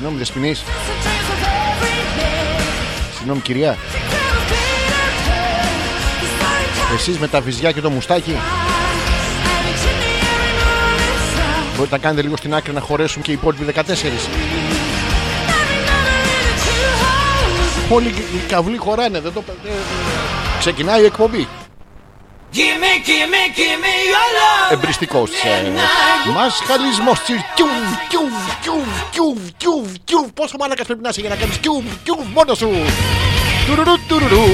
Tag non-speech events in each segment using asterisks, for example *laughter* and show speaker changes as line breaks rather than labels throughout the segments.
Συγγνώμη, Δεσποινής. Συγγνώμη, κυρία. Εσείς με τα βυζιά και το μουστάκι μπορείτε να κάνετε λίγο στην άκρη να χωρέσουν και οι υπόλοιποι 14. Όλοι οι καβλοί χωράνε. Δεν το... ε, Ξεκινάει η εκπομπή. Εμπριστικός ε, Μασχαλισμός τσι- Κιουβ, κιουβ, κιουβ, κιουβ, κιουβ, κιουβ Πόσο μάλακας πρέπει να είσαι για να κάνεις κιουβ, κιουβ μόνος σου. Τουρουρού, τουρουρού.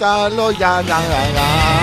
Ξέρω τα λόγια Εμπριστικός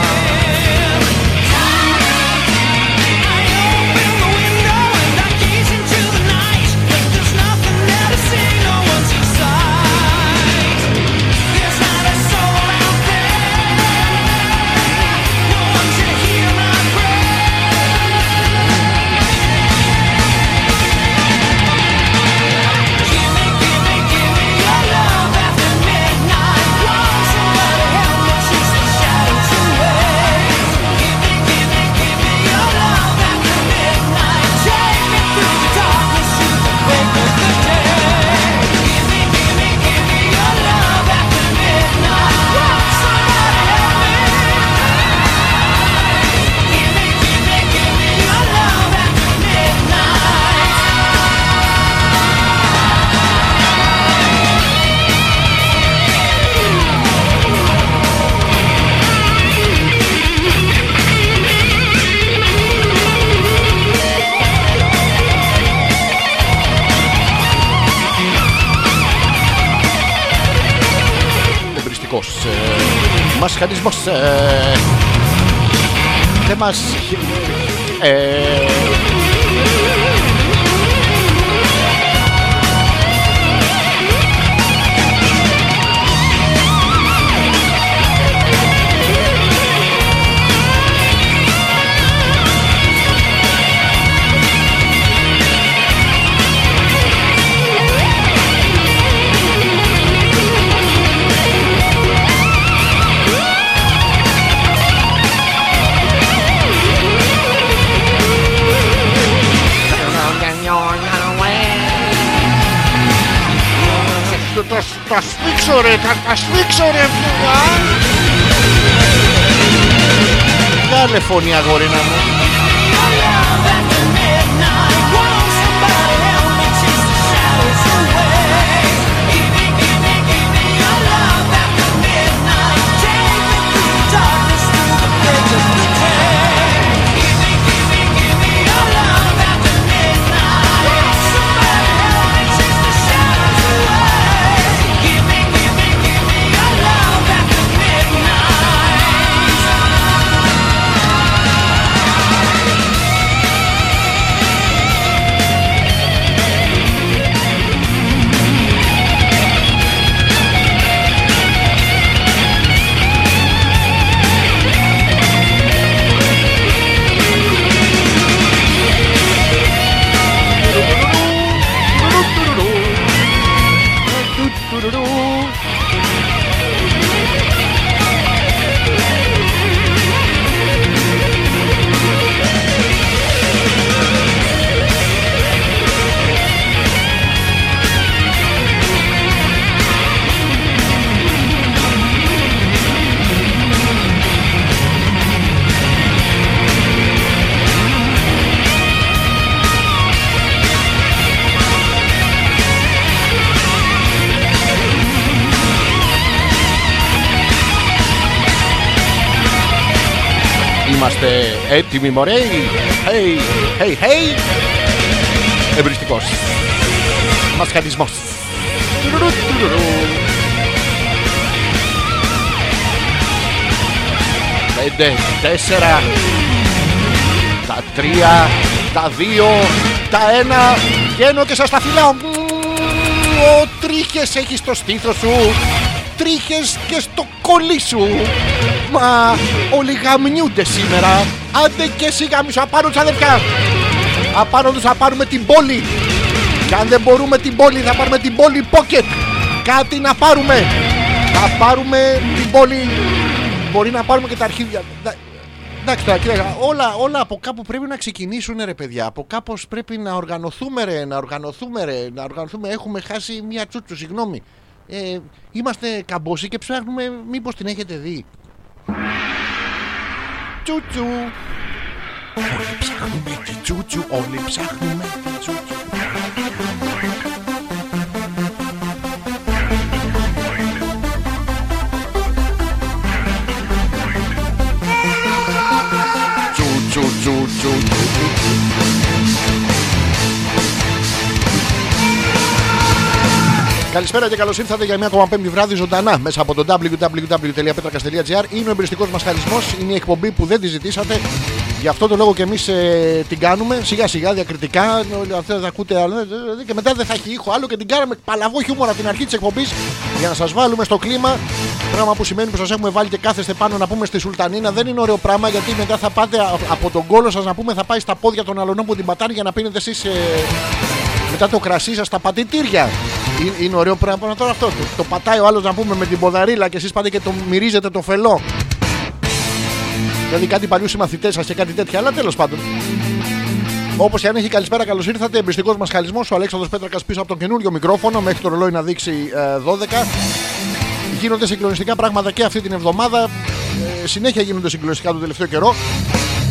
É. Δεν μας ε, Τα, τα σφίξω ρε, τα, τα σφίξω ρε φλούγα. Βγάλε φωνή αγόρινα μου
έτοιμοι μωρέ; Hey, hey, hey. Εμπριστικός. Μασχαλισμός. Τουρουρου, τουρουρου. Πέντε, τέσσερα. Τα τρία Τα δύο Τα ένα. Βγαίνω και σας τα φυλάω. Ο τρίχες έχει στο στήθος σου. Τρίχες και στο κολλή σου. Μα όλοι γαμνιούνται σήμερα Άντε και εσύ γαμίσου Απάνω τους αδερφιά Απάνω τους θα πάρουμε την πόλη Και αν δεν μπορούμε την πόλη θα πάρουμε την πόλη pocket Κάτι να πάρουμε Θα πάρουμε την πόλη Μπορεί να πάρουμε και τα αρχίδια Δα- Εντάξει τώρα, κοίτα, όλα, όλα από κάπου πρέπει να ξεκινήσουν ρε παιδιά. Από κάπως πρέπει να οργανωθούμε ρε, να οργανωθούμε ρε, να οργανωθούμε. Έχουμε χάσει μια τσούτσου, συγγνώμη. Ε, είμαστε καμπόσοι και ψάχνουμε μήπως την έχετε δει. Τσούτσου. Όλοι ψάχνουμε τη τσούτσου, όλοι ψάχνουμε τη Καλησπέρα και καλώς ήρθατε για μια ακόμα πέμπτη βράδυ ζωντανά μέσα από το www.petrakas.gr. Είναι ο εμπριστικός μας χαλισμό, είναι η εκπομπή που δεν τη ζητήσατε. Γι' αυτό το λόγο και εμείς την κάνουμε σιγά σιγά διακριτικά. Όλοι αυτοί θα ακούτε άλλο, ε, ε, και μετά δεν θα έχει ήχο άλλο και την κάναμε παλαβό χιούμορα την αρχή της εκπομπής για να σας βάλουμε στο κλίμα. Πράγμα που σημαίνει που σας έχουμε βάλει και κάθεστε πάνω να πούμε στη Σουλτανίνα. Δεν είναι ωραίο πράγμα γιατί μετά θα πάτε α- από τον κόλο σας να πούμε θα πάει στα πόδια των αλωνών που την πατάνε για να πίνετε εσείς μετά το κρασί σας στα πατητήρια. Είναι, είναι ωραίο πράγμα τώρα αυτό. Το, το πατάει ο άλλος να πούμε με την ποδαρίλα και εσείς πάτε και το μυρίζετε το φελό. Δηλαδή κάτι παλιούς συμμαθητές σας και κάτι τέτοια, αλλά τέλος πάντων. Όπως και αν έχει καλησπέρα, καλώς ήρθατε. Εμπιστικός μας χαλισμός, ο Αλέξανδρος Πέτρακας πίσω από τον καινούριο μικρόφωνο μέχρι το ρολόι να δείξει ε, 12. Γίνονται συγκλονιστικά πράγματα και αυτή την εβδομάδα. Ε, συνέχεια γίνονται συγκλονιστικά τον τελευταίο καιρό.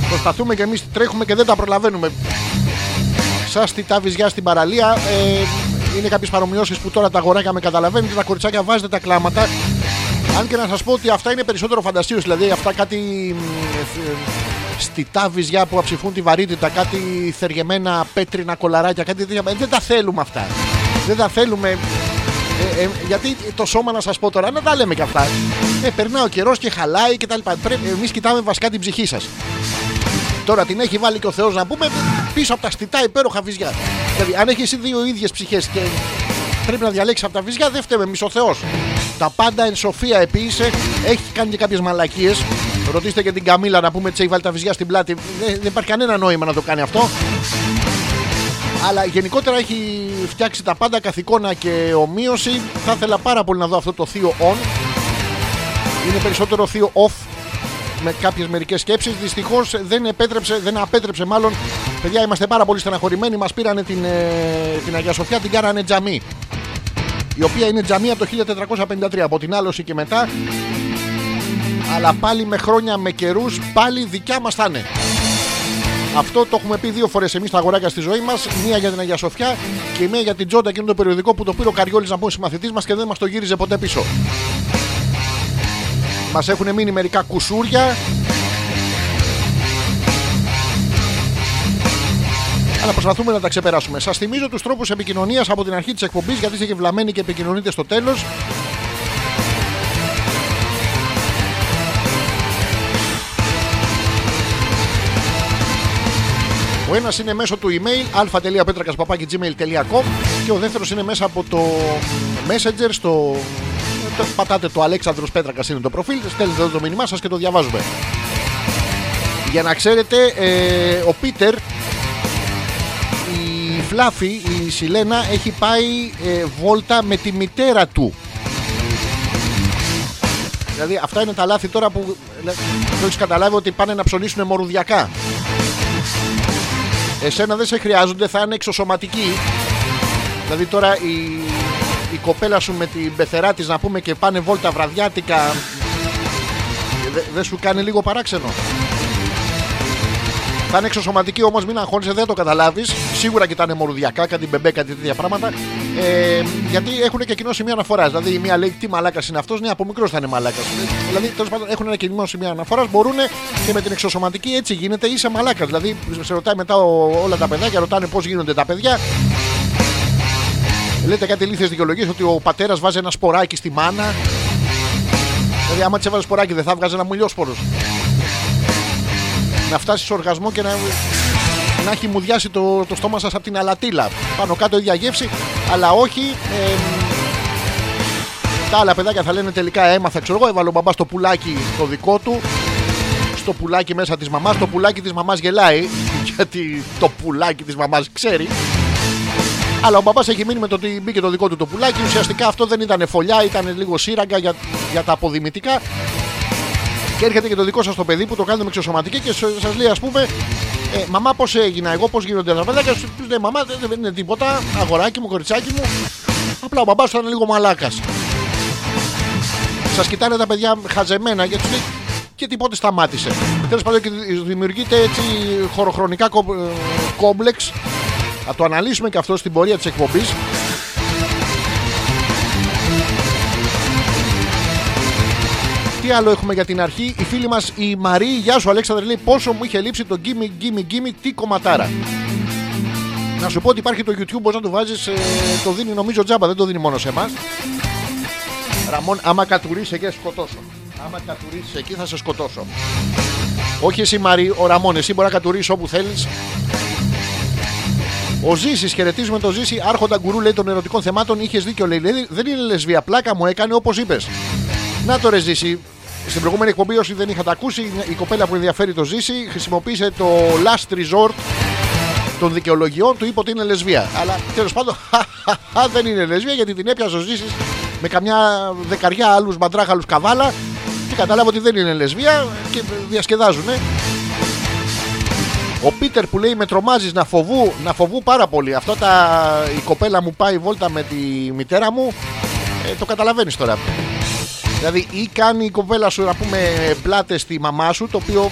Προσπαθούμε και εμείς τρέχουμε και δεν τα προλαβαίνουμε. Σας τη τα βυζιά στην παραλία. Ε, είναι κάποιες παρομοιώσεις που τώρα τα αγοράκια με καταλαβαίνετε. Τα κοριτσάκια βάζετε τα κλάματα. Αν και να σας πω ότι αυτά είναι περισσότερο φανταστείο. Δηλαδή αυτά κάτι μ, ε, στιτά βυζιά που αψηφούν τη βαρύτητα, κάτι θεργεμένα πέτρινα κολαράκια, κάτι τέτοια. Ε, δεν τα θέλουμε αυτά. Δεν τα θέλουμε. Ε, ε, γιατί το σώμα να σας πω τώρα, να τα λέμε και αυτά. Ε, περνάει ο καιρός και χαλάει κτλ. Εμείς κοιτάμε βασικά την ψυχή σας. Τώρα την έχει βάλει και ο Θεός να πούμε πίσω από τα στιτά υπέροχα βυζιά. Δηλαδή, αν έχεις εσύ δύο ίδιες ψυχές και πρέπει να διαλέξεις από τα βυζιά, δεν φταίμε εμείς ο Θεός. Τα πάντα εν σοφία επίησε, έχει κάνει και κάποιες μαλακίες. Ρωτήστε και την Καμίλα να πούμε έτσι έχει βάλει τα βυζιά στην πλάτη. Δεν, δεν υπάρχει κανένα νόημα να το κάνει αυτό. Αλλά γενικότερα έχει φτιάξει τα πάντα καθ' εικόνα και ομοίωση. Θα ήθελα πάρα πολύ να δω αυτό το θείο on. Είναι περισσότερο θείο off με κάποιες μερικές σκέψεις. Δυστυχώς δεν επέτρεψε, δεν απέτρεψε μάλλον. Παιδιά, είμαστε πάρα πολύ στεναχωρημένοι. Μας πήρανε την, ε, την Αγία Σοφιά, την κάνανε τζαμί. Η οποία είναι τζαμί από το 1453. Από την άλωση και μετά. Αλλά πάλι με χρόνια, με καιρούς, πάλι δικιά μας θα είναι. Αυτό το έχουμε πει δύο φορές εμείς στα αγοράκια στη ζωή μας. Μία για την Αγία Σοφιά και μία για την Τζόντα, εκείνο το περιοδικό που το πήρε ο Καριόλης να πούμε συμμαθητή μας και δεν μας το γύριζε ποτέ πίσω. Μας έχουν μείνει μερικά κουσούρια. Αλλά προσπαθούμε να τα ξεπεράσουμε. Σας θυμίζω τους τρόπους επικοινωνίας από την αρχή της εκπομπής, γιατί είστε και βλαμμένοι και επικοινωνείτε στο τέλος. Ο ένας είναι μέσω του email alfa.petrakas.gmail.com και ο δεύτερος είναι μέσα από το Messenger στο. Το- Πατάτε το Αλέξανδρος Πέτρακας είναι το προφίλ, στέλνετε εδώ το μήνυμά σας και το διαβάζουμε. Για να ξέρετε, ε, ο Πίτερ, η Φλάφη, η Σιλένα έχει πάει ε, βόλτα με τη μητέρα του. Δηλαδή αυτά είναι τα λάθη τώρα που ε, δεν έχεις καταλάβει ότι πάνε να ψωνίσουν μορουδιακά. Εσένα δεν σε χρειάζονται, θα είναι εξωσωματικοί. Δηλαδή τώρα η, η κοπέλα σου με την πεθερά της να πούμε και πάνε βόλτα βραδιάτικα. ε, δε- Δεν σου κάνει λίγο παράξενο. Θα είναι εξωσωματική όμως, μην αγχώνεσαι, δεν το καταλάβεις. Σίγουρα κοιτάνε μορουδιακά, κάτι μπεμπέ, κάτι τέτοια πράγματα. Ε, γιατί έχουν και κοινό σημείο αναφοράς. Δηλαδή η μία λέει τι μαλάκας είναι αυτός, ναι, από μικρός θα είναι μαλάκας. Δηλαδή τέλος πάντων έχουν ένα κοινό σημείο αναφοράς, μπορούν και με την εξωσωματική έτσι γίνεται, είσαι μαλάκας. Δηλαδή σε ρωτάει μετά ο, όλα τα παιδάκια, ρωτάνε πώς γίνονται τα παιδιά. Λέτε κάτι ηλίθιε δικαιολογίες ότι ο πατέρας βάζει ένα σποράκι στη μάνα. Δηλαδή, άμα της έβαζε σποράκι, δεν θα βγάζει ένα μουλιόσπορο. Να φτάσει στο οργασμό και να, να έχει μουδιάσει το, το στόμα σας από την αλατίλα. Πάνω κάτω ίδια γεύση, αλλά όχι. Ε, τα άλλα παιδάκια θα λένε τελικά έμαθα, ξέρω εγώ, έβαλε ο μπαμπάς στο πουλάκι το δικό του. Στο πουλάκι μέσα της μαμάς. Το πουλάκι της μαμάς γελάει. *laughs* Γιατί το πουλάκι της μαμάς ξέρει. Αλλά ο μπαμπάς έχει μείνει με το ότι μπήκε το δικό του το πουλάκι. Ουσιαστικά αυτό δεν ήταν φωλιά, ήταν λίγο σύραγγα για, για τα αποδημητικά. Και έρχεται και το δικό σας το παιδί που το κάνετε με εξωσωματική και σας λέει, ας πούμε, ε, Μαμά, πώς έγινα εγώ, πώς γίνονται τα παιδάκια. Σου; Λέει, Μαμά, δεν είναι τίποτα. Αγοράκι μου, κοριτσάκι μου. Απλά ο μπαμπάς ήταν λίγο μαλάκας. Σας κοιτάνε τα παιδιά χαζεμένα γιατί τους λέει και τίποτε σταμάτησε. Τέλος πάντων, και δημιουργείται έτσι χωροχρονικά κο- ε, κόμπλεξ. Θα το αναλύσουμε και αυτό στην πορεία της εκπομπής. Τι άλλο έχουμε για την αρχή; Η φίλη μας η Μαρή, γεια σου Αλέξανδρε, λέει πόσο μου είχε λείψει το γκίμι γκίμι γκίμι, τι κομματάρα. Να σου πω ότι υπάρχει το YouTube, μπορείς να το βάζεις, το δίνει νομίζω τζάμπα, δεν το δίνει μόνο σε εμάς. Ραμόν, άμα κατουρίσει εκεί θα σε σκοτώσω. Άμα κατουρίσει εκεί θα σε σκοτώσω. Όχι εσύ Μαρή, ο Ραμόν, εσύ μπορεί να κατουρίσει όπου θέλεις. Ο Ζήσης, χαιρετίζουμε τον Ζήση, άρχοντα γκουρού λέει των ερωτικών θεμάτων. Είχες δίκιο, λέει. λέει, Δεν είναι λεσβία, πλάκα μου έκανε όπως είπες. Να το ρε Ζήση. Στην προηγούμενη εκπομπή, όσοι δεν είχατε ακούσει, η κοπέλα που ενδιαφέρει το Ζήση χρησιμοποίησε το last resort των δικαιολογιών του, είπε ότι είναι λεσβία. Αλλά τέλος πάντων *laughs* δεν είναι λεσβία γιατί την έπιασε ο Ζήσης με καμιά δεκαριά άλλους μπαντράχαλου καβάλα και κατάλαβε ότι δεν είναι λεσβία και διασκεδάζουνε. Ο Πίτερ που λέει με τρομάζεις να φοβού, να φοβού πάρα πολύ. Αυτό τα, η κοπέλα μου πάει βόλτα με τη μητέρα μου. Ε, το καταλαβαίνεις τώρα. Δηλαδή, ή κάνει η κοπέλα σου να πούμε πλάτες στη μαμά σου, το οποίο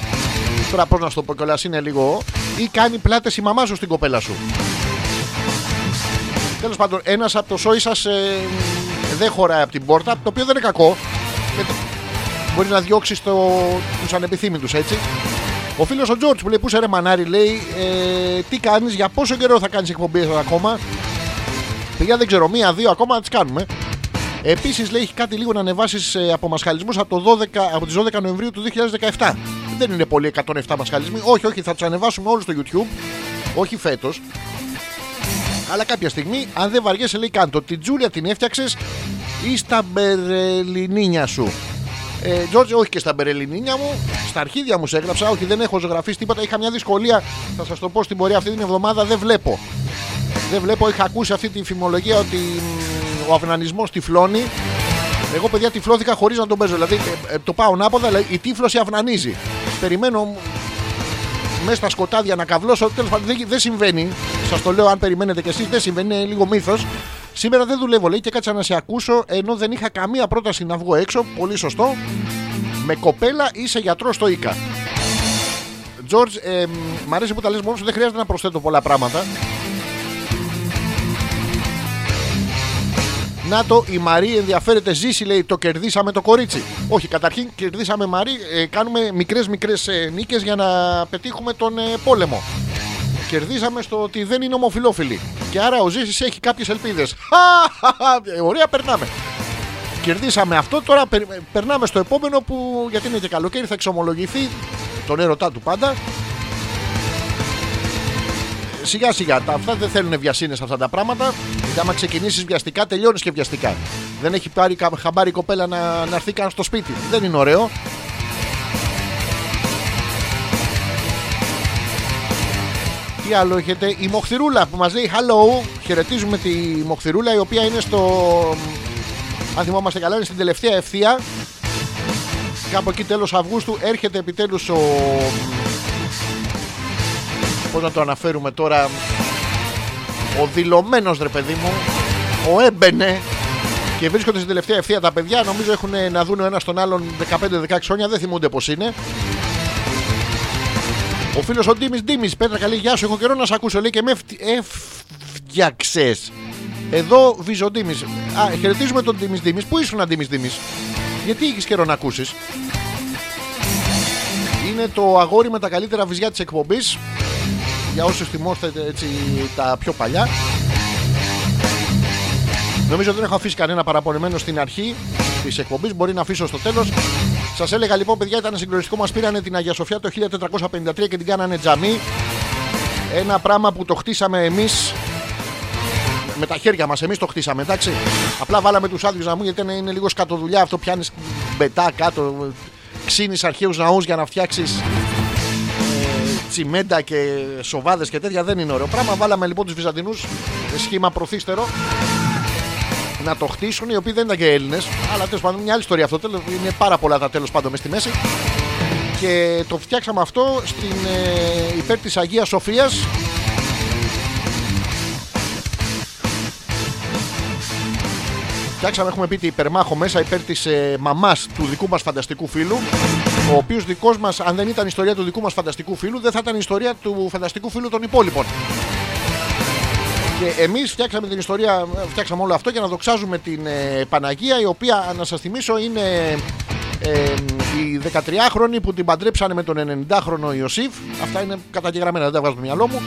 τώρα πώς να σου το πω κιόλας είναι λίγο. ή κάνει πλάτες η μαμά σου στην κοπέλα σου. Τέλος πάντων, ένας από το σόι σας ε, δεν χωράει από την πόρτα, το οποίο δεν είναι κακό. Γιατί μπορεί να διώξει το, τους ανεπιθύμητους έτσι. Ο φίλος ο Τζόρτζ που λέει: Πού σε ρε μανάρι, λέει: ε, Τι κάνεις, για πόσο καιρό θα κάνεις εκπομπέ ακόμα; Παιδιά δεν ξέρω, μία-δύο ακόμα να τις κάνουμε. Επίσης λέει: Έχει κάτι λίγο να ανεβάσεις ε, από μασχαλισμού από, το 12, από τις 12 Νοεμβρίου του 2017. Δεν είναι πολύ 107 μασχαλισμοί. Όχι, όχι, θα τους ανεβάσουμε όλους στο YouTube. Όχι φέτος. Αλλά κάποια στιγμή, αν δεν βαριέσαι, λέει κάντο. Την Τζούλια την έφτιαξες ή στα μπερελινίνια σου. Ε, Τζόρτζ, όχι και στα μπερελινίνια μου. Στα αρχίδια μου σε έγραψα. Όχι, δεν έχω ζωγραφίσει τίποτα. Είχα μια δυσκολία. Θα σας το πω στην πορεία αυτή την εβδομάδα. Δεν βλέπω. Δεν βλέπω. Είχα ακούσει αυτή τη φημολογία ότι μ, ο αυνανισμός τυφλώνει. Εγώ, παιδιά, τυφλώθηκα χωρίς να τον παίζω. Δηλαδή, ε, ε, το πάω ανάποδα. Δηλαδή, η τύφλωση αυνανίζει. Περιμένω μέσα στα σκοτάδια να καβλώσω. Τέλος πάντων, δεν, δεν συμβαίνει. Σας το λέω, αν περιμένετε κι εσείς, δεν συμβαίνει. Είναι λίγο μύθος. Σήμερα δεν δουλεύω, λέει, και κάτσα να σε ακούσω ενώ δεν είχα καμία πρόταση να βγω έξω. Πολύ σωστό. Με κοπέλα είσαι γιατρός στο ΙΚΑ. Τζορτζ, ε, μ' αρέσει που τα λες μόνος σου, δεν χρειάζεται να προσθέτω πολλά πράγματα. Να το, η Μαρή ενδιαφέρεται, ζήσει λέει, το κερδίσαμε το κορίτσι. Όχι, καταρχήν κερδίσαμε Μαρή, ε, κάνουμε μικρές μικρές ε, νίκες για να πετύχουμε τον ε, πόλεμο. Κερδίσαμε στο ότι δεν είναι ομοφιλόφιλοι. Και άρα ο Ζήσης έχει κάποιες ελπίδες. Ε, Ωραία, περνάμε. Κερδίσαμε αυτό, τώρα περι- ε, περνάμε στο επόμενο που γιατί είναι και καλοκαίρι θα εξομολογηθεί τον έρωτά του πάντα. Σιγά σιγά, τα, αυτά δεν θέλουν βιασύνες αυτά τα πράγματα. Γιατί άμα ξεκινήσεις βιαστικά, τελειώνεις και βιαστικά. Δεν έχει πάρει κα- χαμπάρι η κοπέλα να, να έρθει καν στο σπίτι. Δεν είναι ωραίο. Τι άλλο έχετε, η Μοχθηρούλα που μας λέει hello. Χαιρετίζουμε τη Μοχθηρούλα η οποία είναι στο. Αν θυμόμαστε καλά, είναι στην τελευταία ευθεία. Κάπου εκεί τέλος Αυγούστου έρχεται επιτέλους ο. Πώς να το αναφέρουμε τώρα. Ο δηλωμένος ρε παιδί μου. Ο έμπαινε. Και βρίσκονται στην τελευταία ευθεία τα παιδιά. Νομίζω έχουν να δουν ο ένας τον άλλον 15-16 χρόνια. Δεν θυμούνται πώς είναι. Ο φίλος ο Ντίμης Ντίμης, Πέτρα, καλή γεια σου. Έχω καιρό να σε ακούσω. Λέει και με έφτιαξες. Εδώ Βυζοντίμη. Α, χαιρετίζουμε τον Ντίμης Ντίμης. Πού ήσουν, Ντίμης Ντίμης; Γιατί έχεις καιρό να ακούσεις; Είναι το αγόρι με τα καλύτερα βυζιά της εκπομπής. Για όσους θυμόστε έτσι τα πιο παλιά. Νομίζω ότι δεν έχω αφήσει κανένα παραπονεμένο στην αρχή της εκπομπής. Μπορεί να αφήσω στο τέλος. Σας έλεγα λοιπόν, παιδιά, ήταν συγκλονιστικό. Μας πήρανε την Αγία Σοφιά το 1453 και την κάνανε τζαμί. Ένα πράγμα που το χτίσαμε εμείς με τα χέρια μας. Εμείς το χτίσαμε, εντάξει. Απλά βάλαμε τους άδειους ναού γιατί είναι λίγο σκατοδουλειά αυτό. Πιάνεις μπετά κάτω, ξύνεις αρχαίους ναούς για να φτιάξεις ε, τσιμέντα και σοβάδες και τέτοια. Δεν είναι ωραίο πράγμα. Βάλαμε λοιπόν τους Βυζαντινούς σχήμα προθύστερο να το χτίσουν, οι οποίοι δεν ήταν και Έλληνες. Αλλά τέλος πάντων, μια άλλη ιστορία αυτό. Είναι πάρα πολλά τα τέλος πάντων μες στη μέση. Και το φτιάξαμε αυτό στην ε, υπέρ της Αγίας Σοφίας. Φτιάξαμε, έχουμε πει, την υπερμάχο μέσα υπέρ της ε, μαμάς του δικού μας φανταστικού φίλου. Ο οποίος δικός μας, αν δεν ήταν η ιστορία του δικού μας φανταστικού φίλου, δεν θα ήταν η ιστορία του φανταστικού φίλου των υπόλοιπων. Και εμείς φτιάξαμε την ιστορία, φτιάξαμε όλο αυτό για να δοξάζουμε την ε, Παναγία, η οποία, να σας θυμίσω, είναι ε, η 13χρονη που την παντρέψανε με τον 90χρονο Ιωσήφ. Αυτά είναι καταγεγραμμένα, δεν τα βγάζω το μυαλό μου.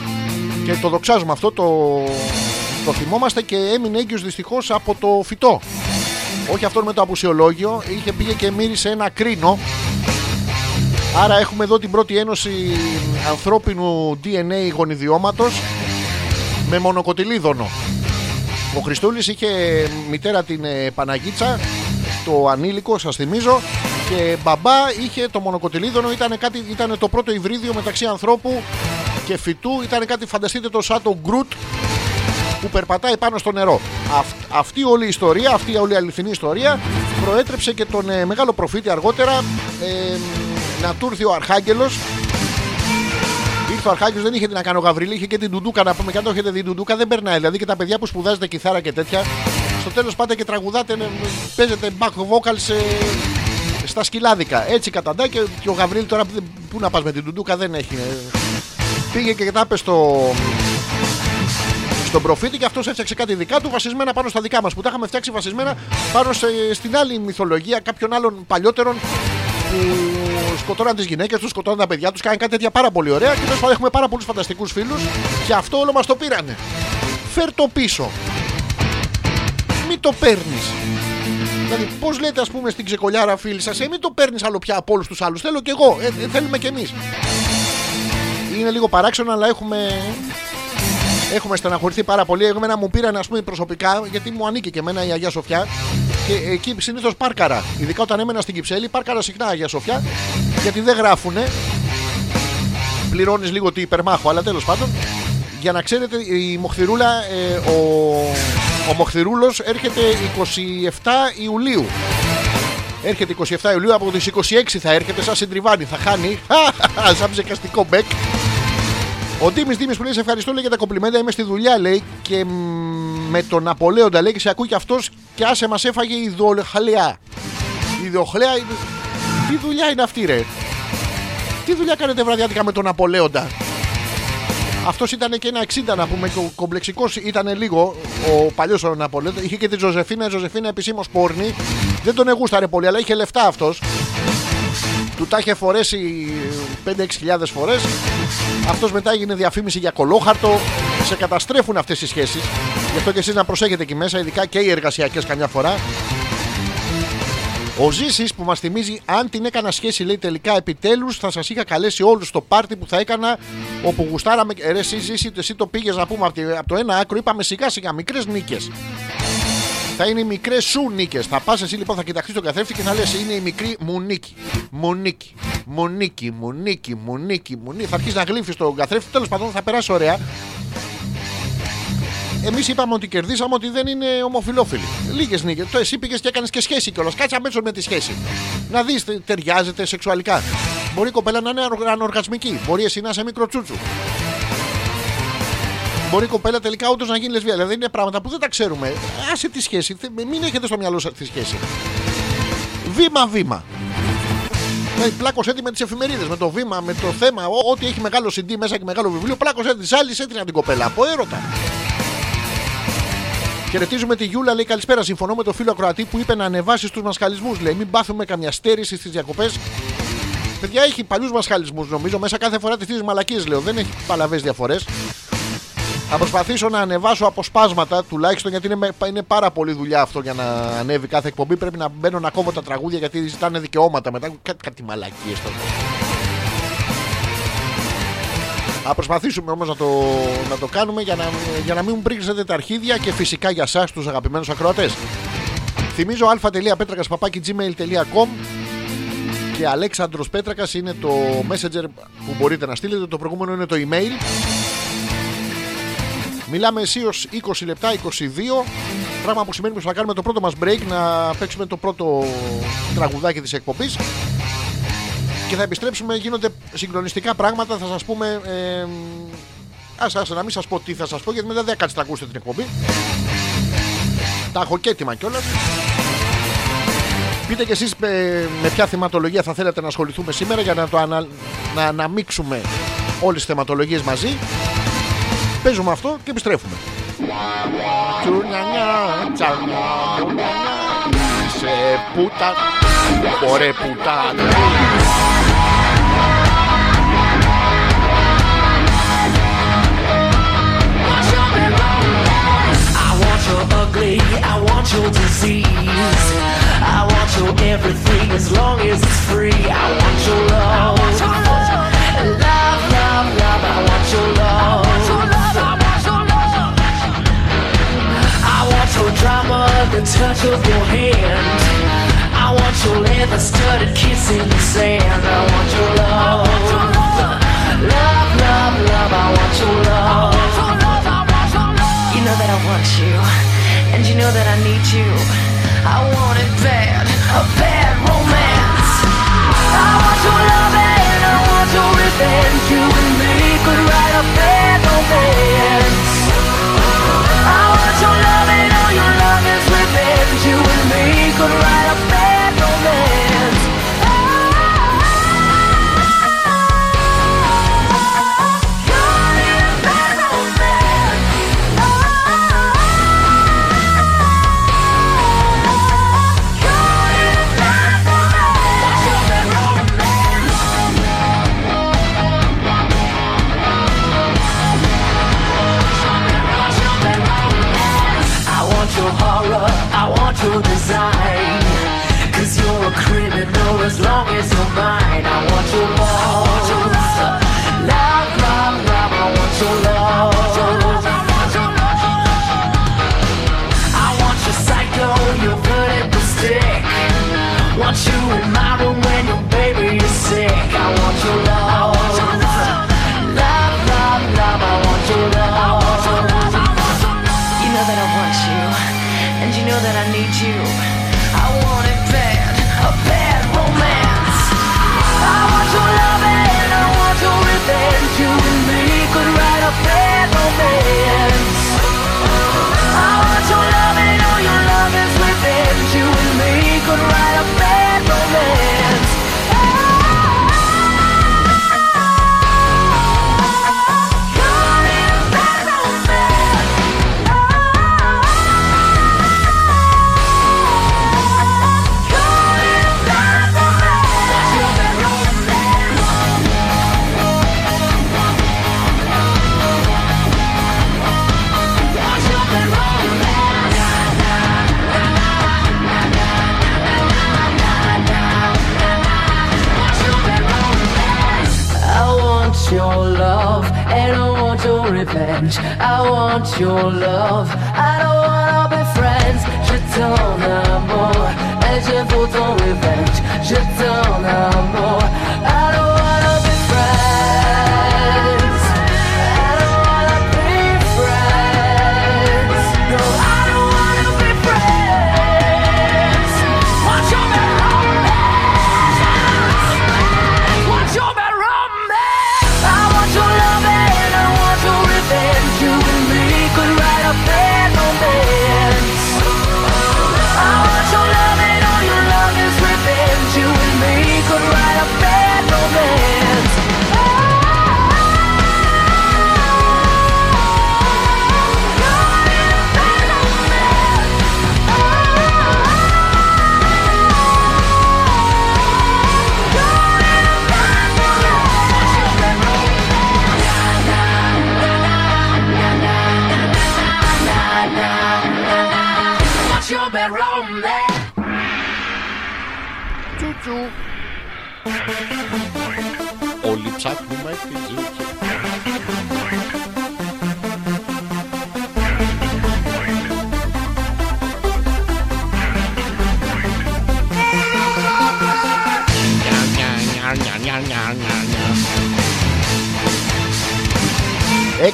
Και το δοξάζουμε αυτό, το, το θυμόμαστε και έμεινε έγκυος δυστυχώς από το φυτό. Όχι αυτό με το απουσιολόγιο, είχε πήγε και μύρισε ένα κρίνο. Άρα έχουμε εδώ την πρώτη ένωση ανθρώπινου DNA γονιδιώματος με μονοκοτιλίδωνο. Ο Χριστούλης είχε μητέρα την ε, Παναγίτσα, το ανήλικο σας θυμίζω και μπαμπά είχε το μονοκοτιλίδωνο, ήταν, κάτι, ήταν το πρώτο υβρίδιο μεταξύ ανθρώπου και φυτού, ήταν κάτι φανταστείτε το σαν το Γκρουτ που περπατάει πάνω στο νερό. αυτή όλη η ιστορία, αυτή όλη η αληθινή ιστορία προέτρεψε και τον ε, μεγάλο προφήτη αργότερα ε, να του έρθει ο Αρχάγγελος Ήρθε ο Αρχάγγελος δεν είχε την να κάνει ο Γαβρίλη, είχε και την Τουντούκα να πούμε. Και αν το έχετε δει, Τουντούκα δεν περνάει. Δηλαδή και τα παιδιά που σπουδάζετε κιθάρα και τέτοια, στο τέλος πάτε και τραγουδάτε, παίζετε back vocals στα σκυλάδικα. Έτσι καταντά και, και ο Γαβρίλη τώρα που να πας με την Τουντούκα δεν έχει. Ε. Πήγε και τα στο, στον προφήτη και αυτός έφτιαξε κάτι δικά του βασισμένα πάνω στα δικά μας. Που τα είχαμε φτιάξει βασισμένα πάνω σε, στην άλλη μυθολογία κάποιων άλλων παλιότερων που σκοτώναν τις γυναίκες τους, σκοτώναν τα παιδιά τους, κάνουν κάτι τέτοια πάρα πολύ ωραία και τέλος πάντων έχουμε πάρα πολλούς φανταστικούς φίλους και αυτό όλο μας το πήρανε. Φέρ το πίσω. Μην το παίρνεις. Δηλαδή, πώς λέτε, ας πούμε, στην ξεκολιάρα φίλη σας, ε, μην το παίρνεις άλλο πια από όλους τους άλλους. Θέλω κι εγώ. Ε, ε, θέλουμε κι εμείς. Είναι λίγο παράξενο, αλλά έχουμε Έχουμε στεναχωρηθεί πάρα πολύ. Εγώ να μου πήραν, ας πούμε, προσωπικά, γιατί μου ανήκει και εμένα η Αγία Σοφιά. Και εκεί συνήθως πάρκαρα. Ειδικά όταν έμενα στην Κυψέλη, πάρκαρα συχνά Αγία Σοφιά. Γιατί δεν γράφουνε. Πληρώνεις λίγο τι υπερμάχο, αλλά τέλος πάντων. Για να ξέρετε, η Μοχθηρούλα, ε, ο, ο Μοχθηρούλος έρχεται 27 Ιουλίου. Έρχεται 27 Ιουλίου, από τις 26 θα έρχεται σαν συντριβάνι, θα χάνει, *laughs* σαν ψεκαστικό μπέκ. Ο Ντίμη Ντίμη που λέει: Σε ευχαριστώ λέει, για τα κομπλιμέντα. Είμαι στη δουλειά λέει και με τον Ναπολέοντα λέει και σε ακούει και αυτός και άσε μας έφαγε η ιδεοχλέα. Η ιδεοχλέα. Τι δουλειά είναι αυτή, ρε; Τι δουλειά κάνετε βραδιάτικα με τον Ναπολέοντα. Αυτός ήταν και ένα 60 να πούμε και ο κομπλεξικός ήταν λίγο ο παλιός ο Ναπολέοντα. Είχε και τη Ζωζεφίνα, η Ζωζεφίνα επισήμως πόρνη. Δεν τον εγούσταρε πολύ, αλλά είχε λεφτά αυτός. Του τα είχε φορέσει 5-6 χιλιάδες φορές. Αυτός μετά έγινε διαφήμιση για κολόχαρτο. Σε καταστρέφουν αυτές οι σχέσεις. Γι' αυτό και εσείς να προσέχετε εκεί μέσα, ειδικά και οι εργασιακές καμιά φορά. Ο Ζήσης που μας θυμίζει, αν την έκανα σχέση, λέει τελικά επιτέλους, θα σας είχα καλέσει όλους στο πάρτι που θα έκανα όπου γουστάραμε. Ε, ρε, εσύ, Ζήση, εσύ το πήγες να πούμε από το ένα άκρο, είπαμε σιγά σιγά μικρές νίκες. Θα είναι οι μικρές σου νίκες. Θα πας εσύ λοιπόν, θα κοιταχτεί τον καθρέφτη και θα λες: Είναι η μικρή μου νίκη. Μου νίκη. Μου νίκη, μου νίκη, μου νίκη, μου νίκη. Θα αρχίσεις να γλύφεις τον καθρέφτη. Τέλος πάντων θα περάσει ωραία. Εμείς είπαμε ότι κερδίσαμε ότι δεν είναι ομοφυλόφιλοι. Λίγες νίκες. Το εσύ πήγες και έκανες και σχέση κιόλας. Κάτσε αμέσω με τη σχέση. Να δεις, ταιριάζεται σεξουαλικά. Μπορεί η κοπέλα να είναι ανοργασμική. Μπορεί εσύ να είσαι μικρό τσούτσου. Μπορεί η κοπέλα τελικά όντως να γίνει λεσβία. Δηλαδή είναι πράγματα που δεν τα ξέρουμε. Άσε τη σχέση. Μην έχετε στο μυαλό σα τη σχέση. Βήμα-βήμα. Δηλαδή, πλάκωσε τη με τις εφημερίδες, με το βήμα, με το θέμα, ό- ό,τι έχει μεγάλο CD μέσα και μεγάλο βιβλίο. Πλάκωσε της άλλης, έτεινε την κοπέλα από έρωτα. Χαιρετίζουμε τη Γιούλα, λέει καλησπέρα. Συμφωνώ με το φίλο Ακροατή που είπε να ανεβάσει του μασχαλισμούς. Λέει, μην πάθουμε καμιά στέρηση στις διακοπές. Παιδιά έχει παλιούς μασχαλισμούς νομίζω. Μέσα κάθε φορά τι μαλακίε λέω. Δεν έχει παλαβές διαφορές. Θα προσπαθήσω να ανεβάσω αποσπάσματα τουλάχιστον γιατί είναι, με- είναι πάρα πολύ δουλειά αυτό για να ανέβει κάθε εκπομπή. Πρέπει να μπαίνω να κόβω τα τραγούδια γιατί ζητάνε δικαιώματα μετά. Κάτι, κάτι μαλακίες τώρα. Θα προσπαθήσουμε όμως να το, να το κάνουμε για να, για να μην μου πρίξετε τα αρχίδια και φυσικά για εσά τους αγαπημένους ακροατές. Θυμίζω α.πέτρακα.gmail.com και Αλέξανδρος Πέτρακας είναι το messenger που μπορείτε να στείλετε. Το προηγούμενο είναι το email. Μιλάμε αισίως 20 λεπτά, 22. Πράγμα που σημαίνει πως θα κάνουμε το πρώτο μας break να παίξουμε το πρώτο τραγουδάκι της εκπομπής και θα επιστρέψουμε. Γίνονται συγκλονιστικά πράγματα. Θα σας πούμε. Ε, ας, ας, να μην σας πω τι θα σας πω γιατί μετά δεν θα κάτσετε να ακούσετε την εκπομπή. Τα έχω και έτοιμα κιόλας. Πείτε κι εσείς με, με ποια θεματολογία θα θέλετε να ασχοληθούμε σήμερα για να το ανα, να αναμίξουμε όλες τις θεματολογίες μαζί. Παίζουμε αυτό και επιστρέφουμε. Τσουνιανιά, τσανιά, τσουνιανιά. Είσαι πούτα, ωραία πούτα.
I want your ugly, I want your disease. I want your everything as long as it's free. I want your love. Love, love, love, I want your love. I drama, the touch of your hand. I want your leather studded kiss in the sand. I want your love. Love, love, love, I want your love. You know that I want you, and you know that I need you. I want it bad, a bad romance. I want your love I want your revenge. You your love.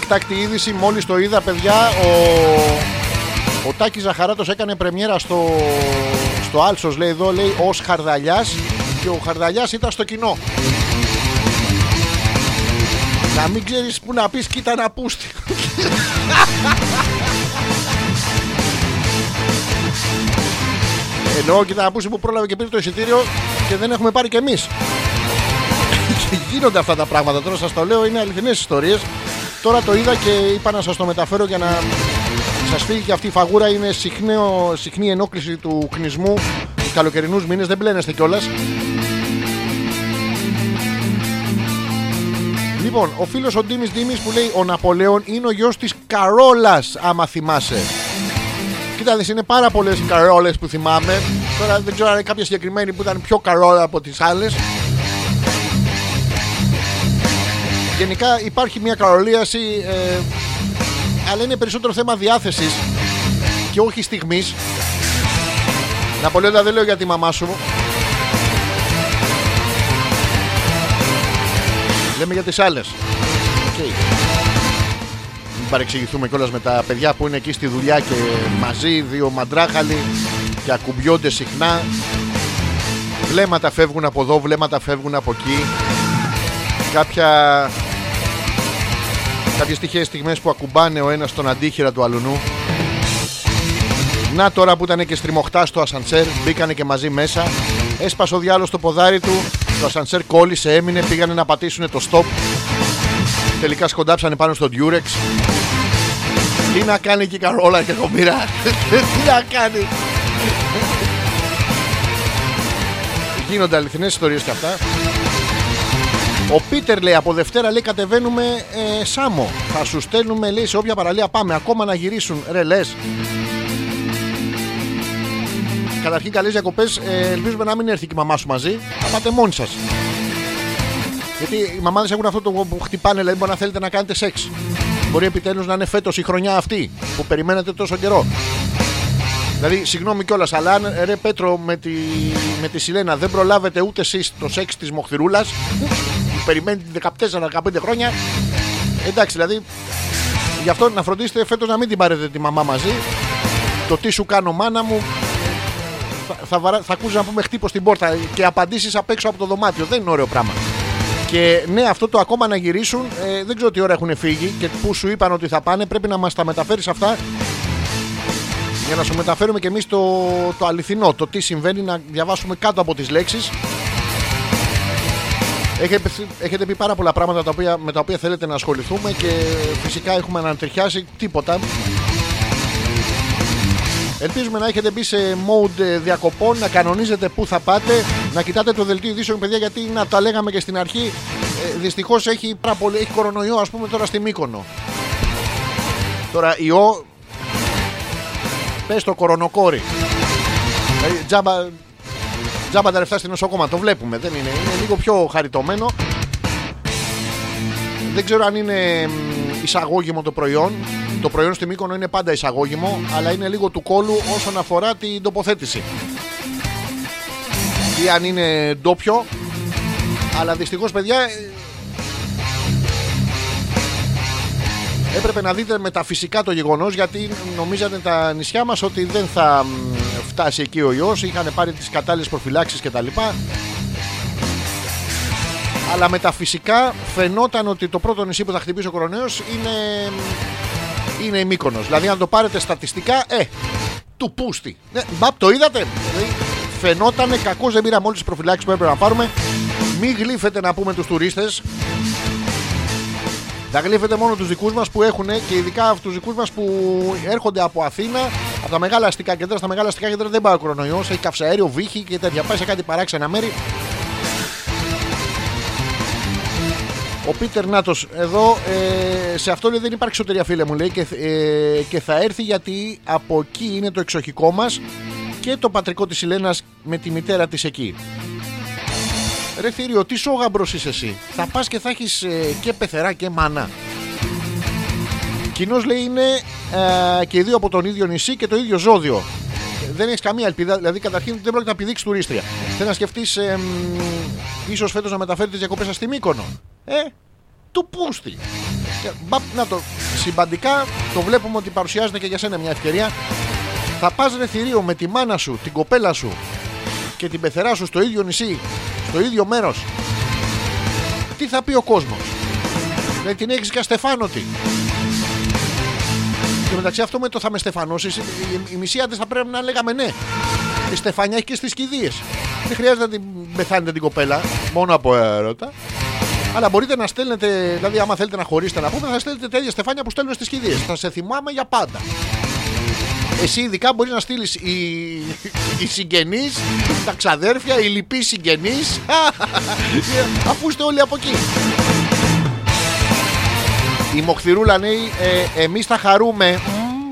Έκτακτη είδηση, μόλις το είδα παιδιά, ο, ο Τάκης Ζαχαράτος έκανε πρεμιέρα στο, στο Άλσος, λέει εδώ, λέει, ως Χαρδαλιάς και ο Χαρδαλιάς ήταν στο κοινό. Να μην ξέρεις που να πεις κοίτα να πούστη. *laughs* Εννοώ κοίτα να πούστη που πρόλαβε και πήρε το εισιτήριο και δεν έχουμε πάρει κι εμείς. *laughs* Και γίνονται αυτά τα πράγματα. Τώρα σας το λέω, είναι αληθινές ιστορίες. Τώρα το είδα και είπα να σας το μεταφέρω για να σας φύγει και αυτή η φαγούρα. Είναι συχνό, συχνή ενόχληση του χνισμού τους καλοκαιρινούς μήνες. Δεν μπλένεστε κιόλας. Λοιπόν, ο φίλος ο Ντίμης Ντίμης που λέει Ο Ναπολέον είναι ο γιος της Καρόλας άμα θυμάσαι Κοίτα δεις, είναι πάρα πολλές οι Καρόλες που θυμάμαι Τώρα δεν ξέρω αν είναι κάποια συγκεκριμένη που ήταν πιο Καρόλα από τις άλλες Γενικά υπάρχει μια καρολίαση ε, αλλά είναι περισσότερο θέμα διάθεσης και όχι στιγμής. Ναπολέοντα δεν λέω για τη μαμά σου. Λέμε για τις άλλες. Οκ. Μην παρεξηγηθούμε κιόλας με τα παιδιά που είναι εκεί στη δουλειά και μαζί, δύο μαντράχαλοι και ακουμπιόνται συχνά. Βλέμματα φεύγουν από εδώ, βλέμματα φεύγουν από εκεί. Κάποια Κάποιες τυχαίες στιγμές που ακουμπάνε ο ένας τον αντίχειρα του αλουνού. Να τώρα που ήταν και στριμωχτά στο ασανσέρ Μπήκανε και μαζί μέσα. Έσπασε ο διάλογος το ποδάρι του. Το ασανσέρ κόλλησε, έμεινε Πήγανε να πατήσουν το stop Τελικά σκοντάψανε πάνω στο Durex. Τι να κάνει εκεί η Καρόλα και κομπήρα *laughs* Τι να κάνει. Γίνονται αληθινές ιστορίες και αυτά ο Πίτερ λέει από Δευτέρα λέει κατεβαίνουμε ε, Σάμο. Θα σου στέλνουμε λέει σε όποια παραλία πάμε ακόμα να γυρίσουν. Ρε λες. Καταρχήν καλές διακοπές. Ε, ελπίζουμε να μην έρθει και η μαμά σου μαζί. Θα πάτε μόνοι σας. Γιατί οι μαμάδες έχουν αυτό το που χτυπάνε, δηλαδή μπορεί να θέλετε να κάνετε σεξ. Μπορεί επιτέλους να είναι φέτος η χρονιά αυτή που περιμένετε τόσο καιρό. Δηλαδή, συγγνώμη κιόλας, αλλά αν ρε Πέτρο με τη, με τη Σιλένα δεν προλάβετε ούτε εσείς το σεξ της Μοχθηρούλας, που περιμένει 14-15 χρόνια. Εντάξει, δηλαδή, γι' αυτό να φροντίσετε φέτος να μην την πάρετε τη μαμά μαζί. Το τι σου κάνω, μάνα μου, θα, θα, βαρα- θα ακούσει να πούμε χτύπω στην πόρτα και απαντήσεις απ' έξω από το δωμάτιο. Δεν είναι ωραίο πράγμα. Και ναι, αυτό το ακόμα να γυρίσουν, ε, δεν ξέρω τι ώρα έχουν φύγει και πού σου είπαν ότι θα πάνε. Πρέπει να μας τα μεταφέρεις αυτά για να σου μεταφέρουμε και εμείς το, το αληθινό, το τι συμβαίνει, να διαβάσουμε κάτω από τις λέξεις. Έχετε, έχετε πει πάρα πολλά πράγματα τα οποία, με τα οποία θέλετε να ασχοληθούμε και φυσικά έχουμε ανατριχιάσει τίποτα. Ελπίζουμε να έχετε μπει σε mode ε, διακοπών, να κανονίζετε πού θα πάτε, να κοιτάτε το δελτίο ειδήσεων, παιδιά, γιατί να τα λέγαμε και στην αρχή. Ε, Δυστυχώς έχει, πάρα πολύ- έχει κορονοϊό, ας πούμε, τώρα στη Μύκονο. Τώρα ιό Πες το κορονοκόρη. Δηλαδή, τζάμπα, τζάμπα τα λεφτά στην νοσοκόμα. Το βλέπουμε. Δεν είναι. Είναι λίγο πιο χαριτωμένο. Δεν ξέρω αν είναι μ, εισαγώγημο το προϊόν. Το προϊόν στη Μύκονο είναι πάντα εισαγώγημο, αλλά είναι λίγο του κόλου όσον αφορά την τοποθέτηση. Ή αν είναι ντόπιο. Αλλά δυστυχώς παιδιά Έπρεπε να δείτε μεταφυσικά το γεγονός γιατί νομίζανε τα νησιά μας ότι δεν θα μ, φτάσει εκεί ο ιός. Είχαν πάρει τις κατάλληλες προφυλάξεις κτλ. Αλλά μεταφυσικά φαινόταν ότι το πρώτο νησί που θα χτυπήσει ο κορονοϊός είναι, είναι η Μύκονος. Δηλαδή αν το πάρετε στατιστικά, ε, του πούστη. Ναι, μπαπ, το είδατε. Δηλαδή, φαινόταν κακώς δεν πήραμε όλες τις προφυλάξεις που έπρεπε να πάρουμε. Μην γλύφετε να πούμε τους τουρίστες θα γλύφετε μόνο τους δικούς μας που έχουν και ειδικά αυτούς τους δικούς μας που έρχονται από Αθήνα, από τα μεγάλα αστικά κέντρα. Στα μεγάλα αστικά κέντρα δεν πάει ο κορονοϊός, έχει καυσαέριο, βύχη και τέτοια. Πάει σε κάτι παράξενα μέρη. Ο Πίτερ Νάτος εδώ ε, σε αυτό λέει δεν υπάρχει σωτηρία φίλε μου λέει και, ε, και θα έρθει γιατί από εκεί είναι το εξοχικό μας και το πατρικό της Ηλένα με τη μητέρα της εκεί. Ρε θήριο, τι σόγαμπρος είσαι εσύ. Θα πας και θα έχεις ε, και πεθερά και μάνα. Κοινώ λέει είναι ε, και οι δύο από τον ίδιο νησί και το ίδιο ζώδιο. Δεν έχεις καμία ελπίδα, δηλαδή καταρχήν δεν πρόκειται να πηδήξεις τουρίστρια. Θέλει να σκεφτείς, ε, ίσως φέτος να μεταφέρεις τις διακοπές στη Μύκονο. Ε, του πούστη. Ε, μπαπ, να το συμπαντικά το βλέπουμε ότι παρουσιάζεται και για σένα μια ευκαιρία. Θα πας ρε θηρίο με τη μάνα σου, την κοπέλα σου και την πεθερά σου στο ίδιο νησί, στο ίδιο μέρος. Τι θα πει ο κόσμος; Δεν την έχεις και αστεφάνωτη. Και μεταξύ αυτό με το θα με στεφανώσεις, η, η μισή άντε θα πρέπει να λέγαμε ναι. Η στεφανιά έχει και στις κηδείες. Δεν χρειάζεται να την πεθάνετε την κοπέλα, μόνο από έρωτα. Αλλά μπορείτε να στέλνετε, δηλαδή, άμα θέλετε να χωρίσετε να πούμε, θα στέλνετε τέτοια στεφάνια που στέλνουν στις κηδείες. Θα σε θυμάμαι για πάντα. Εσύ ειδικά μπορεί να στείλεις οι, οι συγγενεί, τα ξαδέρφια, οι λοιποί συγγενείς. *laughs* αφού είστε όλοι από εκεί. Η Μοχθηρούλα λέει, ε, εμείς θα χαρούμε μ,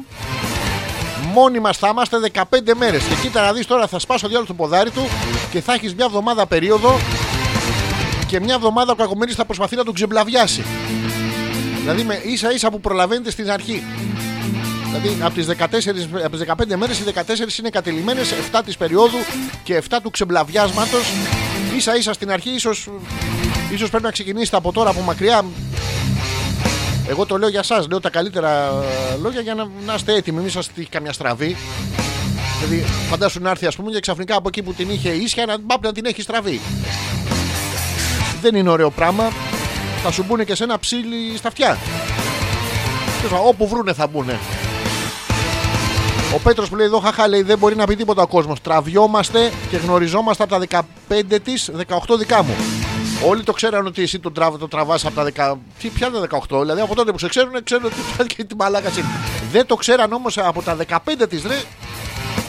Μόνοι μας θα είμαστε 15 μέρες Και κοίτα να δεις τώρα θα σπάσω διάλογο το ποδάρι του Και θα έχεις μια εβδομάδα περίοδο Και μια εβδομάδα ο κακομύρης θα προσπαθεί να τον ξεμπλαβιάσει Δηλαδή με ίσα ίσα που προλαβαίνετε στην αρχή Δηλαδή από τις, 14, από τις 15 μέρες οι 14 είναι κατελημένες 7 της περίοδου και 7 του ξεμπλαβιάσματος Ίσα ίσα στην αρχή ίσως, ίσως πρέπει να ξεκινήσετε από τώρα από μακριά εγώ το λέω για εσά, λέω τα καλύτερα ε, λόγια για να, να είστε έτοιμοι, μην σα τύχει καμιά στραβή. Δηλαδή, φαντάσου να έρθει, ας πούμε, και ξαφνικά από εκεί που την είχε ίσια να, μπαπ, να την έχει στραβή. Δεν είναι ωραίο πράγμα. Θα σου μπουν και σε ένα ψήλι στα αυτιά. Τέλος πάντων, Όπου βρούνε θα μπουν. Ο Πέτρος που λέει εδώ, χαχά, λέει δεν μπορεί να πει τίποτα ο κόσμος. Τραβιόμαστε και γνωριζόμαστε από τα 15 της, 18 δικά μου. Όλοι το ξέραν ότι εσύ το, τραβ, το τραβάς από τα 10. Τι πια τα 18, δηλαδή από τότε που σε ξέρουν, ξέρουν ότι πια και τη μαλάκα είναι. Δεν το ξέραν όμως από τα 15 της ρε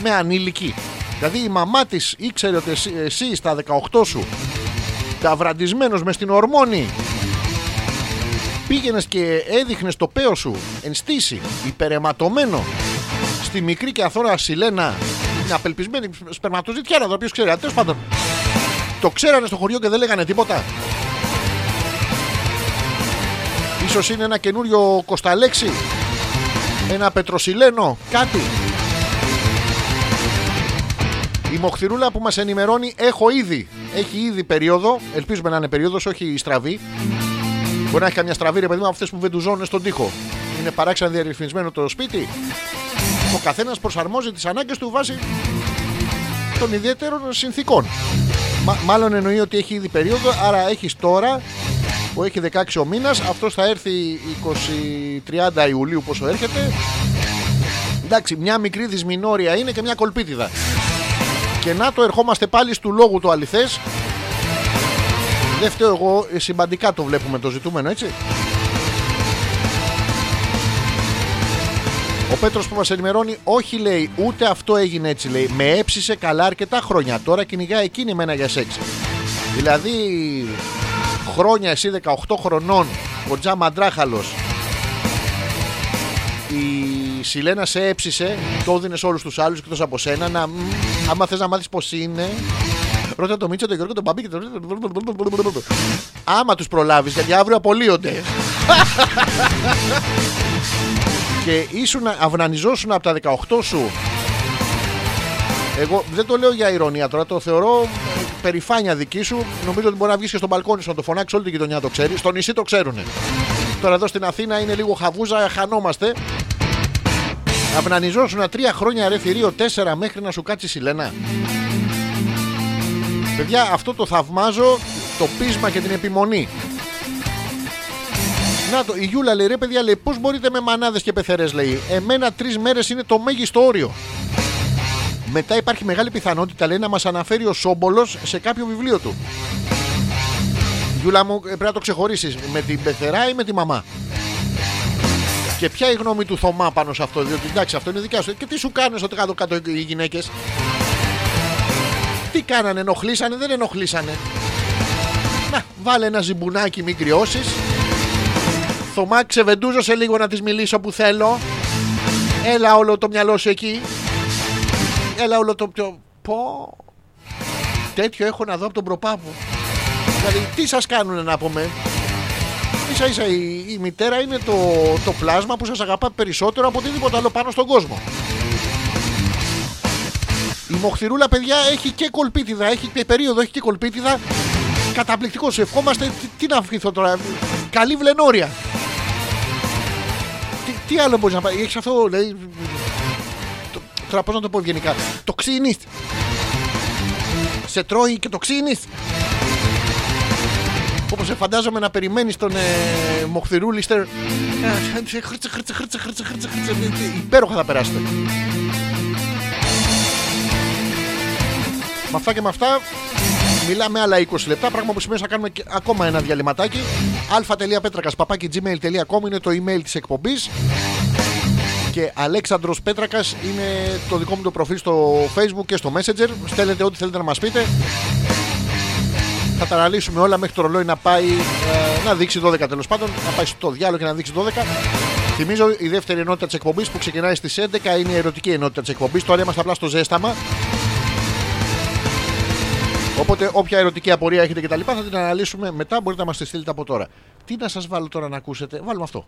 με ανήλικη. Δηλαδή η μαμά της ήξερε ότι εσύ, εσύ στα 18 σου ταυραντισμένο μες στην ορμόνη πήγαινες και έδειχνες το παίο σου εν στήση, υπεραιματωμένο στη μικρή και αθώα Σιλένα, μια απελπισμένη σπερματοζήτια, να το ποιο ξέρει. Τέλος πάντων, το ξέρανε στο χωριό και δεν λέγανε τίποτα. Ίσως είναι ένα καινούριο κοσταλέξι. Ένα πετροσιλένο. Κάτι. Η Μοχθηρούλα που μας ενημερώνει έχω ήδη. Έχει ήδη περίοδο. Ελπίζουμε να είναι περίοδος, όχι στραβή. Μπορεί να έχει καμιά στραβή ρε παιδί μου αυτές που βεντουζώνουν στον τοίχο. Είναι παράξενα διαρρυθμισμένο το σπίτι. Ο καθένας προσαρμόζει τις ανάγκες του βάσει των ιδιαίτερων συνθήκων. Μα- μάλλον εννοεί ότι έχει ήδη περίοδο, άρα έχεις τώρα που έχει 16 ο μήνας. Αυτός θα έρθει 20-30 Ιουλίου, πόσο έρχεται. Εντάξει, μια μικρή δυσμηνόρια είναι και μια κολπίτιδα. Και να το ερχόμαστε πάλι στου λόγου του αληθές. Δεν φταίω εγώ, ε, συμπαντικά το βλέπουμε το ζητούμενο, έτσι. Ο Πέτρος που μας ενημερώνει, όχι λέει, ούτε αυτό έγινε έτσι λέει. Με έψησε καλά αρκετά χρόνια. Τώρα κυνηγά εκείνη εμένα για σεξ. Δηλαδή, χρόνια εσύ 18 χρονών, ο Τζα Μαντράχαλος, η Σιλένα σε έψησε, το έδινες όλους τους άλλους εκτός από σένα. Να, μ, άμα θες να μάθεις πώς είναι, ρώτα το Μίτσο, τον Γιώργο, τον Μπαμπί και τον. Άμα τους προλάβεις, γιατί αύριο απολύονται. Και ήσουν αυνανιζόσουν από τα 18 σου εγώ δεν το λέω για ηρωνία τώρα, το θεωρώ ε, περηφάνεια δική σου. Νομίζω ότι μπορεί να βγεις και στον μπαλκόνι σου να το φωνάξει, όλη την γειτονιά το ξέρει. Στο νησί το ξέρουν. Τώρα εδώ στην Αθήνα είναι λίγο χαβούζα, χανόμαστε. Αυνανιζόσουν τρία χρόνια ρε θηρίο, τέσσερα μέχρι να σου κάτσεις η Σιλένα. Παιδιά, αυτό το θαυμάζω, το πείσμα και την επιμονή. Να το, η Γιούλα λέει ρε παιδιά, λέει πώς μπορείτε με μανάδες και πεθερές, λέει. Εμένα τρεις μέρες είναι το μέγιστο όριο. Μετά υπάρχει μεγάλη πιθανότητα, λέει, να μας αναφέρει ο Σόμπολος σε κάποιο βιβλίο του. Γιούλα μου, ε, πρέπει να το ξεχωρίσεις με την πεθερά ή με τη μαμά; Και ποια η γνώμη του Θωμά πάνω σε αυτό, διότι εντάξει, αυτό είναι δικιά σου. Και τι σου κάνουν στο κάτω κάτω οι γυναίκες; Τι κάνανε, ενοχλήσανε, δεν ενοχλήσανε; Να, βάλε ένα ζυμπουνάκι, μην κρυώσεις. Θωμά, ξεβεντούζω σε λίγο να της μιλήσω που θέλω. Έλα όλο το μυαλό σου εκεί. Έλα όλο το πιο. Πω. Τέτοιο έχω να δω από τον προπάπου. Δηλαδή, τι σας κάνουν να πούμε. Ίσα ίσα η, η μητέρα είναι το, το πλάσμα που σας αγαπά περισσότερο από οτιδήποτε άλλο πάνω στον κόσμο. Η μοχθηρούλα, παιδιά, έχει και κολπίτιδα, έχει και περίοδο, έχει και κολπίτιδα. Καταπληκτικό, σου ευχόμαστε. Τι, τι να ευχηθώ τώρα, καλή βλενόρια. Τι, τι άλλο μπορείς να πάει, έχεις αυτό, λέει. το- Τώρα πώς να το πω ευγενικά. Το ξύνεις. Σε τρώει και το ξύνεις. Όπως σε φαντάζομαι να περιμένεις τον ε, Μοχθηρούλιστερ. Ε, Χρύτσε, χρύτσε, χρύτσε, χρύτσε, χρύτσε, χρύτσε, χρύτσε. Υπέροχα θα περάσετε. Με αυτά και με αυτά μιλάμε άλλα 20 λεπτά. Πράγμα που σημαίνει ότι θα κάνουμε και ακόμα ένα διαλυματάκι. αλφα.πέτρακα παπάκι gmail.com είναι το email της εκπομπής. Και Αλέξανδρος Πέτρακας είναι το δικό μου το προφίλ στο facebook και στο messenger. Στέλνετε ό,τι θέλετε να μας πείτε. Θα τα αναλύσουμε όλα μέχρι το ρολόι να πάει ε, να δείξει 12 τέλος πάντων. Να πάει στο διάλογο και να δείξει 12. Θυμίζω η δεύτερη ενότητα της εκπομπής που ξεκινάει στις 11 είναι η ερωτική ενότητα της εκπομπής. Τώρα είμαστε απλά στο ζέσταμα. Οπότε όποια ερωτική απορία έχετε και τα λοιπά θα την αναλύσουμε μετά. Μπορείτε να μας τη στείλετε από τώρα. Τι να σας βάλω τώρα να ακούσετε; Βάλουμε αυτό.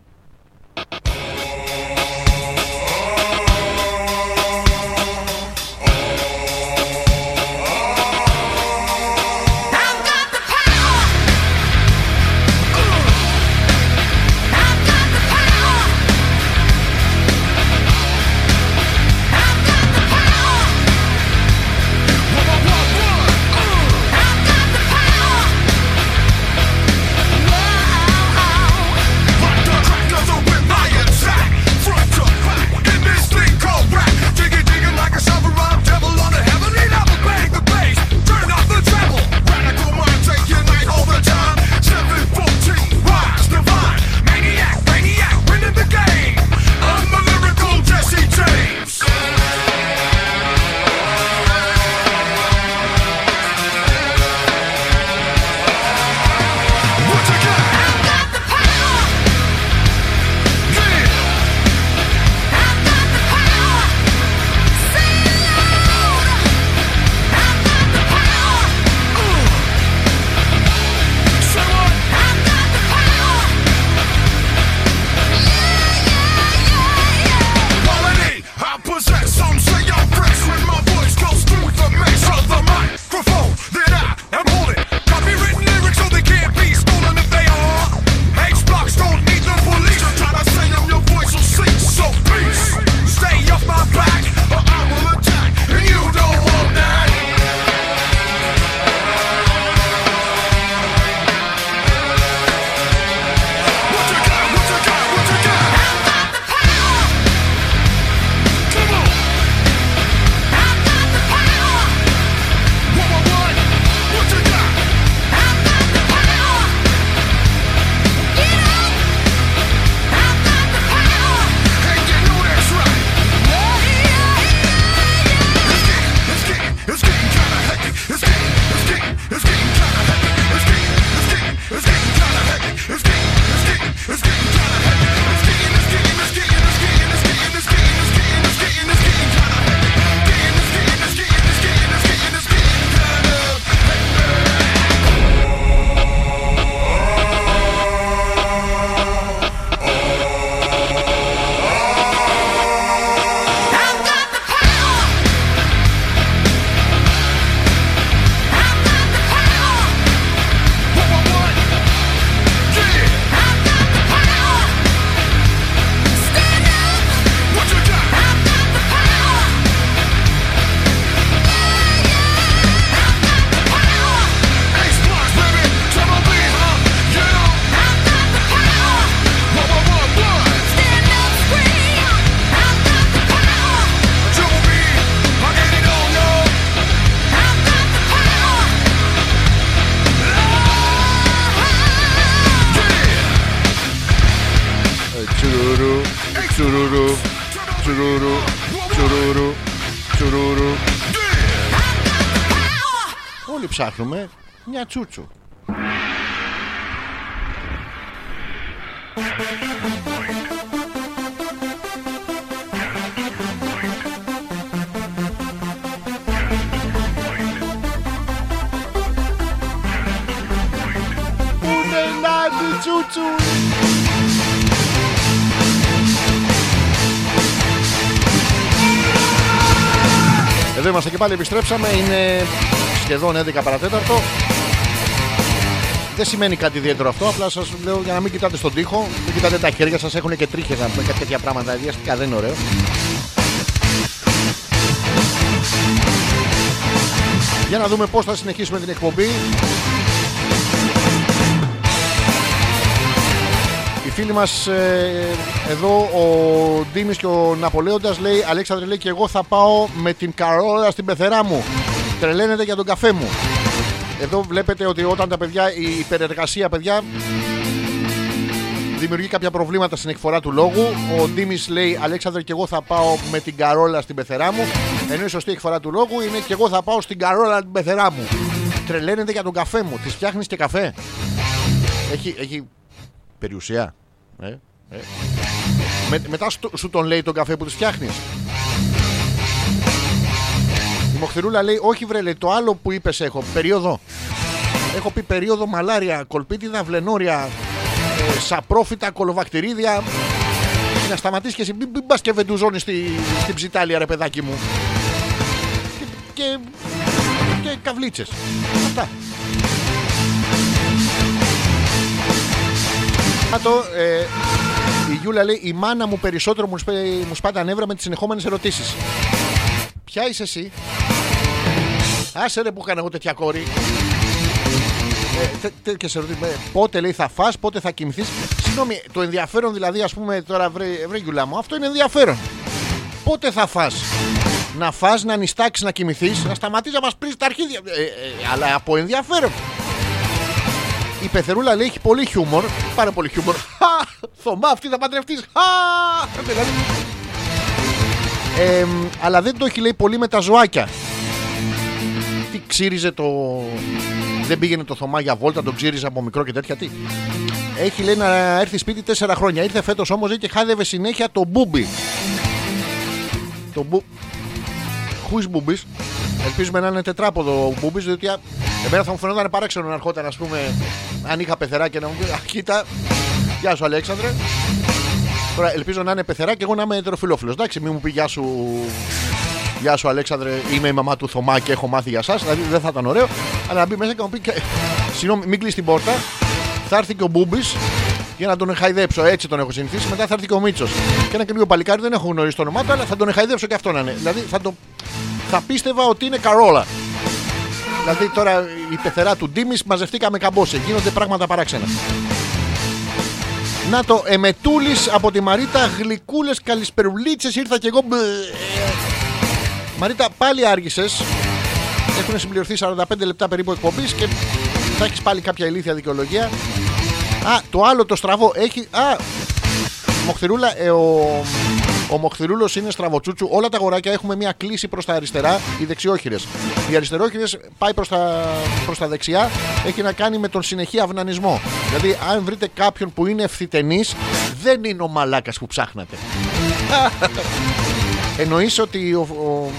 Ψάχνουμε μια τσούτσου. Ούτε να τη τσούτσου; Εδώ είμαστε και πάλι επιστρέψαμε. Είναι σχεδόν 11 παρατέταρτο. Δεν σημαίνει κάτι ιδιαίτερο αυτό. Απλά σας λέω για να μην κοιτάτε στον τοίχο. Μην κοιτάτε τα χέρια σας. Έχουν και τρίχες να πούμε κάτι τέτοια πράγματα. Διαστικά δεν είναι ωραίο. Για να δούμε πώς θα συνεχίσουμε την εκπομπή. Οι φίλοι μας ε, εδώ, ο Ντίμης και ο Ναπολέοντας λέει Αλέξανδρε λέει και εγώ θα πάω με την καρόλα στην πεθερά μου. Τρελαίνεται για τον καφέ μου. Εδώ βλέπετε ότι όταν τα παιδιά, η υπερεργασία παιδιά δημιουργεί κάποια προβλήματα στην εκφορά του λόγου. Ο Ντίμης λέει: Αλέξανδρε, και εγώ θα πάω με την καρόλα στην πεθερά μου. Ενώ η σωστή εκφορά του λόγου είναι: Και εγώ θα πάω στην καρόλα την πεθερά μου. Τρελαίνεται για τον καφέ μου. Τη φτιάχνεις και καφέ. Έχει, έχει περιουσία. Ε, ε. Με, μετά σου, σου τον λέει τον καφέ που τη φτιάχνεις. Η Μοχθηρούλα λέει: Όχι, βρε, λέει, το άλλο που είπες έχω. Περίοδο. Έχω πει περίοδο μαλάρια, κολπίτιδα, βλενόρια, ε, σαπρόφυτα, κολοβακτηρίδια. Να σταματήσεις και εσύ. Μην, μην πας και βεντουζώνεις στη, στην ψιτάλια, ρε παιδάκι μου. Και, και, και καβλίτσες. Αυτά. Α, το, ε, η Γιούλα λέει: Η μάνα μου περισσότερο μου, σπέ- μου σπά τα νεύρα με τις συνεχόμενες ερωτήσεις. Ποια είσαι εσύ, Άσε ρε που έκανα εγώ τέτοια κόρη. Ε, τε- τέτοιες ερωτήσεις. Ε, Πότε λέει θα φας, πότε θα κοιμηθείς. Συγγνώμη, το ενδιαφέρον δηλαδή, ας πούμε τώρα, βρε, βρε Γιουλά μου, αυτό είναι ενδιαφέρον. Πότε θα φας; Να φας, να νιστάξεις, να κοιμηθείς, να σταματήσεις να μας πρίζεις τα αρχίδια. Ε, ε, αλλά από ενδιαφέρον. Η πεθερούλα λέει έχει πολύ χιούμορ. Πάρα πολύ χιούμορ. *laughs* Χα! Θωμά, αυτή θα παντρευτείς. Χα! Δηλαδή. Ε, αλλά δεν το έχει λέει πολύ με τα ζωάκια. Τι ξύριζε το. Δεν πήγαινε το Θωμά για βόλτα, τον ξύριζε από μικρό και τέτοια. Τι; Έχει λέει να έρθει σπίτι τέσσερα χρόνια. Ήρθε φέτος όμως και χάδευε συνέχεια το μπούμπι. Το μπου. Χουί μπούμπι. Ελπίζουμε να είναι τετράποδο ο μπούμπις, διότι α, εμένα θα μου φαινόταν παράξενο να ερχόταν, ας πούμε, αν είχα πεθερά και να μου πει Αχ, κοίτα, γεια σου Αλέξανδρε. Τώρα ελπίζω να είναι πεθερά και εγώ να είμαι ετεροφιλόφιλος. Εντάξει, μην μου πει γεια σου, Γεια σου Αλέξανδρε, είμαι η μαμά του Θωμά και έχω μάθει για σας Δηλαδή δεν θα ήταν ωραίο. Αλλά να μπει μέσα και να μου πει: και- Συγγνώμη, μην κλείσει την πόρτα. Θα έρθει και ο Μπούμπης για να τον χαϊδέψω. Έτσι τον έχω συνηθίσει. Μετά θα έρθει και ο Μίτσος. Και ένα καινούριο παλικάρι δεν έχω γνωρίσει το όνομά του, αλλά θα τον χαϊδέψω και αυτό να είναι. Δηλαδή θα, το... θα πίστευα ότι είναι Καρόλα. Δηλαδή τώρα η πεθερά του Ντίμης μαζευτήκαμε καμπόσε. Γίνονται πράγματα παράξενα. Να το εμετούλης από τη Μαρίτα, γλυκούλες, καλησπερουλίτσες. Ήρθα κι εγώ. μπ, ε, Μαρίτα, πάλι άργησες. Έχουν συμπληρωθεί 45 λεπτά περίπου εκπομπής και θα έχεις πάλι κάποια ηλίθια δικαιολογία. Α, το άλλο το στραβό έχει. Α, Μοχθηρούλα, ε, ο, ο Μοχθηρούλος είναι στραβοτσούτσου. Όλα τα αγοράκια έχουμε μια κλίση προς τα αριστερά, οι δεξιόχειρες. Οι αριστερόχειρες πάει προς τα, προς τα δεξιά, έχει να κάνει με τον συνεχή αυνανισμό. Δηλαδή, αν βρείτε κάποιον που είναι ευθυτενής, δεν είναι ο μαλάκας που ψάχνατε. *laughs* Εννοείς ότι ο, ο,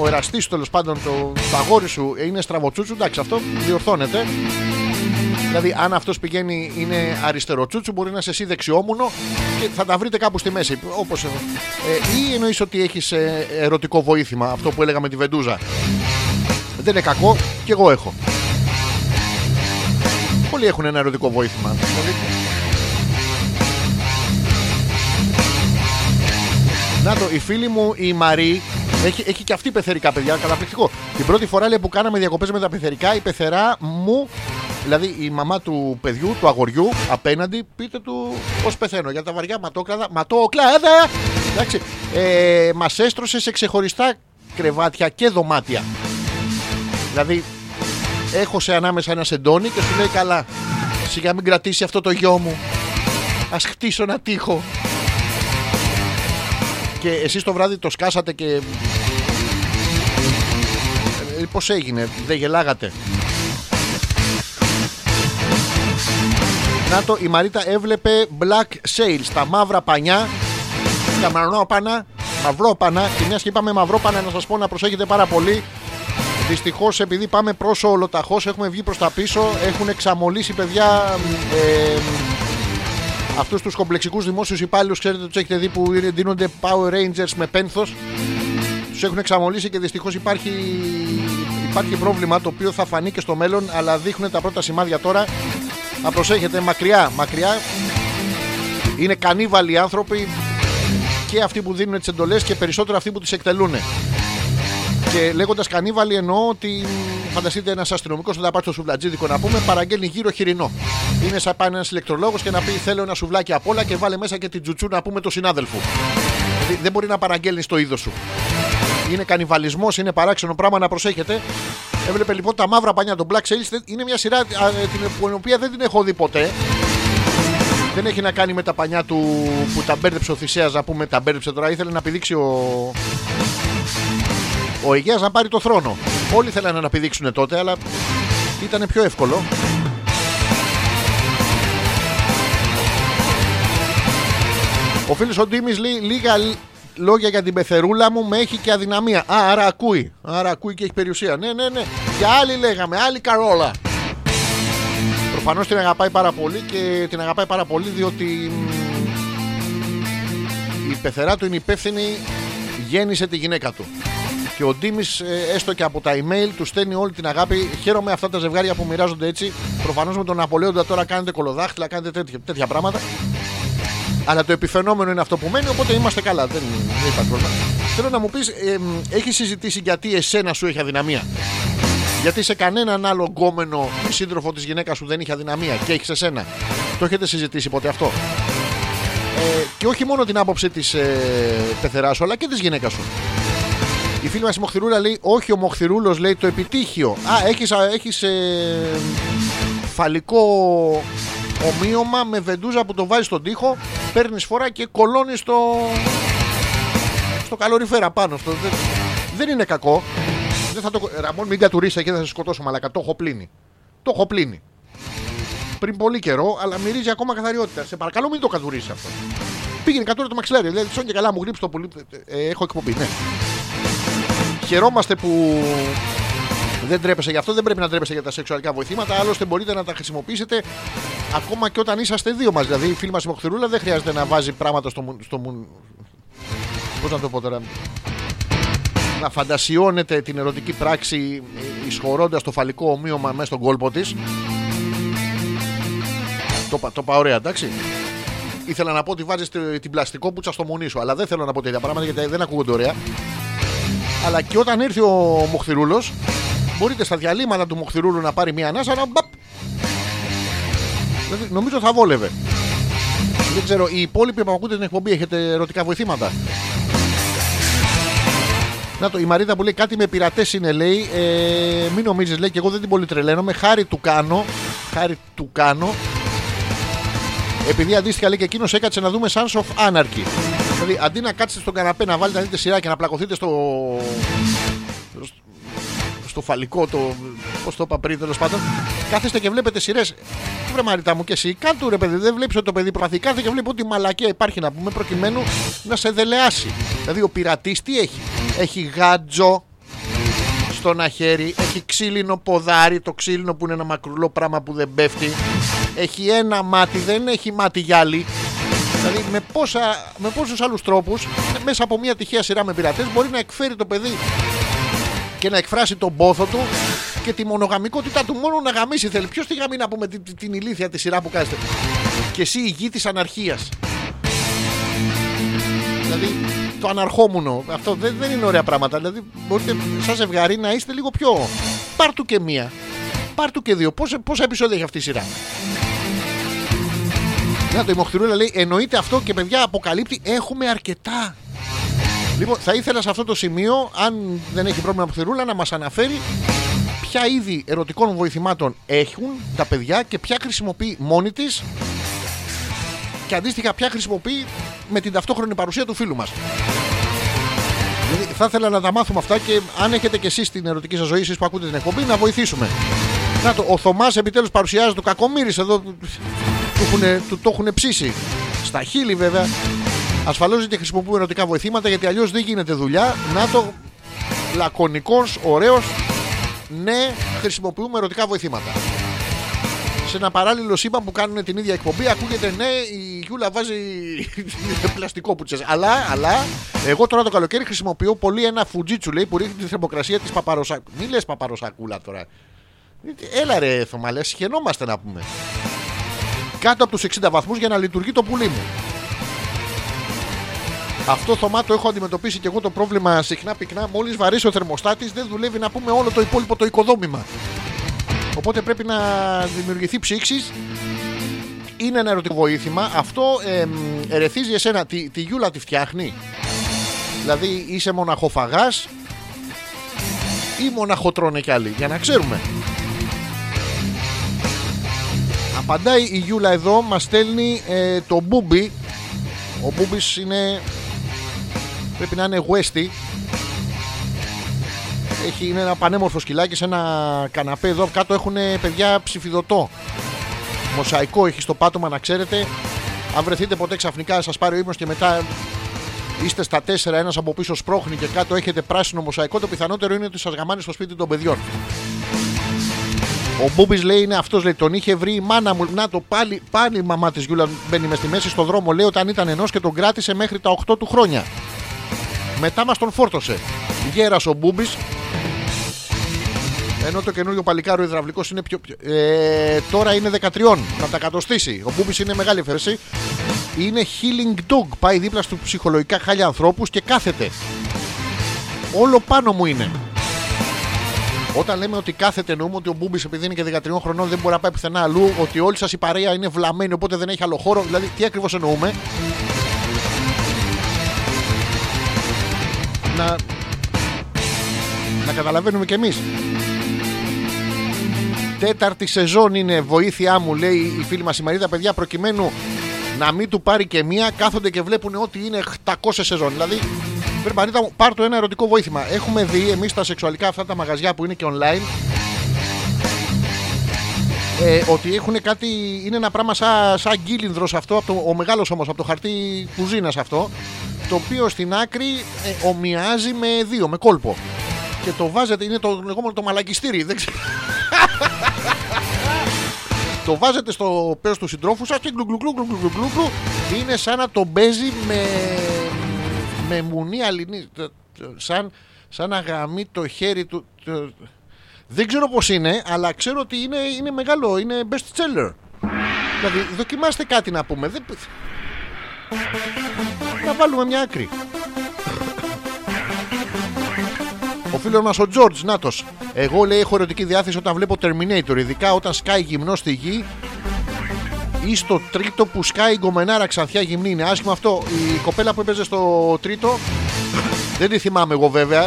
ο εραστής τέλος πάντων, το, το αγόρι σου είναι στραβοτσούτσου, εντάξει, αυτό διορθώνεται. Δηλαδή, αν αυτός πηγαίνει είναι αριστεροτσούτσου, μπορεί να είσαι εσύ δεξιόμουνο και θα τα βρείτε κάπου στη μέση. Όπως, ε, ε, ή εννοείς ότι έχεις ερωτικό βοήθημα, αυτό που έλεγα με τη βεντούζα; Δεν είναι κακό, και εγώ έχω. Πολλοί έχουν ένα ερωτικό βοήθημα. Δηλαδή, Να το, η φίλη μου η Μαρή έχει, έχει και αυτή πεθερικά παιδιά, καταπληκτικό. Την πρώτη φορά λέει, που κάναμε διακοπές με τα πεθερικά, η πεθερά μου, δηλαδή η μαμά του παιδιού, του αγοριού, απέναντι, πείτε του πώς πεθαίνω. Για τα βαριά ματόκλαδα, ματόκλαδα! Εντάξει, ε, μας έστρωσε σε ξεχωριστά κρεβάτια και δωμάτια. Δηλαδή, έχω σε ανάμεσα ένα σεντόνι και σου λέει καλά. Σιγά μην κρατήσει αυτό το γιο μου. Ας χτίσω ένα τείχο και εσείς το βράδυ το σκάσατε και... Ε, πώς έγινε, δεν γελάγατε; Να το, η Μαρίτα έβλεπε Black Sales, τα μαύρα πανιά. Τα μαυρόπανα, μαυρόπανα. Και μιας και είπαμε μαυρόπανα, να σας πω να προσέχετε πάρα πολύ. Δυστυχώς, επειδή πάμε προς ολοταχώς, έχουμε βγει προς τα πίσω. Έχουν εξαμολύσει παιδιά ε, αυτούς τους κομπλεξικούς δημόσιους υπάλληλους. Ξέρετε, τους έχετε δει που είναι- δίνονται Power Rangers με πένθος. Τους έχουν εξαμολύσει και δυστυχώς υπάρχει, υπάρχει πρόβλημα το οποίο θα φανεί και στο μέλλον. Αλλά δείχνουν τα πρώτα σημάδια τώρα. Να προσέχετε μακριά, μακριά. Είναι κανίβαλοι οι άνθρωποι και αυτοί που δίνουν τις εντολές και περισσότερο αυτοί που τις εκτελούν. Και λέγοντας κανίβαλοι εννοώ ότι μ, φανταστείτε ένας αστυνομικός όταν πάει στο σουβλατζίδικο να πούμε παραγγέλνει γύρω χοιρινό. Είναι σαν πάει ένας ηλεκτρολόγος και να πει θέλω ένα σουβλάκι απ' όλα και βάλε μέσα και την τζουτσού να πούμε το συνάδελφο. Δηλαδή δεν μπορεί να παραγγέλνεις το είδος σου. Είναι κανιβαλισμός, είναι παράξενο πράγμα να προσέχετε. Έβλεπε λοιπόν τα μαύρα πανιά, το Black Sails είναι μια σειρά α, ε, την την οποία δεν την έχω δει ποτέ. Δεν έχει να κάνει με τα πανιά του που τα μπέρδεψε ο Θησέας να πούμε τα μπέρδεψε τώρα. Ήθελε να πηδήξει ο, ο Αιγαίας να πάρει το θρόνο. Όλοι θέλανε να πηδήξουν τότε, αλλά ήταν πιο εύκολο. Ο φίλος ο Ντίμης λέει λίγα λ- λόγια για την πεθερούλα μου με έχει και αδυναμία. Α, άρα ακούει. Άρα ακούει και έχει περιουσία. Ναι, ναι, ναι. Για άλλη λέγαμε, άλλη καρόλα. Προφανώς την αγαπάει πάρα πολύ και την αγαπάει πάρα πολύ διότι μ, η πεθερά του είναι υπεύθυνη, γέννησε τη γυναίκα του. Και ο Ντίμης, έστω και από τα email, του στέλνει όλη την αγάπη. Χαίρομαι αυτά τα ζευγάρια που μοιράζονται έτσι. Προφανώς με τον Ναπολέοντα τώρα κάνετε κολοδάχτυλα, κάνετε τέτοια, τέτοια πράγματα. Αλλά το επιφαινόμενο είναι αυτό που μένει, οπότε είμαστε καλά. Δεν, δεν υπάρχει πρόβλημα. Θέλω να μου πεις, ε, έχεις συζητήσει γιατί εσένα σου έχει αδυναμία; Γιατί σε κανέναν άλλο γκόμενο σύντροφο της γυναίκας σου δεν είχε αδυναμία και έχεις εσένα; Το έχετε συζητήσει ποτέ αυτό; Ε, και όχι μόνο την άποψη της ε, πεθεράς σου, αλλά και της γυναίκας σου. Η φίλη μας η Μοχθηρούλα λέει: Όχι, ο Μοχθηρούλος λέει το επιτύχιο. Α, έχεις έχεις, ε, φαλικό ομοίωμα με βεντούζα που το βάζεις στον τοίχο, παίρνεις φορά και κολώνεις στο. στο καλοριφέρα πάνω. Στο, δεν, δεν είναι κακό. Δεν θα το, Ραμόν, μην κατουρίσει και δεν θα σε σκοτώσω μαλακα. Το έχω πλύνει. Το έχω πλύνει. Πριν πολύ καιρό, αλλά μυρίζει ακόμα καθαριότητα. Σε παρακαλώ, μην το κατουρίσει αυτό. Πήγαινε κατούρα το μαξιλάρι. Δηλαδή, σόν και καλά μου γρήψει το πουλί. Ε, έχω εκπομπή, ναι. Χαιρόμαστε που δεν τρέπεσαι γι' αυτό, δεν πρέπει να τρέπεσαι για τα σεξουαλικά βοηθήματα. Άλλωστε, μπορείτε να τα χρησιμοποιήσετε ακόμα και όταν είσαστε δύο μας. Δηλαδή, η φίλη μας η Μοχθηρούλα δεν χρειάζεται να βάζει πράγματα στο. μου- στο μου... Πώς να το πω τώρα. Να φαντασιώνεται την ερωτική πράξη εισχωρώντα το φαλικό ομοίωμα μέσα στον κόλπο της. Το, πα- το πάω ωραία, εντάξει. Ήθελα να πω ότι βάζεις την πλαστικόπουτσα στο μουνί σου, αλλά δεν θέλω να πω τέτοια πράγματα γιατί δεν ακούγονται ωραία. Αλλά και όταν έρθει ο Μοχθηρούλος, μπορείτε στα διαλύματα του Μοχθηρούλου να πάρει μία ανάσα να. μπαπ. Δηλαδή, νομίζω θα βόλευε. Δεν ξέρω, οι υπόλοιποι που ακούτε την εκπομπή έχετε ερωτικά βοηθήματα; Να το, η Μαρίτα που λέει κάτι με πειρατές είναι, λέει. Ε, μην νομίζεις, λέει, και εγώ δεν την πολύ τρελαίνομαι. Χάρη του κάνω. Χάρη του κάνω. Επειδή αντίστοιχα λέει και εκείνος έκατσε να δούμε Sons of Anarchy. Δηλαδή αντί να κάτσετε στον καναπέ να βάλετε να δείτε σειρά και να πλακωθείτε στο. Στο φαλικό, το. Πώς το είπα πριν τέλος πάντων. Κάθεστε και βλέπετε σειρές. Βρε Μαρίτα μου και εσύ, κάτω ρε παιδί, δεν βλέπεις ότι το παιδί προσπαθεί. Κάθε και βλέπει ότι μαλακία υπάρχει να πούμε προκειμένου να σε δελεάσει. Δηλαδή ο πειρατής τι έχει; Έχει γάτζο στο ένα χέρι, έχει ξύλινο ποδάρι, το ξύλινο που είναι ένα μακρουλό πράγμα που δεν πέφτει. Έχει ένα μάτι, δεν έχει μάτι γυάλι. Δηλαδή με, πόσα, με πόσους άλλους τρόπους μέσα από μια τυχαία σειρά με πειρατές μπορεί να εκφέρει το παιδί και να εκφράσει τον πόθο του και τη μονογαμικότητά του. Μόνο να γαμίσει θέλει. Ποιος τη γαμεί να πούμε την, την, την ηλίθια τη σειρά που κάνετε. Και εσύ η γη της αναρχίας. Δηλαδή το αναρχόμουνο. Αυτό δεν, δεν είναι ωραία πράγματα. Δηλαδή μπορείτε σαν ζευγάρι να είστε λίγο πιο. Πάρ του και μία. Πάρ του και δύο. Πόσα, πόσα επεισόδια έχει αυτή η σειρά; Να το η Μοχθηρούλα λέει εννοείται αυτό και παιδιά αποκαλύπτει έχουμε αρκετά. Λοιπόν, θα ήθελα σε αυτό το σημείο, αν δεν έχει πρόβλημα Μοχθηρούλα, να μας αναφέρει ποια είδη ερωτικών βοηθημάτων έχουν τα παιδιά και ποια χρησιμοποιεί μόνη της και αντίστοιχα ποια χρησιμοποιεί με την ταυτόχρονη παρουσία του φίλου μας. Δηλαδή, θα ήθελα να τα μάθουμε αυτά και αν έχετε και εσείς την ερωτική σας ζωή, εσείς που ακούτε την εκπομπή, να βοηθήσουμε. Να το, ο Θωμάς επιτέλους παρουσιάζει το κακομύρης εδώ. του, έχουνε- του το έχουν ψήσει. Στα χείλη βέβαια. Ασφαλώς δεν χρησιμοποιούμε ερωτικά βοηθήματα γιατί αλλιώς δεν γίνεται δουλειά. Να το λακωνικός, ωραίος. Ναι, χρησιμοποιούμε ερωτικά βοηθήματα. Σε ένα παράλληλο σύμπαν που κάνουν την ίδια εκπομπή ακούγεται ναι, η Γιούλα βάζει *laughs* πλαστικό πουτσες. Αλλά, αλλά, εγώ τώρα το καλοκαίρι χρησιμοποιώ πολύ ένα φουτζίτσου λέει που ρίχνει τη θερμοκρασία της παπαροσακούλα. Μη λες παπαροσακούλα τώρα. Έλα ρε Θωμαλέ, σχαινόμαστε να πούμε. Κάτω από τους 60 βαθμούς για να λειτουργεί το πουλί μου. Αυτό Θωμά το έχω αντιμετωπίσει και εγώ το πρόβλημα συχνά πυκνά. Μόλις βαρύσει ο θερμοστάτης, δεν δουλεύει να πούμε όλο το υπόλοιπο το οικοδόμημα. Οπότε πρέπει να δημιουργηθεί ψήξης. Είναι ένα ερωτικό βοήθημα. Αυτό εμ, ερεθίζει εσένα. Τη, τη γιούλα τη φτιάχνει. Δηλαδή είσαι μοναχοφαγάς ή μοναχοτρώνε κι άλλοι. Για να ξέρουμε. Απαντάει η Γιούλα εδώ, μας στέλνει ε, το Μπούμπι. Ο Μπούμπις είναι... Πρέπει να είναι Westy. Έχει, είναι ένα πανέμορφο σκυλάκι σε ένα καναπέ εδώ. Κάτω έχουν παιδιά ψηφιδωτό. Μοσαϊκό έχει στο πάτωμα να ξέρετε. Αν βρεθείτε ποτέ ξαφνικά σας πάρει ο ύπνος και μετά είστε στα τέσσερα, ένας από πίσω σπρώχνει και κάτω έχετε πράσινο μοσαϊκό, το πιθανότερο είναι ότι σας γαμάνει στο σπίτι των παιδιών. Ο Μπούμπης λέει είναι αυτός, λέει τον είχε βρει η μάνα μου. Να το πάλι, πάλι η μαμά της Γιούλα μπαίνει μες στη μέση στον δρόμο, λέει όταν ήταν ενός και τον κράτησε μέχρι τα 8 του χρόνια. Μετά μας τον φόρτωσε. Γέρας ο Μπούμπης. Ενώ το καινούριο παλικάρο υδραυλικός είναι πιο. πιο- Ε, τώρα είναι 13. Θα τα κατοστήσει. Ο Μπούμπης είναι μεγάλη εφαίρεση. Είναι healing dog. Πάει δίπλα στους ψυχολογικά χάλια ανθρώπους και κάθεται. Όλο πάνω μου είναι. Όταν λέμε ότι κάθεται εννοούμε ότι ο Μπούμπης επειδή είναι και 13 χρονών δεν μπορεί να πάει πουθενά αλλού, ότι όλη σας η παρέα είναι βλαμμένη οπότε δεν έχει άλλο χώρο. Δηλαδή, τι ακριβώς εννοούμε; Να, να καταλαβαίνουμε κι εμείς. Τέταρτη σεζόν είναι βοήθειά μου, λέει η φίλη μας η Μαρίδα, παιδιά, προκειμένου να μην του πάρει και μία, κάθονται και βλέπουν ότι είναι 800 σεζόν. Δηλαδή, πρέπει Μαρίδα μου, πάρ το ένα ερωτικό βοήθημα. Έχουμε δει εμείς τα σεξουαλικά αυτά τα μαγαζιά που είναι και online. Ε, ότι έχουν κάτι, είναι ένα πράγμα σαν, σαν γκίλινδρος αυτό, από το, ο μεγάλος όμως από το χαρτί κουζίνας αυτό, το οποίο στην άκρη ε, ομοιάζει με δύο, με κόλπο. Και το βάζετε, είναι το λεγόμενο το μαλακιστήρι, δεν ξέρω. το βάζετε στο πέρας του συντρόφου σας και γκλουγκλουγκλου, γκλουγκλουγκλου, γκλουγκλου. είναι σαν να το παίζει με, με μουνή αλληνή. Σαν, σαν να γαμεί το χέρι του. το- δεν ξέρω πώς είναι, αλλά ξέρω ότι είναι, είναι μεγάλο, είναι best seller. Δηλαδή, δοκιμάστε κάτι να πούμε. Δεν... Να βάλουμε μια άκρη. Ο φίλος μας ο Τζορτζ, νάτος. Εγώ λέει έχω ερωτική διάθεση όταν βλέπω Terminator, ειδικά όταν σκάει γυμνό στη γη ή στο τρίτο που σκάει η γκομενάρα ξανθιά γυμνή. Είναι άσχημο αυτό. Η κοπέλα που έπαιζε στο τρίτο, δεν τη θυμάμαι εγώ βέβαια.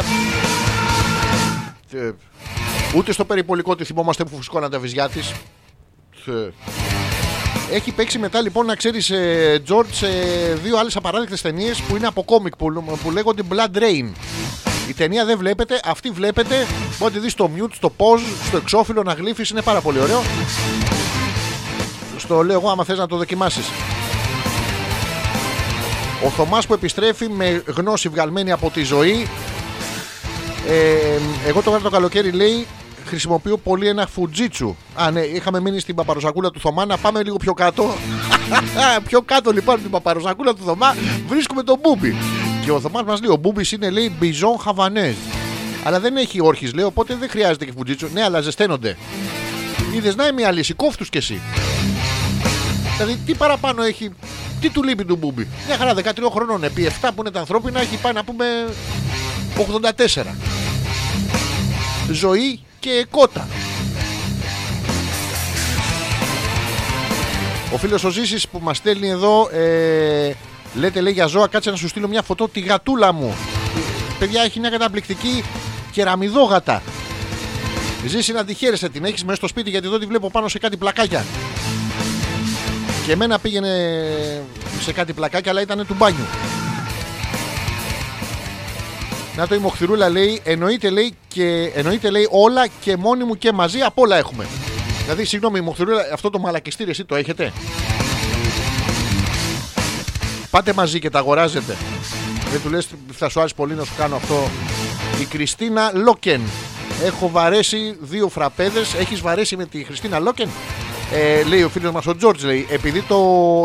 Ε, Ούτε στο περιπολικό τη θυμόμαστε που φουσκώναν τα βυζιά της. Έχει παίξει μετά λοιπόν να ξέρεις, Τζορτ, σε δύο άλλες απαράδεκτες ταινίες που είναι από κόμικ που, που λέγονται BloodRayne. Η ταινία δεν βλέπετε, αυτή βλέπετε. Μπορείτε δεις στο mute, στο pause, στο εξώφυλλο να γλύφεις, είναι πάρα πολύ ωραίο. Στο λέω εγώ, άμα θες να το δοκιμάσεις. Ο Θωμάς που επιστρέφει με γνώση βγαλμένη από τη ζωή. Ε, εγώ τώρα το καλοκαίρι λέει χρησιμοποιώ πολύ ένα φουτζίτσου. Α, ναι, είχαμε μείνει στην παπαροσακούλα του Θωμά. Να πάμε λίγο πιο κάτω. *laughs* πιο κάτω λοιπόν από την παπαροσακούλα του Θωμά βρίσκουμε τον Μπούμπι. Και ο Θωμάς μας λέει: Ο Μπούμπι είναι λέει μπιζόν χαβανέζ. Αλλά δεν έχει όρχης λέει, οπότε δεν χρειάζεται και φουτζίτσου. Ναι, αλλά ζεσταίνονται. Είδες να είμαι αλύση, κόφτους κι εσύ. Δηλαδή, τι παραπάνω έχει, τι του λείπει του Μπούμπι. Μια χαρά 13 χρονών, επί 7 που είναι τα ανθρώπινα, έχει πάει να πούμε 84. Ζωή και κότα. Ο φίλος ο Ζήσης που μας στέλνει εδώ ε, Λέτε λέει για ζώα κάτσε να σου στείλω μια φωτό τη γατούλα μου. Παιδιά έχει μια καταπληκτική κεραμιδόγατα. Ζήσει να τη χαίρεσαι την έχεις μέσα στο σπίτι γιατί εδώ τη βλέπω πάνω σε κάτι πλακάκια. Και εμένα πήγαινε σε κάτι πλακάκια αλλά ήταν του μπάνιου να το η Μοχθηρούλα λέει, εννοείται λέει, και, εννοείται λέει όλα και μόνοι μου και μαζί απ' όλα έχουμε. Δηλαδή, συγγνώμη, η Μοχθηρούλα, αυτό το μαλακιστήρι εσύ το έχετε; Πάτε μαζί και τα αγοράζετε. Δεν του λες θα σου άρεσε πολύ να σου κάνω αυτό. Η Κριστίνα Λόκεν. Έχω βαρέσει δύο φραπέδες. Έχεις βαρέσει με τη Χριστίνα Λόκεν; Ε, λέει ο φίλος μας ο Τζόρτζ λέει επειδή το,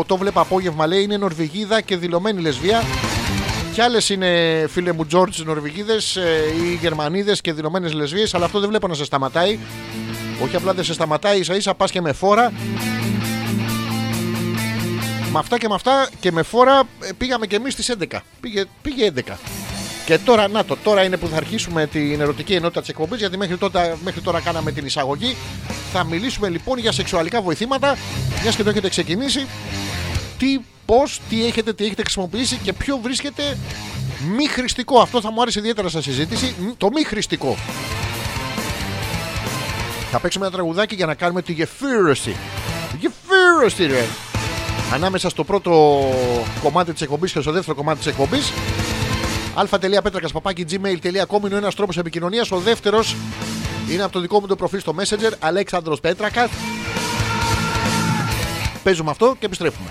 το βλέπα απόγευμα λέει είναι Νορβηγίδα και δηλωμένη λεσβία και άλλες είναι φίλε μου Τζόρτζ Νορβηγίδες ή Γερμανίδες και δηλωμένε λεσβείε, αλλά αυτό δεν βλέπω να σε σταματάει. Όχι απλά δεν σε σταματάει, ίσα ίσα πας και με φόρα. Με αυτά και με αυτά και με φόρα ε, πήγαμε και εμείς στις 11. Πήγε, πήγε 11. Και τώρα, να το, τώρα είναι που θα αρχίσουμε την ερωτική ενότητα της εκπομπής, γιατί μέχρι, τότε, μέχρι τώρα κάναμε την εισαγωγή. Θα μιλήσουμε λοιπόν για σεξουαλικά βοηθήματα, μιας και το έχετε ξεκινήσει. Τι, πώς, τι έχετε, τι έχετε χρησιμοποιήσει και ποιο βρίσκεται μη χρηστικό. Αυτό θα μου άρεσε ιδιαίτερα στα συζήτηση. Μ, Το μη χρηστικό. Θα παίξουμε ένα τραγουδάκι για να κάνουμε τη γεφύρωση. Τη γεφύρωση, ρε. Ανάμεσα στο πρώτο κομμάτι της εκπομπής και στο δεύτερο κομμάτι της εκπομπής. αλφα.πέτρακα.gmail.com είναι ο ένας τρόπος επικοινωνίας. Ο δεύτερος είναι από το δικό μου το προφίλ στο Messenger. Αλέξανδρος Πέτρακας. Παίζουμε αυτό και επιστρέφουμε.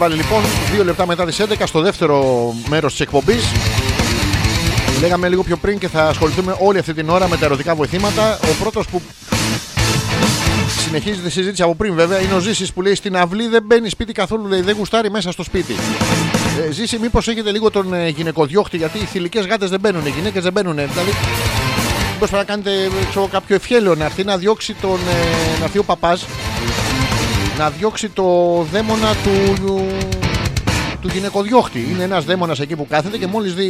πάλι λοιπόν, δύο λεπτά μετά τις 11 στο δεύτερο μέρος της εκπομπής. Λέγαμε λίγο πιο πριν και θα ασχοληθούμε όλη αυτή την ώρα με τα ερωτικά βοηθήματα. Ο πρώτος που συνεχίζει τη συζήτηση από πριν βέβαια είναι ο Ζήσης που λέει στην αυλή δεν μπαίνει σπίτι καθόλου, λέει δεν γουστάρει μέσα στο σπίτι. Ε, Ζήση μήπως έχετε λίγο τον ε, γυναικοδιώχτη γιατί οι θηλυκές γάτες δεν μπαίνουν, οι γυναίκες δεν μπαίνουν. Δηλαδή μήπως πρέπει να κάνετε ε, ξέρω, κάποιο ευχέλαιο να έρθει να διώξει τον, ε, να έρθει ο παπάς να διώξει το δαίμονα του, του γυναικοδιώχτη. Είναι ένας δαίμονας εκεί που κάθεται και μόλις δει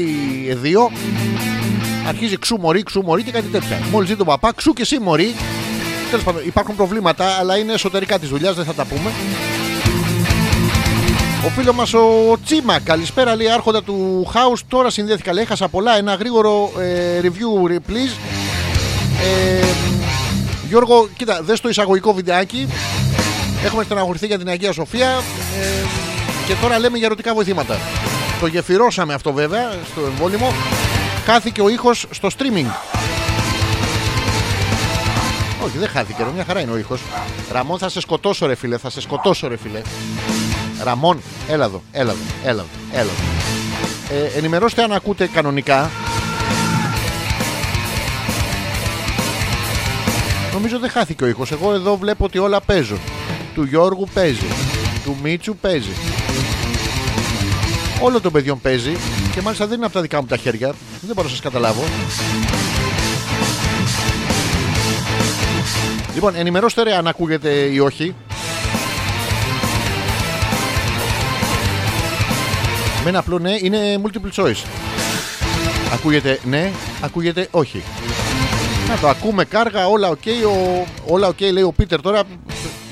δύο αρχίζει ξού μωρή, ξού μωρή και κάτι τέτοια. Μόλις δει τον παπά, ξού και εσύ μωρή. Τέλος πάντων, υπάρχουν προβλήματα, αλλά είναι εσωτερικά της δουλειάς, δεν θα τα πούμε. Ο φίλος μας ο Τσίμα, καλησπέρα λέει άρχοντα του House. Τώρα συνδέθηκα, λέει. Έχασα πολλά. Ένα γρήγορο ε, review, please. Ε, Γιώργο, κοίτα, δες το εισαγωγικό βιντεάκι. Έχουμε στεναχωρηθεί για την Αγία Σοφία ε, και τώρα λέμε για ερωτικά βοηθήματα. Το γεφυρώσαμε αυτό βέβαια στο εμβόλυμο. Χάθηκε ο ήχος στο streaming. Όχι, δεν χάθηκε, ρε, μια χαρά είναι ο ήχος. Ραμόν, θα σε σκοτώσω, ρε φίλε, θα σε σκοτώσω, ρε φίλε. Ραμόν, έλα εδώ, έλα εδώ, έλα εδώ, έλα εδώ. Ε, ενημερώστε αν ακούτε κανονικά. Νομίζω δεν χάθηκε ο ήχος. Εγώ εδώ βλέπω ότι όλα παίζουν. Του Γιώργου παίζει. Του Μίτσου παίζει. Όλο των παιδιών παίζει και μάλιστα δεν είναι από τα δικά μου τα χέρια. Δεν μπορώ να σας καταλάβω. Λοιπόν, ενημερώστε ρε αν ακούγεται ή όχι. Με ένα απλό ναι είναι multiple choice. Ακούγεται ναι, ακούγεται όχι. Να το ακούμε κάργα, όλα οκ. ο, όλα οκ λέει ο Πίτερ τώρα.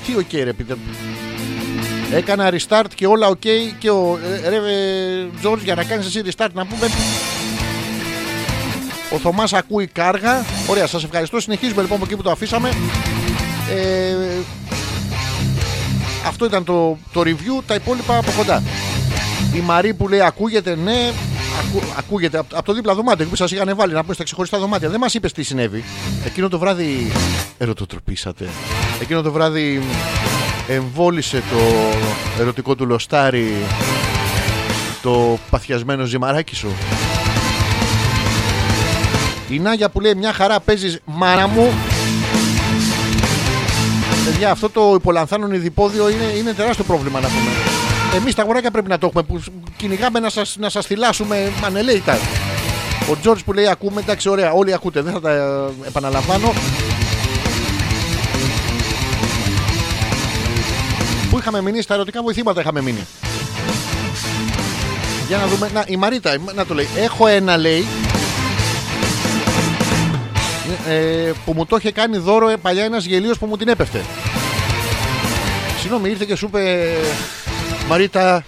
Τι οκ ρε Πίτερ. Έκανα restart και όλα οκ και ο ε, ρε Τζόρτζ για να κάνεις εσύ restart να πούμε. Ο Θωμάς ακούει κάργα. Ωραία, σας ευχαριστώ. Συνεχίζουμε λοιπόν από εκεί που το αφήσαμε. Ε, αυτό ήταν το, το review. Τα υπόλοιπα από κοντά. Η Μαρή που λέει ακούγεται, ναι, ακού, ακούγεται από, από το δίπλα δωμάτιο που σας είχαν βάλει να πούμε στα ξεχωριστά δωμάτια. Δεν μας είπες τι συνέβη. Εκείνο το βράδυ ερωτοτροπήσατε. Εκείνο το βράδυ εμβόλισε το ερωτικό του λοστάρι το παθιασμένο ζυμαράκι σου. Η Νάγια που λέει μια χαρά παίζεις μάνα μου. Παιδιά, αυτό το υπολανθάνον ειδipόδιο είναι, είναι τεράστιο πρόβλημα να πούμε. Εμείς τα αγοράκια πρέπει να το έχουμε που κυνηγάμε να σας να σας θυλάσουμε ανελέητα. Ο Τζόρτζ που λέει ακούμε, εντάξει, ωραία, όλοι ακούτε, δεν θα τα ε, επαναλαμβάνω. Είχαμε μείνει, στα ερωτικά βοηθήματα είχαμε μείνει. Για να δούμε. Να, η Μαρίτα, να το λέει. Έχω ένα λέει. ε, που μου το είχε κάνει δώρο ε, παλιά ένας γελίος που μου την έπεφτε. Συγγνώμη, ήρθε και σου είπε Μαρίτα,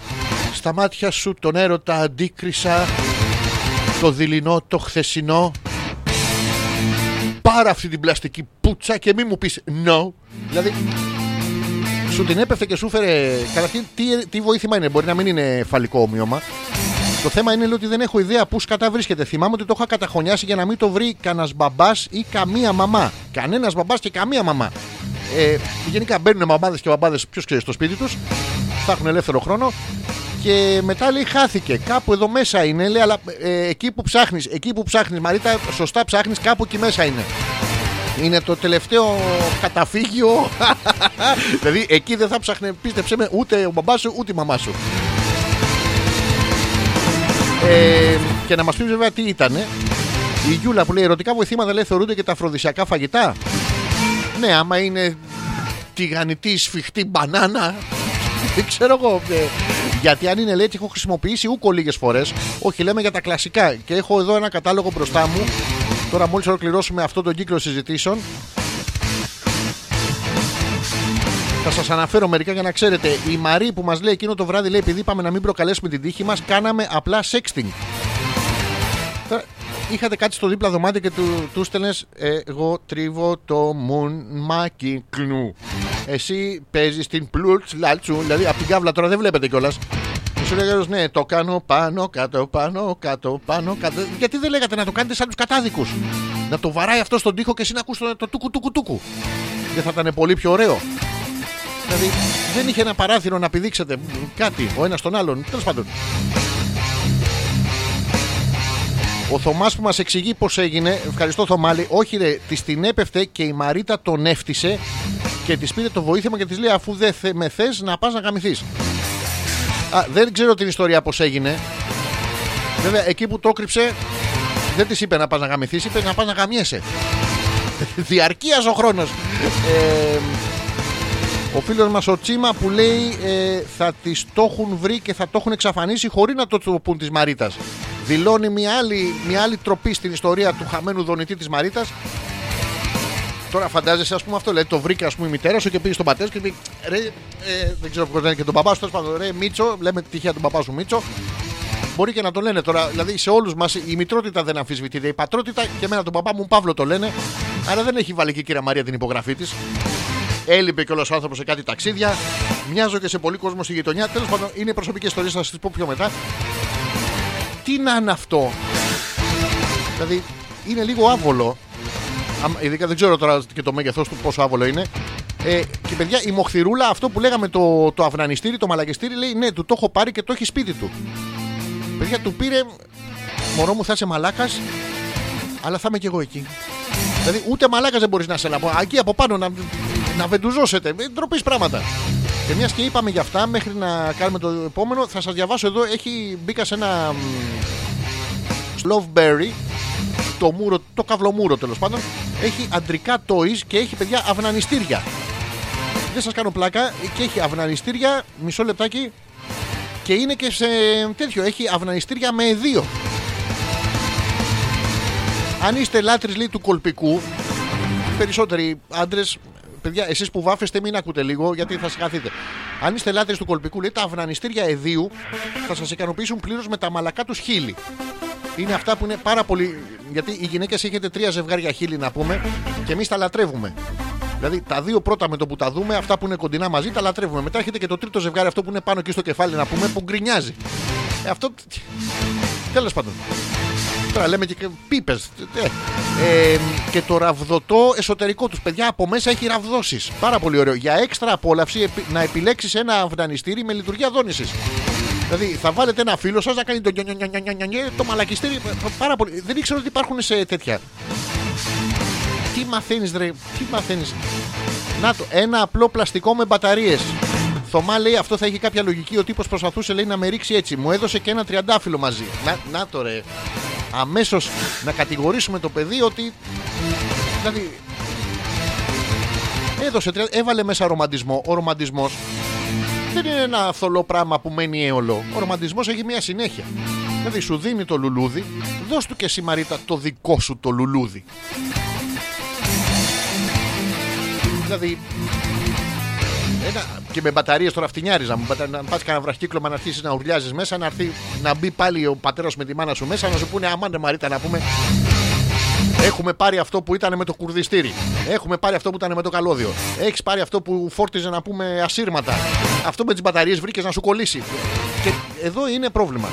στα μάτια σου τον έρωτα αντίκρισα το δειλινό, το χθεσινό Πάρε αυτή την πλαστική πουτσα και μη μου πεις no Δηλαδή σου την έπεφτε και σου φέρε Καταρχήν τι, τι βοήθημα είναι Μπορεί να μην είναι φαλικό ομοίωμα το θέμα είναι λέει, ότι δεν έχω ιδέα πού σκατά βρίσκεται. Θυμάμαι ότι το είχα καταχωνιάσει για να μην το βρει κανένας μπαμπάς ή καμία μαμά. Κανένας μπαμπάς και καμία μαμά. Ε, γενικά μπαίνουν μαμάδε και μπαμπάδες, ποιος ξέρει, στο σπίτι τους. Θα έχουν ελεύθερο χρόνο. Και μετά λέει χάθηκε. Κάπου εδώ μέσα είναι, λέει, αλλά ε, εκεί που ψάχνεις, εκεί που ψάχνεις, Μαρίτα, σωστά ψάχνεις, κάπου εκεί μέσα είναι. Είναι το τελευταίο καταφύγιο. *laughs* δηλαδή εκεί δεν θα ψάχνε, πίστεψε με, ούτε ο μπαμπάς σου ούτε η μαμά σου. Ε, και να μας πεις βέβαια τι ήταν. Η Γιούλα που λέει ερωτικά βοηθήματα λέει θεωρούνται και τα αφροδισιακά φαγητά. Ναι, άμα είναι τηγανιτή σφιχτή μπανάνα. Δεν ξέρω εγώ. ε, γιατί αν είναι λέει ότι έχω χρησιμοποιήσει ούκο λίγες φορές. Όχι, λέμε για τα κλασικά. Και έχω εδώ ένα κατάλογο μπροστά μου. Τώρα μόλις ολοκληρώσουμε αυτό τον κύκλο συζητήσεων. Θα σας αναφέρω μερικά για να ξέρετε. Η Μαρή που μας λέει εκείνο το βράδυ λέει: Επειδή είπαμε να μην προκαλέσουμε την τύχη μας, κάναμε απλά sexting. Τώρα, είχατε κάτι στο δίπλα δωμάτιο και του, του στέλνες ε, Εγώ τρίβω το μουνμάκι κλνου. Εσύ παίζεις την πλουτς λάλτσου. Δηλαδή από την κάβλα τώρα δεν βλέπετε κιόλας. Και σου λέγανε ναι, το κάνω πάνω, κάτω, πάνω, κάτω, πάνω, κάτω. Γιατί δεν λέγατε να το κάνετε σαν τους κατάδικους. Να το βαράει αυτό στον τοίχο και εσύ να ακούς το, το τούκου τούκου τούκου. Δεν θα ήταν πολύ πιο ωραίο. Δηλαδή δεν είχε ένα παράθυρο να πηδήξετε κάτι ο ένας τον άλλον. Τέλος πάντων. Ο Θωμάς που μας εξηγεί πώς έγινε, ευχαριστώ Θωμάλη. Όχι, ρε, της την έπεφτε και η Μαρίτα τον έφτισε και της πήρε το βοήθημα και της λέει: Αφού δεν θε, με θες, να πας να γαμηθείς. Α, δεν ξέρω την ιστορία πώς έγινε. Βέβαια, εκεί που το κρύψε, δεν της είπε να πας να γαμηθείς, είπε να πας να γαμιέσαι. *laughs* Διαρκείας ο χρόνος. Ε, ο φίλος μας ο Τσίμα που λέει ε, θα τις το έχουν βρει και θα το έχουν εξαφανίσει χωρίς να το το πούν της Μαρίτας. Δηλώνει μια άλλη, μια άλλη τροπή στην ιστορία του χαμένου δονητή της Μαρίτας. Τώρα φαντάζεσαι, ας πούμε, αυτό λέει: Το βρήκε ας πούμε, η μητέρα σου και πήγε στον πατέρα σου και πει: Ρε, ε, δεν ξέρω πώς λένε και τον παπά σου. Τέλος πάντων, ρε, Μίτσο, λέμε τυχαία τον παπά σου Μίτσο. Μπορεί και να το λένε τώρα. Δηλαδή σε όλους μας η μητρότητα δεν αμφισβητείται. Η πατρότητα και εμένα τον παπά μου Παύλο το λένε. Άρα δεν έχει βάλει και η κυρία Μαρία την υπογραφή της. Έλειπε κιόλας ο άνθρωπος σε κάτι ταξίδια. Μοιάζω και σε πολύ κόσμο στη γειτονιά. Τέλος πάντων, είναι προσωπική ιστορία, θα σας τις πω πιο μετά. Τι να είναι αυτό; Δηλαδή, είναι λίγο άβολο. Άμα- Ειδικά δεν ξέρω τώρα και το μέγεθός του πόσο άβολο είναι. Ε, και παιδιά, η μοχθηρούλα, αυτό που λέγαμε το, το αυνανιστήρι, το μαλακιστήρι, λέει ναι, του το έχω πάρει και το έχει σπίτι του. Παιδιά, του πήρε. Μωρό μου, θα είσαι μαλάκας, αλλά θα είμαι κι εγώ εκεί. Δηλαδή, ούτε μαλάκας δεν μπορείς να είσαι. Από, εκεί από πάνω να, να βεντουζώσετε. Ε, Ντροπής πράγματα. Και μιας και είπαμε για αυτά, μέχρι να κάνουμε το επόμενο, θα σας διαβάσω εδώ. Έχει μπήκα σε ένα. Sloveberry το μούρο, το καυλομούρο τέλος πάντων. Έχει αντρικά toys και έχει παιδιά αυνανιστήρια. Δεν σας κάνω πλάκα και έχει αυνανιστήρια, μισό λεπτάκι. Και είναι και σε τέτοιο, έχει αυνανιστήρια με δύο. Αν είστε λάτρεις λέει του κολπικού, οι περισσότεροι άντρες, παιδιά, εσείς που βάφεστε, μην ακούτε λίγο γιατί θα συγχαθείτε. Αν είστε λάτρεις του κολπικού, λέει τα αυνανιστήρια εδίου θα σας ικανοποιήσουν πλήρως με τα μαλακά τους χείλη. Είναι αυτά που είναι πάρα πολύ. Γιατί οι γυναίκες έχετε τρία ζευγάρια χείλη να πούμε και εμείς τα λατρεύουμε. Δηλαδή τα δύο πρώτα με το που τα δούμε, αυτά που είναι κοντινά μαζί, τα λατρεύουμε. Μετά έχετε και το τρίτο ζευγάρι, αυτό που είναι πάνω εκεί στο κεφάλι να πούμε, που γκρινιάζει. Ε, αυτό. Τέλος πάντων. Τώρα λέμε και πίπες. Ε, και το ραβδοτό εσωτερικό τους. Παιδιά από μέσα έχει ραβδόσεις. Πάρα πολύ ωραίο. Για έξτρα απόλαυση επι- να επιλέξεις ένα αυνανιστήρι με λειτουργία δόνησης. Δηλαδή θα βάλετε ένα φίλο σας να κάνει το, νιο- νιο- νιο- νιο- νιο- νιο- το μαλακιστήρι. ε, Πάρα πολύ. Δεν ήξερα ότι υπάρχουν σε τέτοια. Τι μαθαίνεις, ρε, τι μαθαίνεις. Να το, ένα απλό πλαστικό με μπαταρίες. Θωμά λέει αυτό θα έχει κάποια λογική. Ο τύπος προσπαθούσε λέει να με ρίξει έτσι. Μου έδωσε και ένα τριαντάφυλλο μαζί. Να, να το ρε. Αμέσως να κατηγορήσουμε το παιδί ότι. Δηλαδή. Έδωσε, τρια- έβαλε μέσα ρομαντισμό. Ο ρομαντισμός δεν είναι ένα θολό πράγμα που μένει έολο. Ο ρομαντισμός έχει μια συνέχεια. Δηλαδή σου δίνει το λουλούδι, δώσ' του και εσύ Μαρίτα το δικό σου το λουλούδι. Δηλαδή. Ένα, και με μπαταρίες τώρα φτηνιάριζα. μου, μπατα- Να πας κανένα βραχύκλωμα να αρχίσεις να ουρλιάζεις μέσα, να, έρθει, να μπει πάλι ο πατέρας με τη μάνα σου μέσα, να σου πούνε Αμάντε Μαρίτα να πούμε. Έχουμε πάρει αυτό που ήταν με το κουρδιστήρι. Έχουμε πάρει αυτό που ήταν με το καλώδιο. Έχεις πάρει αυτό που φόρτιζε να πούμε ασύρματα. Αυτό με τις μπαταρίες βρήκες να σου κολλήσει. Και εδώ είναι πρόβλημα.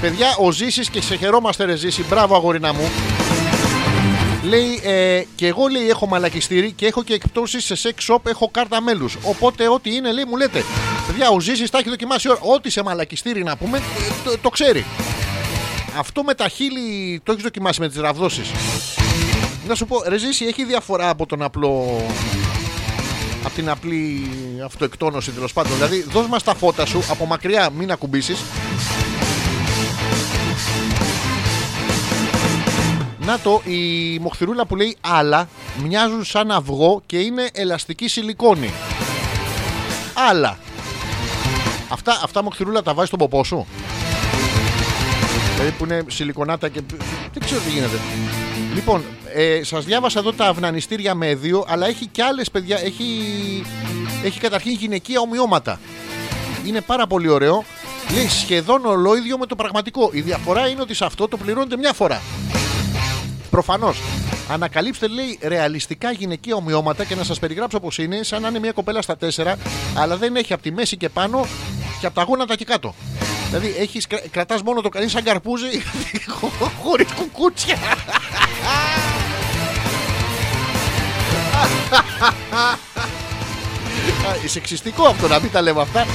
Παιδιά, ο Ζήσης και σε χαιρόμαστε ρε Ζήση, μπράβο αγορίνα μου. Λέει, ε, και εγώ λέει έχω μαλακιστήρι και έχω και εκπτώσεις σε sex shop, έχω κάρτα μέλους. Οπότε ό,τι είναι λέει μου λέτε. Παιδιά, ο Ζήσης τα έχει δοκιμάσει ώρα. Ό,τι σε μαλακιστήρι να πούμε, ε, το, το ξέρει. Αυτό με τα χείλη το έχεις δοκιμάσει με τις ραβδόσεις. Να σου πω, ρε Ζήση, έχει διαφορά από τον απλό. Από την απλή αυτοεκτόνωση τέλος πάντων. Δηλαδή, δώσ' μας τα φώτα σου από μακριά, μην ακουμπήσεις. Να το, η μοχθηρούλα που λέει άλλα μοιάζουν σαν αυγό και είναι ελαστική σιλικόνη. Άλλα. Αυτά, αυτά μοχθηρούλα τα βάζεις στον ποπό σου; Δηλαδή που είναι σιλικονάτα και. Δεν ξέρω τι γίνεται. Λοιπόν, ε, σας διάβασα εδώ τα αυνανιστήρια με δύο, αλλά έχει και άλλες παιδιά. Έχει, έχει καταρχήν γυναικεία ομοιώματα. Είναι πάρα πολύ ωραίο. Λέει σχεδόν ολόιδιο με το πραγματικό. Η διαφορά είναι ότι σε αυτό το πληρώνετε μια φορά. Προφανώς. Ανακαλύψτε, λέει, ρεαλιστικά γυναικεία ομοιώματα και να σας περιγράψω πώς είναι, σαν να είναι μια κοπέλα στα τέσσερα, αλλά δεν έχει από τη μέση και πάνω και από τα γόνατα και κάτω. Δηλαδή, έχεις, κρατάς μόνο το κανεί σαν καρπούζι *laughs* χωρίς κουκούτσια. Α, Σεξιστικό αυτό να μην τα λέμε αυτά.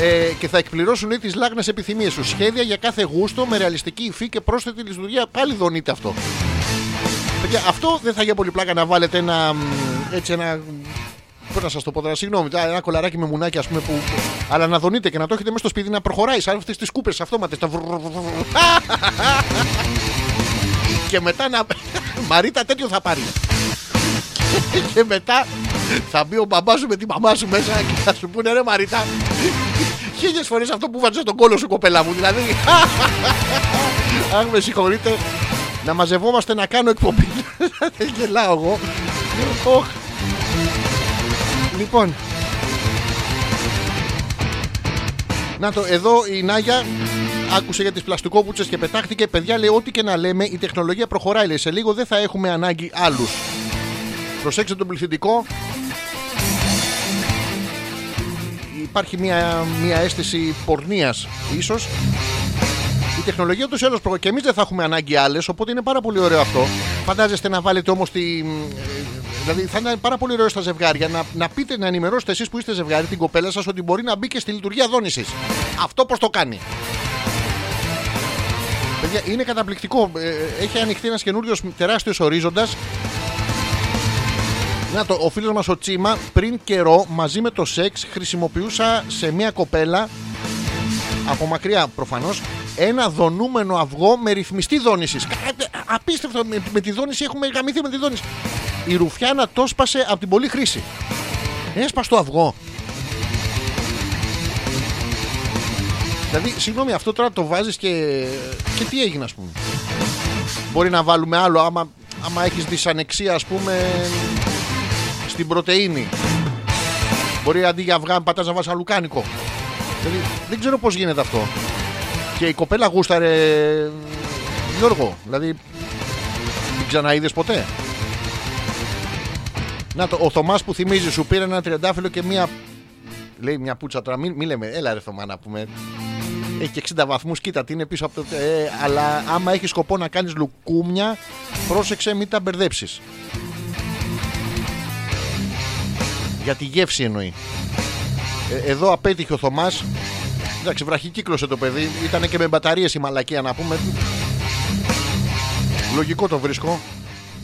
Ε, και θα εκπληρώσουν τις λάγνες επιθυμίες σου. Σχέδια για κάθε γούστο με ρεαλιστική υφή και πρόσθετη λειτουργία. Πάλι δονείται αυτό. Παιδιά, αυτό δεν θα για πολύ πλάκα να βάλετε ένα. μ, Έτσι ένα. Πώς να σας το πω τώρα, συγγνώμη, τα- ένα κολαράκι με μουνάκι, ας πούμε, που. Αλλά να δονείτε και να το έχετε μέσα στο σπίτι να προχωράει σαν αυτές τις κούπες αυτόματες. Τα... βρρρ, βρρ, βρρ. και μετά να. Μαρίτα τέτοιο θα πάρει. και μετά θα μπει ο μπαμπάς σου με τη μαμά σου μέσα και θα σου πούνε ρε Μαρίτα. Χίλιες φορές αυτό που βάζεις στον κόλο σου, κοπέλα μου. Δηλαδή. Αν με συγχωρείτε, να μαζευόμαστε να κάνω εκπομπή. Δεν γελάω εγώ. Οχ. Λοιπόν. Να το, εδώ η Νάγια άκουσε για τις πλαστικόπουτσες και πετάχτηκε. Παιδιά λέει ό,τι και να λέμε η τεχνολογία προχωράει. Λέει, σε λίγο δεν θα έχουμε ανάγκη άλλους. Προσέξτε τον πληθυντικό. Υπάρχει μια, μια αίσθηση πορνείας ίσως. Η τεχνολογία ούτως ή άλλως προχωράει και εμείς δεν θα έχουμε ανάγκη άλλες, οπότε είναι πάρα πολύ ωραίο αυτό. Φαντάζεστε να βάλετε όμως τη... Δηλαδή θα είναι πάρα πολύ ωραίο στα ζευγάρια να, να πείτε, να ενημερώσετε εσείς που είστε ζευγάρι την κοπέλα σας ότι μπορεί να μπει και στη λειτουργία δόνησης. Αυτό πώς το κάνει. Παιδιά, είναι καταπληκτικό. Ε, Έχει ανοιχτεί ένας καινούριος τεράστιος ορίζοντας να το, ο φίλος μας ο Τσίμα πριν καιρό μαζί με το σεξ χρησιμοποιούσα σε μια κοπέλα από μακριά προφανώς ένα δονούμενο αυγό με ρυθμιστή δόνησης. Κα- Απίστευτο, με, με τη δόνηση έχουμε γαμηθεί με τη δόνηση. Η Ρουφιάνα το σπάσε από την πολλή χρήση. Έσπασε το αυγό. Δηλαδή, συγγνώμη, αυτό τώρα το βάζεις και, και τι έγινε ας πούμε. Μπορεί να βάλουμε άλλο άμα, άμα έχεις δυσανεξία ας πούμε στην πρωτεΐνη. Μπορεί αντί για αυγά να πατάς να βάζεις αλουκάνικο. Δηλαδή, δεν ξέρω πώς γίνεται αυτό. Και η κοπέλα γούσταρε Γιώργο, δηλαδή την ξαναείδες ποτέ; Να το, ο Θωμάς που θυμίζει σου πήρε ένα τριαντάφυλλο και μία λέει μια πουτσα τώρα μην, μην λέμε έλα ρε Θωμά να πούμε. Έχει και 60 βαθμούς κοίτα τι είναι πίσω από το ε, αλλά άμα έχεις σκοπό να κάνεις λουκούμια πρόσεξε μην τα μπερδέψεις. Για τη γεύση εννοεί. Ε, εδώ απέτυχε ο Θωμάς. Εντάξει βραχικύκλωσε το παιδί ήταν και με μπαταρίες η μαλακία να πούμε. Λογικό το βρίσκω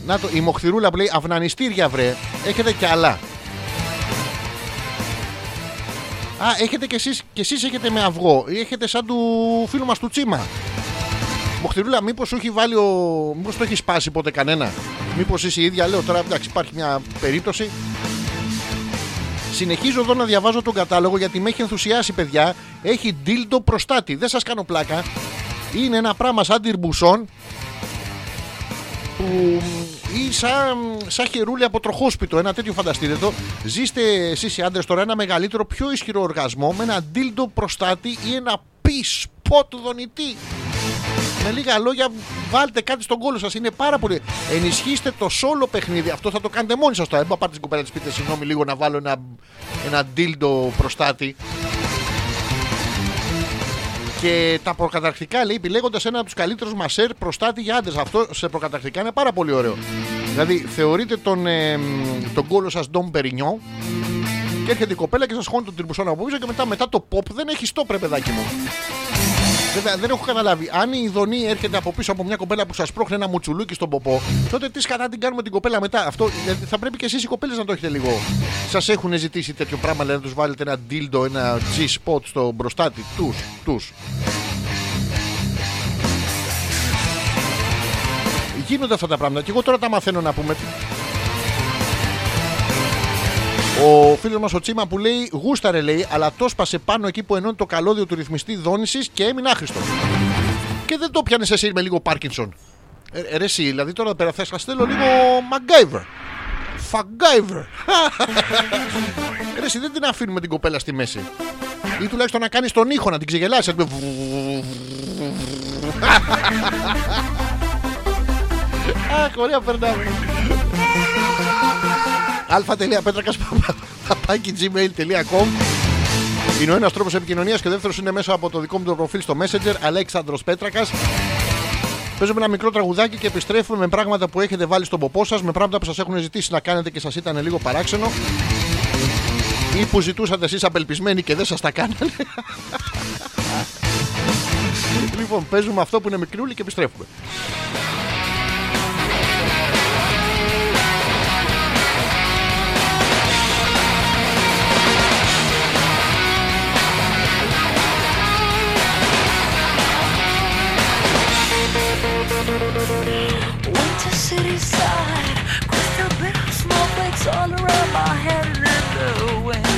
να το, η μοχθηρούλα που λέει αυνανιστήρια βρε έχετε και άλλα Α, έχετε κι εσείς, κι εσείς έχετε με αυγό ή έχετε σαν του φίλου μας του Τσίμα. Μοχτηρούλα, μήπως σου έχει βάλει ο... Μήπως το έχει σπάσει ποτέ κανένα; Μήπως είσαι η ίδια, λέω τώρα, εντάξει, υπάρχει μια περίπτωση. Συνεχίζω εδώ να διαβάζω τον κατάλογο γιατί με έχει ενθουσιάσει, παιδιά. Έχει ντίλντο προστάτη. Δεν σας κάνω πλάκα. Είναι ένα πράγμα σαν τυρμπουσόν που ή σαν, σαν χερούλι από τροχόσπιτο, ένα τέτοιο φανταστείτε το. Ζήστε εσείς οι άντρες τώρα ένα μεγαλύτερο, πιο ισχυρό οργασμό με ένα ντίλντο προστάτη ή ένα πι-σποτ δονητή. Με λίγα λόγια, βάλτε κάτι στον κόλλο σας. Είναι πάρα πολύ. Ενισχύστε το solo παιχνίδι. Αυτό θα το κάνετε μόνοι σας τώρα. Δεν θα πάτε στην κοπέλα της πείτε συγγνώμη λίγο να βάλω ένα, ένα ντίλντο προστάτη. Και τα προκαταρκτικά λέει επιλέγοντας ένα από τους καλύτερους μασέρ προστάτη για άντρες. Αυτό σε προκαταρκτικά είναι πάρα πολύ ωραίο. Δηλαδή θεωρείτε τον, ε, τον κόλο σας Ντόμ Περινιό και έρχεται η κοπέλα και σας χώνει τον τυρμπουσόν από πίσω και μετά, μετά το pop δεν έχει στο ρε παιδάκι μου. Βέβαια δεν έχω καταλάβει. Αν η ειδονή έρχεται από πίσω από μια κοπέλα που σας πρόχνει ένα μουτσουλούκι στον ποπό, τότε τι κατά την κάνουμε την κοπέλα μετά. Αυτό δηλαδή, θα πρέπει και εσείς οι κοπέλες να το έχετε λίγο. Σας έχουν ζητήσει τέτοιο πράγμα, δηλαδή να τους βάλετε ένα dildo, ένα G-spot στο μπροστάτι. Τους, τους. Γίνονται αυτά τα πράγματα και εγώ τώρα τα μαθαίνω να πούμε. Ο φίλος μας ο Τσίμα που λέει γούσταρε λέει, αλλά το σπάσε πάνω εκεί που ενώνει το καλώδιο του ρυθμιστή δόνησης και έμεινε άχρηστο. Και δεν το πιάνε εσύ με λίγο Πάρκινσον. Ε, ε, ρε εσύ, δηλαδή τώρα εδώ πέρα θα σας στέλνω λίγο MacGyver. Φαγκάιβερ. ρε εσύ, δεν την αφήνουμε την κοπέλα στη μέση. Ή τουλάχιστον να κάνεις τον ήχο, να την ξεγελάσεις. Αχ, ωραία περνάμε. αλφα.πέτρακα.gmail.com *laughs* Είναι ο ένας τρόπος επικοινωνίας και ο δεύτερος είναι μέσα από το δικό μου το προφίλ στο Messenger Αλέξανδρος Πέτρακας. Παίζουμε ένα μικρό τραγουδάκι και επιστρέφουμε με πράγματα που έχετε βάλει στον ποπό σας, με πράγματα που σας έχουν ζητήσει να κάνετε και σας ήταν λίγο παράξενο. Ή που ζητούσατε εσείς απελπισμένοι και δεν σας τα κάνανε. *laughs* λοιπόν, παίζουμε αυτό που είναι μικρούλι και επιστρέφουμε.
Winter city side, crystal bit of snowflakes all around my head and in the wind.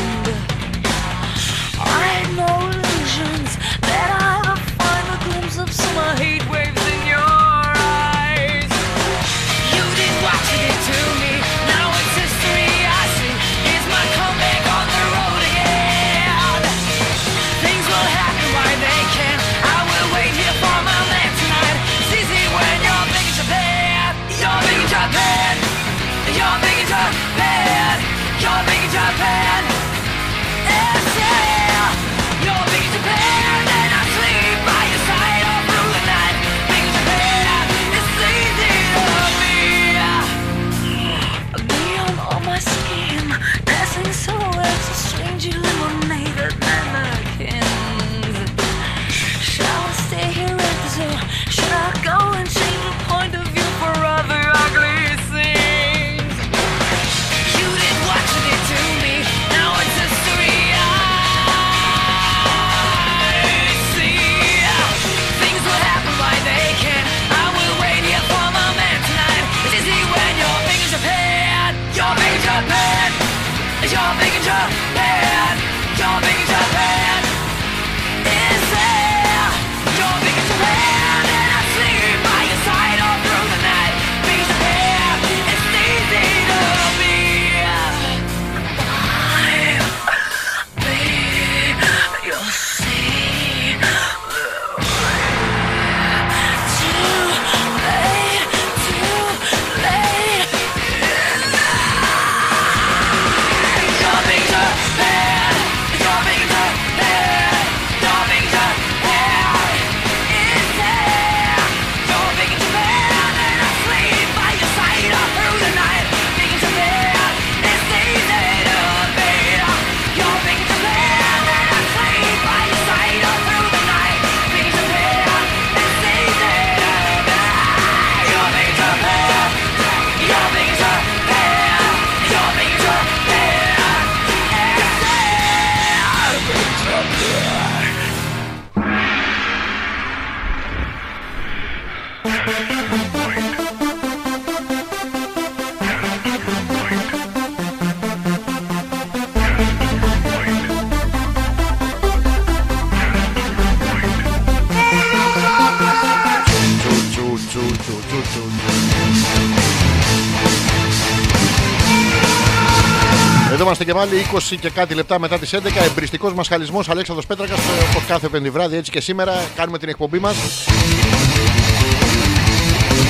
Και πάλι 20 και κάτι λεπτά μετά τις 11. Εμπριστικός μας χαλισμός Αλέξανδρος Πέτρακας. ε, Όπως κάθε πέντε βράδυ, έτσι και σήμερα κάνουμε την εκπομπή μας.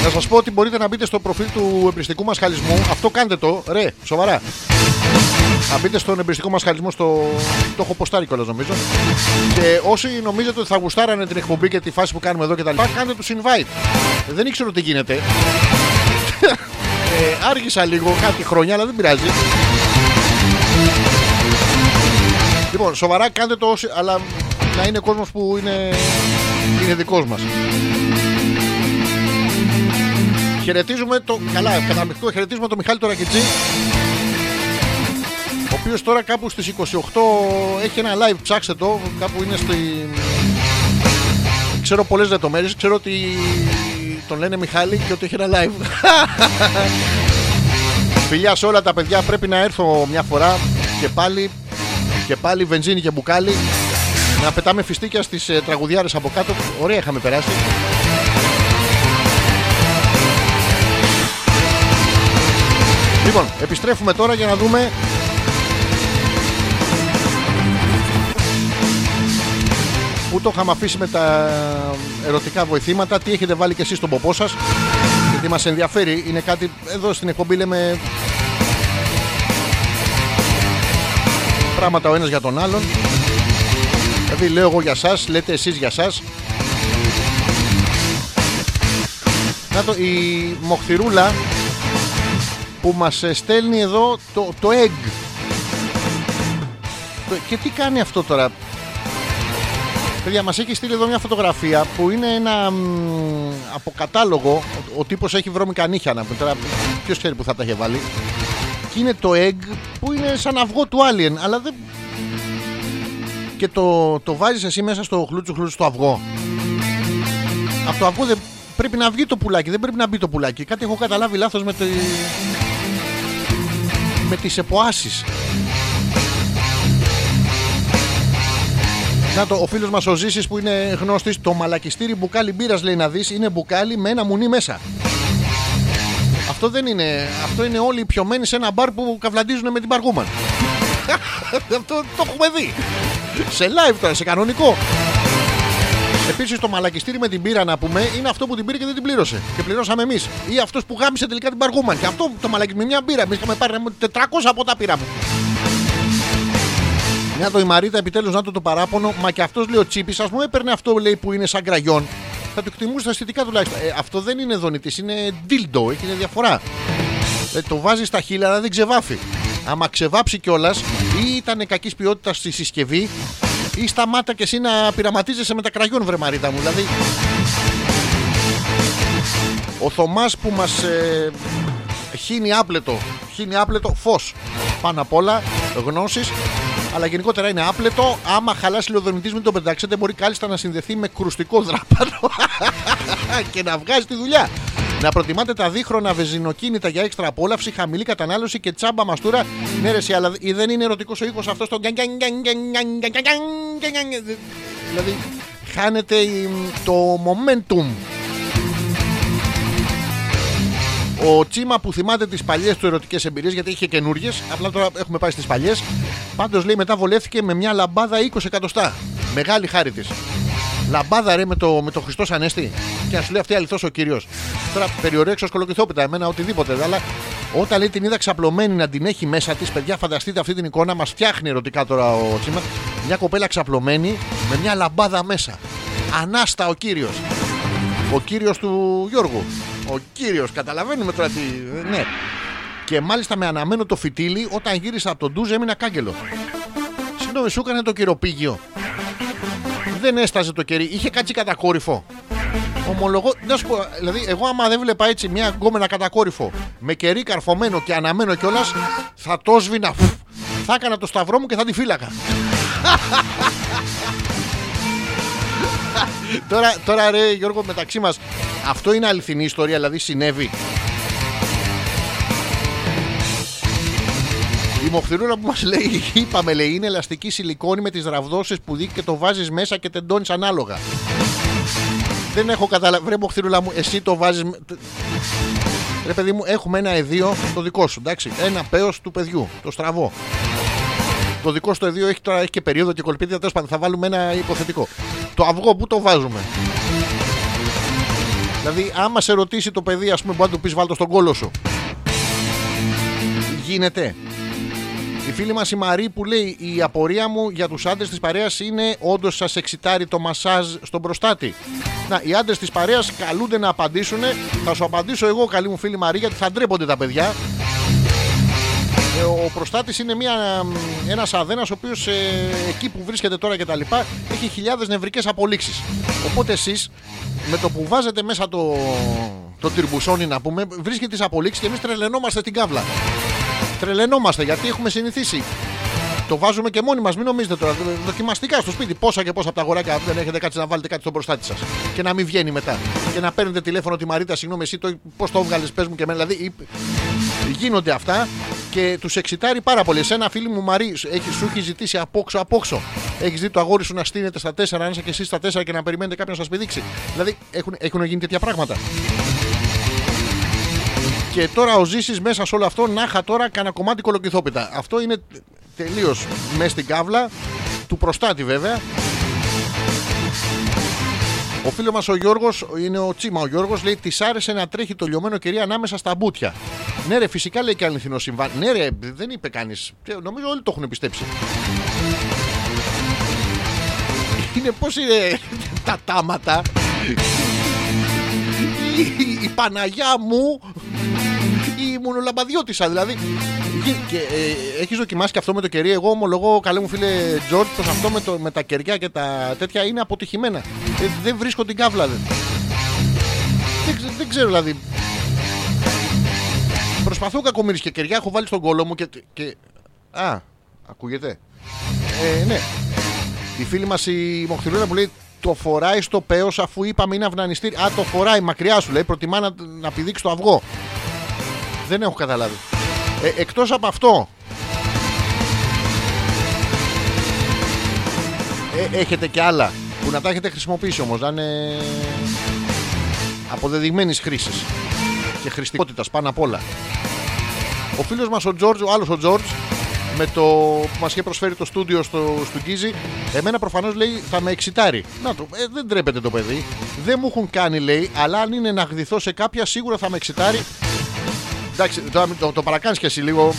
Να σας πω ότι μπορείτε να μπείτε στο προφίλ του εμπριστικού μας χαλισμού. Αυτό κάντε το, ρε, σοβαρά. Να μπείτε στον εμπριστικό μας χαλισμό στο... Το έχω ποστάρει κιόλας νομίζω Και όσοι νομίζετε ότι θα γουστάρανε την εκπομπή και τη φάση που κάνουμε εδώ και τα λοιπά Κάντε τους invite Δεν ήξερα τι γίνεται ε, Άργησα λίγο κάτι χρόνια αλλά δεν πειράζει Λοιπόν σοβαρά κάντε το όσοι, Αλλά να είναι κόσμος που είναι, είναι δικός μας Χαιρετίζουμε το. Καλά, καταπληκτικό χαιρετίζουμε τον Μιχάλη Τωρακιτζή. Ο οποίος τώρα κάπου στις 28 έχει ένα live. Ψάξτε το. Κάπου είναι στη. Ξέρω πολλές λεπτομέρειες. Ξέρω ότι τον λένε Μιχάλη και ότι έχει ένα live. *laughs* Φιλιά σε όλα τα παιδιά. Πρέπει να έρθω μια φορά και πάλι. Και πάλι βενζίνη και μπουκάλι. Να πετάμε φιστίκια στις ε, τραγουδιάρες από κάτω. Ωραία είχαμε περάσει. Λοιπόν, επιστρέφουμε τώρα για να δούμε που το είχαμε αφήσει με τα ερωτικά βοηθήματα, τι έχετε βάλει και εσείς στον ποπό σας. Γιατί μας ενδιαφέρει, είναι κάτι εδώ στην εκπομπή λέμε πράγματα ο ένας για τον άλλον. Δηλαδή λέω εγώ για σας, λέτε εσείς για σας. Να το, η Μοχθηρούλα που μας στέλνει εδώ το, το egg. Το- Και τι κάνει αυτό τώρα; Παιδιά, μας έχει στείλει εδώ μια φωτογραφία που είναι ένα μ, αποκατάλογο. Ο, ο τύπος έχει βρώμικα νύχια να πούμε. Τώρα ποιος ξέρει που θα τα είχε βάλει. Και είναι το egg που είναι σαν αυγό του alien. Αλλά δεν... Και το, το βάζεις εσύ μέσα στο χλούτσου χλούτσου στο αυγό. Από το αυγό δεν πρέπει να βγει το πουλάκι, δεν πρέπει να μπει το πουλάκι. Κάτι έχω καταλάβει λάθος με, τη... με τις εποάσεις. Να το, ο φίλος μας ο Ζήσης που είναι γνώστης, το μαλακιστήρι μπουκάλι μπύρας λέει να δεις, είναι μπουκάλι με ένα μουνί μέσα. Αυτό δεν είναι, αυτό είναι όλοι πιωμένοι σε ένα μπαρ που καυλαντίζουν με την Μπαργούμαν. *laughs* αυτό το έχουμε δει. Σε live τώρα, σε κανονικό. Επίσης το μαλακιστήρι με την πύρα να πούμε είναι αυτό που την πήρε και δεν την πλήρωσε. Και πληρώσαμε εμείς. Ή αυτός που γάμισε τελικά την Μπαργούμαν. Και αυτό το μαλακιστήρι με μια μπύρα. Εμείς είχαμε πάρει 400 από τα πύρα μου. Μια το η Μαρίτα επιτέλους να το το παράπονο. Μα και αυτός λέει ο Τσίπης, ας μου έπαιρνε αυτό λέει που είναι σαν κραγιόν. Θα το εκτιμούσε τα αισθητικά τουλάχιστον. Ε, αυτό δεν είναι δονητής, είναι dildo, έχει διαφορά. Ε, το βάζει στα χείλη, αλλά δεν ξεβάφει. Άμα ξεβάψει κιόλας, ή ήταν κακής ποιότητας στη συσκευή, ή σταμάτα και εσύ να πειραματίζεσαι με τα κραγιόν, βρε Μαρίτα μου. Δηλαδή. Ο Θωμάς που μας ε, χύνει άπλετο, χύνει άπλετο φως. Πάνω απ' όλα γνώσεις. Αλλά γενικότερα είναι άπλετο. Άμα χαλάσει λιοδονητή, μην το πετάξετε. Μπορεί κάλλιστα να συνδεθεί με κρουστικό δράπανο *laughs* και να βγάζει τη δουλειά. Να προτιμάτε τα δίχρονα βεζινοκίνητα για έξτρα απόλαυση, χαμηλή κατανάλωση και τσάμπα μαστούρα. Ναι, ρε, εσύ, αλλά δεν είναι ερωτικός ο ήχος αυτός το. Δηλαδή, χάνεται η- το momentum. Ο Τσίμα που θυμάται τις παλιές του ερωτικές εμπειρίες, γιατί είχε καινούριε, απλά τώρα έχουμε πάει στις παλιές. Πάντως λέει μετά βολεύτηκε με μια λαμπάδα 20 εκατοστά. Μεγάλη χάρη της. Λαμπάδα ρε με το, με το Χριστό Ανέστη. Και να σου λέει αυτή αληθώς ο κύριος. Τώρα περιορέξω σκολοκυθόπιτα, εμένα οτιδήποτε. Αλλά όταν λέει την είδα ξαπλωμένη να την έχει μέσα της, παιδιά, φανταστείτε αυτή την εικόνα, μας φτιάχνει ερωτικά τώρα ο Τσίμα. Μια κοπέλα ξαπλωμένη με μια λαμπάδα μέσα. Ανάστα ο κύριος. Ο κύριος του Γιώργου. Ο κύριος, καταλαβαίνουμε τώρα τι. Ναι. Και μάλιστα με αναμένο το φυτίλι, όταν γύρισα από τον ντουζ έμεινα κάγκελο. Συγγνώμη, σου έκανε το κυροπήγιο. Δεν έσταζε το κερί, είχε κάτσει κατακόρυφο. Ομολογώ, να σου πω, δηλαδή, εγώ άμα δεν βλέπα έτσι μια γκόμενα κατακόρυφο με κερί καρφωμένο και αναμένο κιόλας, θα το σβήνα. Φου. Θα έκανα το σταυρό μου και θα τη φύλακα. *laughs* *laughs* τώρα, τώρα ρε Γιώργο μεταξύ μας Αυτό είναι αληθινή ιστορία Δηλαδή συνέβη. Η μοχθηρούρα που μας λέει *laughs* Είπαμε λέει είναι ελαστική σιλικόνη Με τις ραβδόσεις που δει και το βάζεις μέσα Και τεντώνεις ανάλογα. Δεν έχω καταλάβει Βρε μοχθηρούλα μου εσύ το βάζεις με- Ρε παιδί μου έχουμε ένα εδίο Το δικό σου εντάξει. Ένα πέος του παιδιού Το στραβό το δικό στο εδίο έχει τώρα έχει και περίοδο και κολπίδια. Τέλος πάντων, θα βάλουμε ένα υποθετικό. Το αυγό που το βάζουμε; Δηλαδή, άμα σε ρωτήσει το παιδί, ας πούμε, μπορεί να του πεις βάλτο στον κόλο σου. Γίνεται. Η φίλη μας η Μαρή που λέει: Η απορία μου για τους άντρες της παρέας είναι όντως σας εξητάρει το μασάζ στον προστάτη. Να, οι άντρες της παρέας καλούνται να απαντήσουν. Θα σου απαντήσω εγώ, καλή μου φίλη Μαρή, γιατί θα ντρέπονται τα παιδιά. Ε, Ο προστάτης είναι μια, ένας αδένας ο οποίος εκεί που βρίσκεται τώρα και τα λοιπά έχει χιλιάδες νευρικές απολύξεις. Οπότε εσείς με το που βάζετε μέσα το, το τυρμπουσόνι να πούμε, βρίσκετε τις απολύξεις και εμείς τρελαινόμαστε την κάβλα. Τρελαινόμαστε γιατί έχουμε συνηθίσει. Το βάζουμε και μόνοι μας, μην νομίζετε τώρα. Δοκιμαστικά στο σπίτι. Πόσα και πόσα από τα αγοράκια δεν έχετε κάτσει να βάλετε κάτι στον προστάτη σας. Και να μην βγαίνει μετά. Και να παίρνετε τηλέφωνο τη Μαρίτα, συγγνώμη, εσύ το, πώς το έβγαλες, πες μου και εμένα. Δηλαδή γίνονται αυτά και τους εξητάρει πάρα πολύ. Σε ένα φίλο μου Μαρή έχει, σου έχει ζητήσει απόξω απόξω. Έχεις δει το αγόρι σου να στείνεται στα 4, να είσαι και εσύ στα 4 και να περιμένετε κάποιον να σας πηδήξει. Δηλαδή έχουν, έχουν γίνει τέτοια πράγματα. Και τώρα ο Ζήσης μέσα σε όλο αυτό να είχα τώρα κανένα κομμάτι κολοκυθόπιτα. Αυτό είναι τελείως μέσα στην κάβλα του προστάτη βέβαια. Ο φίλος μας ο Γιώργος είναι ο Τσίμα. Ο Γιώργος λέει: Της άρεσε να τρέχει το λιωμένο κερί ανάμεσα στα μπουτια. Ναι, ρε, φυσικά λέει και αληθινό συμβάν. Ναι, ρε, δεν είπε κανείς. Νομίζω όλοι το έχουν πιστέψει. Είναι πώ είναι τα τάματα. Η, η Παναγιά μου η ημουνολαμπαδιώτησα δηλαδή. Και, και ε, έχεις δοκιμάσει και αυτό με το κερί. Εγώ ομολογώ, καλέ μου φίλε Τζορτ, πως αυτό με, το, με τα κεριά και τα τέτοια είναι αποτυχημένα. Ε, δεν βρίσκω την κάβλα. Δεν, δεν, ξε- δεν ξέρω δηλαδή. Προσπαθώ κακομίρι και κεριά έχω βάλει στον κόλο μου και. και... Α, ακούγεται. Ε, ναι. Η φίλη μας η Μοχθηρούνα μου λέει το φοράει στο πέος αφού είπαμε είναι αυνανιστήρι. Α, το φοράει μακριά σου λέει. Προτιμά να, να πηδήξει το αυγό. Δεν έχω καταλάβει. Ε, εκτός από αυτό. Ε, έχετε και άλλα που να τα έχετε χρησιμοποιήσει όμως. Να είναι αποδεδειγμένης χρήσης και χρηστικότητας πάνω απ' όλα. Ο φίλος μας ο Τζόρτζ, ο άλλος ο Τζόρτζ, με το που μας είχε προσφέρει το στούντιο στο, στο Γκίζι, εμένα προφανώς λέει θα με εξητάρει. Να το, ε, δεν τρέπεται το παιδί. Δεν μου έχουν κάνει λέει, αλλά αν είναι να γδυθώ σε κάποια σίγουρα θα με εξητάρει Εντάξει, τώρα μην το, το παρακάνεις και εσύ λίγο.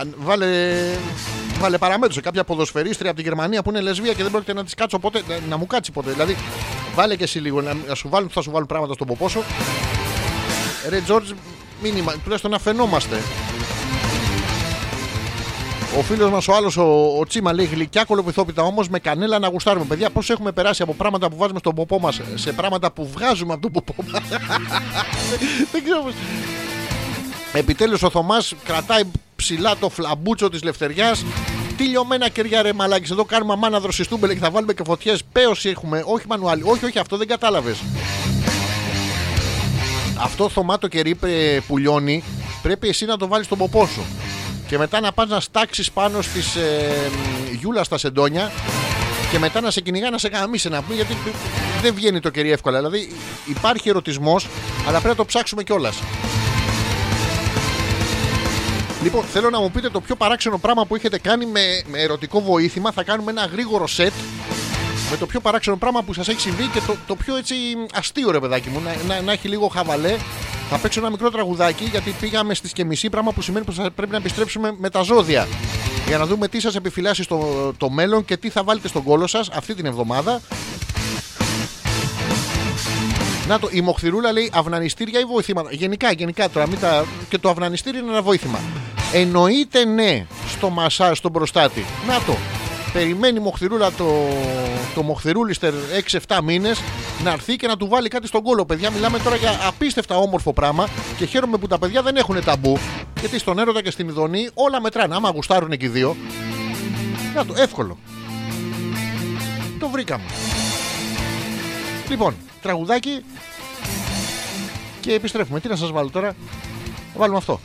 Αν- Βάλε, βάλε παραμέτρους σε κάποια ποδοσφαιρίστρια από τη Γερμανία που είναι λεσβία και δεν πρόκειται να τη κάτσω ποτέ, να, να μου κάτσει ποτέ. Δηλαδή, βάλε και εσύ λίγο να, να σου βάλουν, θα σου βάλουν πράγματα στον ποπό σου. Ρε Τζόρτζ, μήνυμα, τουλάχιστον να φαινόμαστε. Ο φίλος μας ο άλλος, ο, ο Τσίμα, λέει γλυκιά κολοπιθόπιτα όμως με κανέλα να γουστάρουμε. Παιδιά, πώς έχουμε περάσει από πράγματα που βάζουμε στον ποπό μας σε πράγματα που βγάζουμε από τον ποπό μας; *laughs* δεν ξέρω πώς. Επιτέλους ο Θωμάς κρατάει ψηλά το φλαμπούτσο της λευτεριάς. Τι λιωμένα κεριά ρε μαλάκες. Εδώ κάνουμε αμάνα δροσιστούμπελε και θα βάλουμε και φωτιές. Πέωση έχουμε, όχι μανουάλι. Όχι, όχι, αυτό δεν κατάλαβες. Αυτό Θωμά το κερί ε, που λιώνει Πρέπει εσύ να το βάλεις στον ποπό σου. Και μετά να πας να στάξεις πάνω στις ε, γιούλα στα σεντόνια και μετά να σε κυνηγά να σε γαμίσει να πούμε γιατί δεν βγαίνει το κερί εύκολα. Δηλαδή υπάρχει ερωτισμός, αλλά πρέπει να το ψάξουμε κιόλας. Λοιπόν, θέλω να μου πείτε το πιο παράξενο πράγμα που έχετε κάνει με, με ερωτικό βοήθημα. Θα κάνουμε ένα γρήγορο σετ με το πιο παράξενο πράγμα που σας έχει συμβεί και το, το πιο έτσι αστείο ρε παιδάκι μου. Να, να, να έχει λίγο χαβαλέ. Θα παίξω ένα μικρό τραγουδάκι γιατί πήγαμε στις και μισή. Πράγμα που σημαίνει πως θα πρέπει να επιστρέψουμε με τα ζώδια. Για να δούμε τι σας επιφυλάσσει στο το μέλλον και τι θα βάλετε στον κόλο σας αυτή την εβδομάδα. Να το, η Μοχθηρούλα λέει αυνανιστήρια ή βοηθήματα. Γενικά, γενικά τώρα. Μην τα... Και το αυνανιστήρι είναι ένα βοήθημα. Εννοείται ναι στο μασάζ στον προστάτη. Να το. Περιμένει η Μοχθηρούλα το, το Μοχθηρούλιστερ 6-7 μήνες να έρθει και να του βάλει κάτι στον κόλο. Παιδιά, μιλάμε τώρα για απίστευτα όμορφο πράγμα και χαίρομαι που τα παιδιά δεν έχουν ταμπού. Γιατί στον έρωτα και στην ειδονή όλα μετράνε. Άμα γουστάρουν και οι δύο. Να το, εύκολο. Το βρήκαμε. Λοιπόν, τραγουδάκι και επιστρέφουμε. Τι να σας βάλω τώρα; Θα βάλουμε αυτό.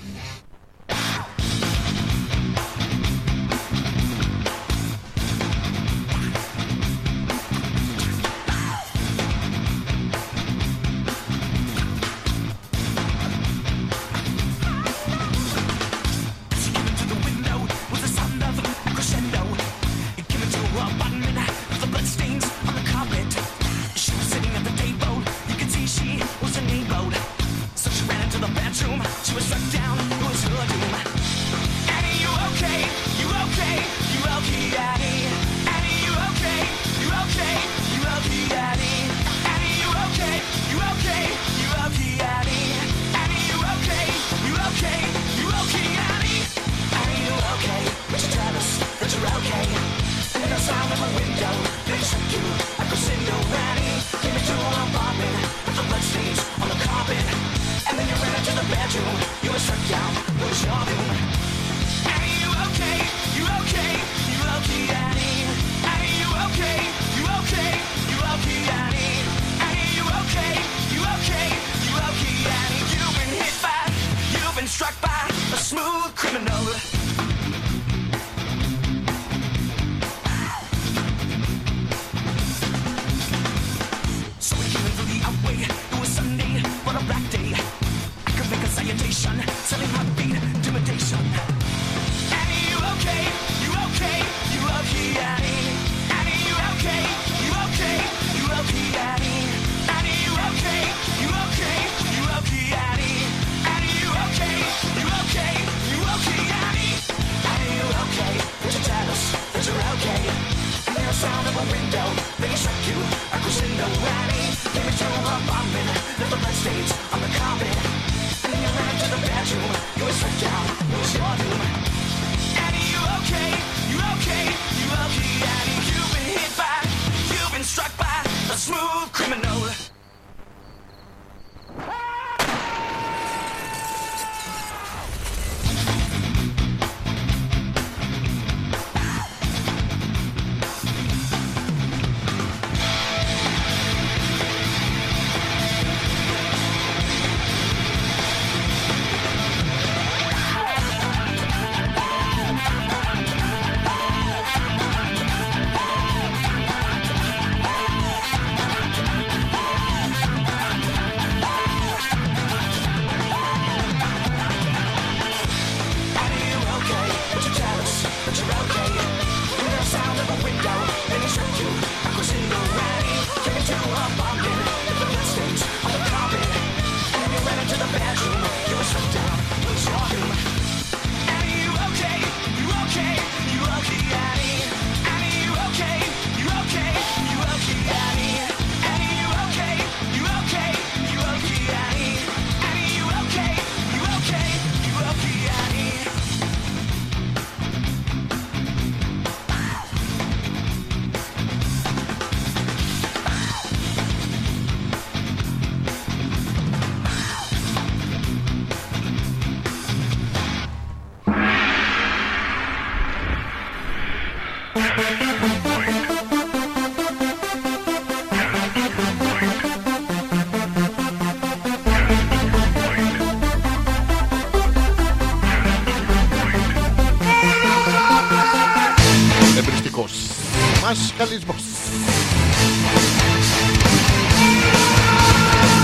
Μασχαλισμός.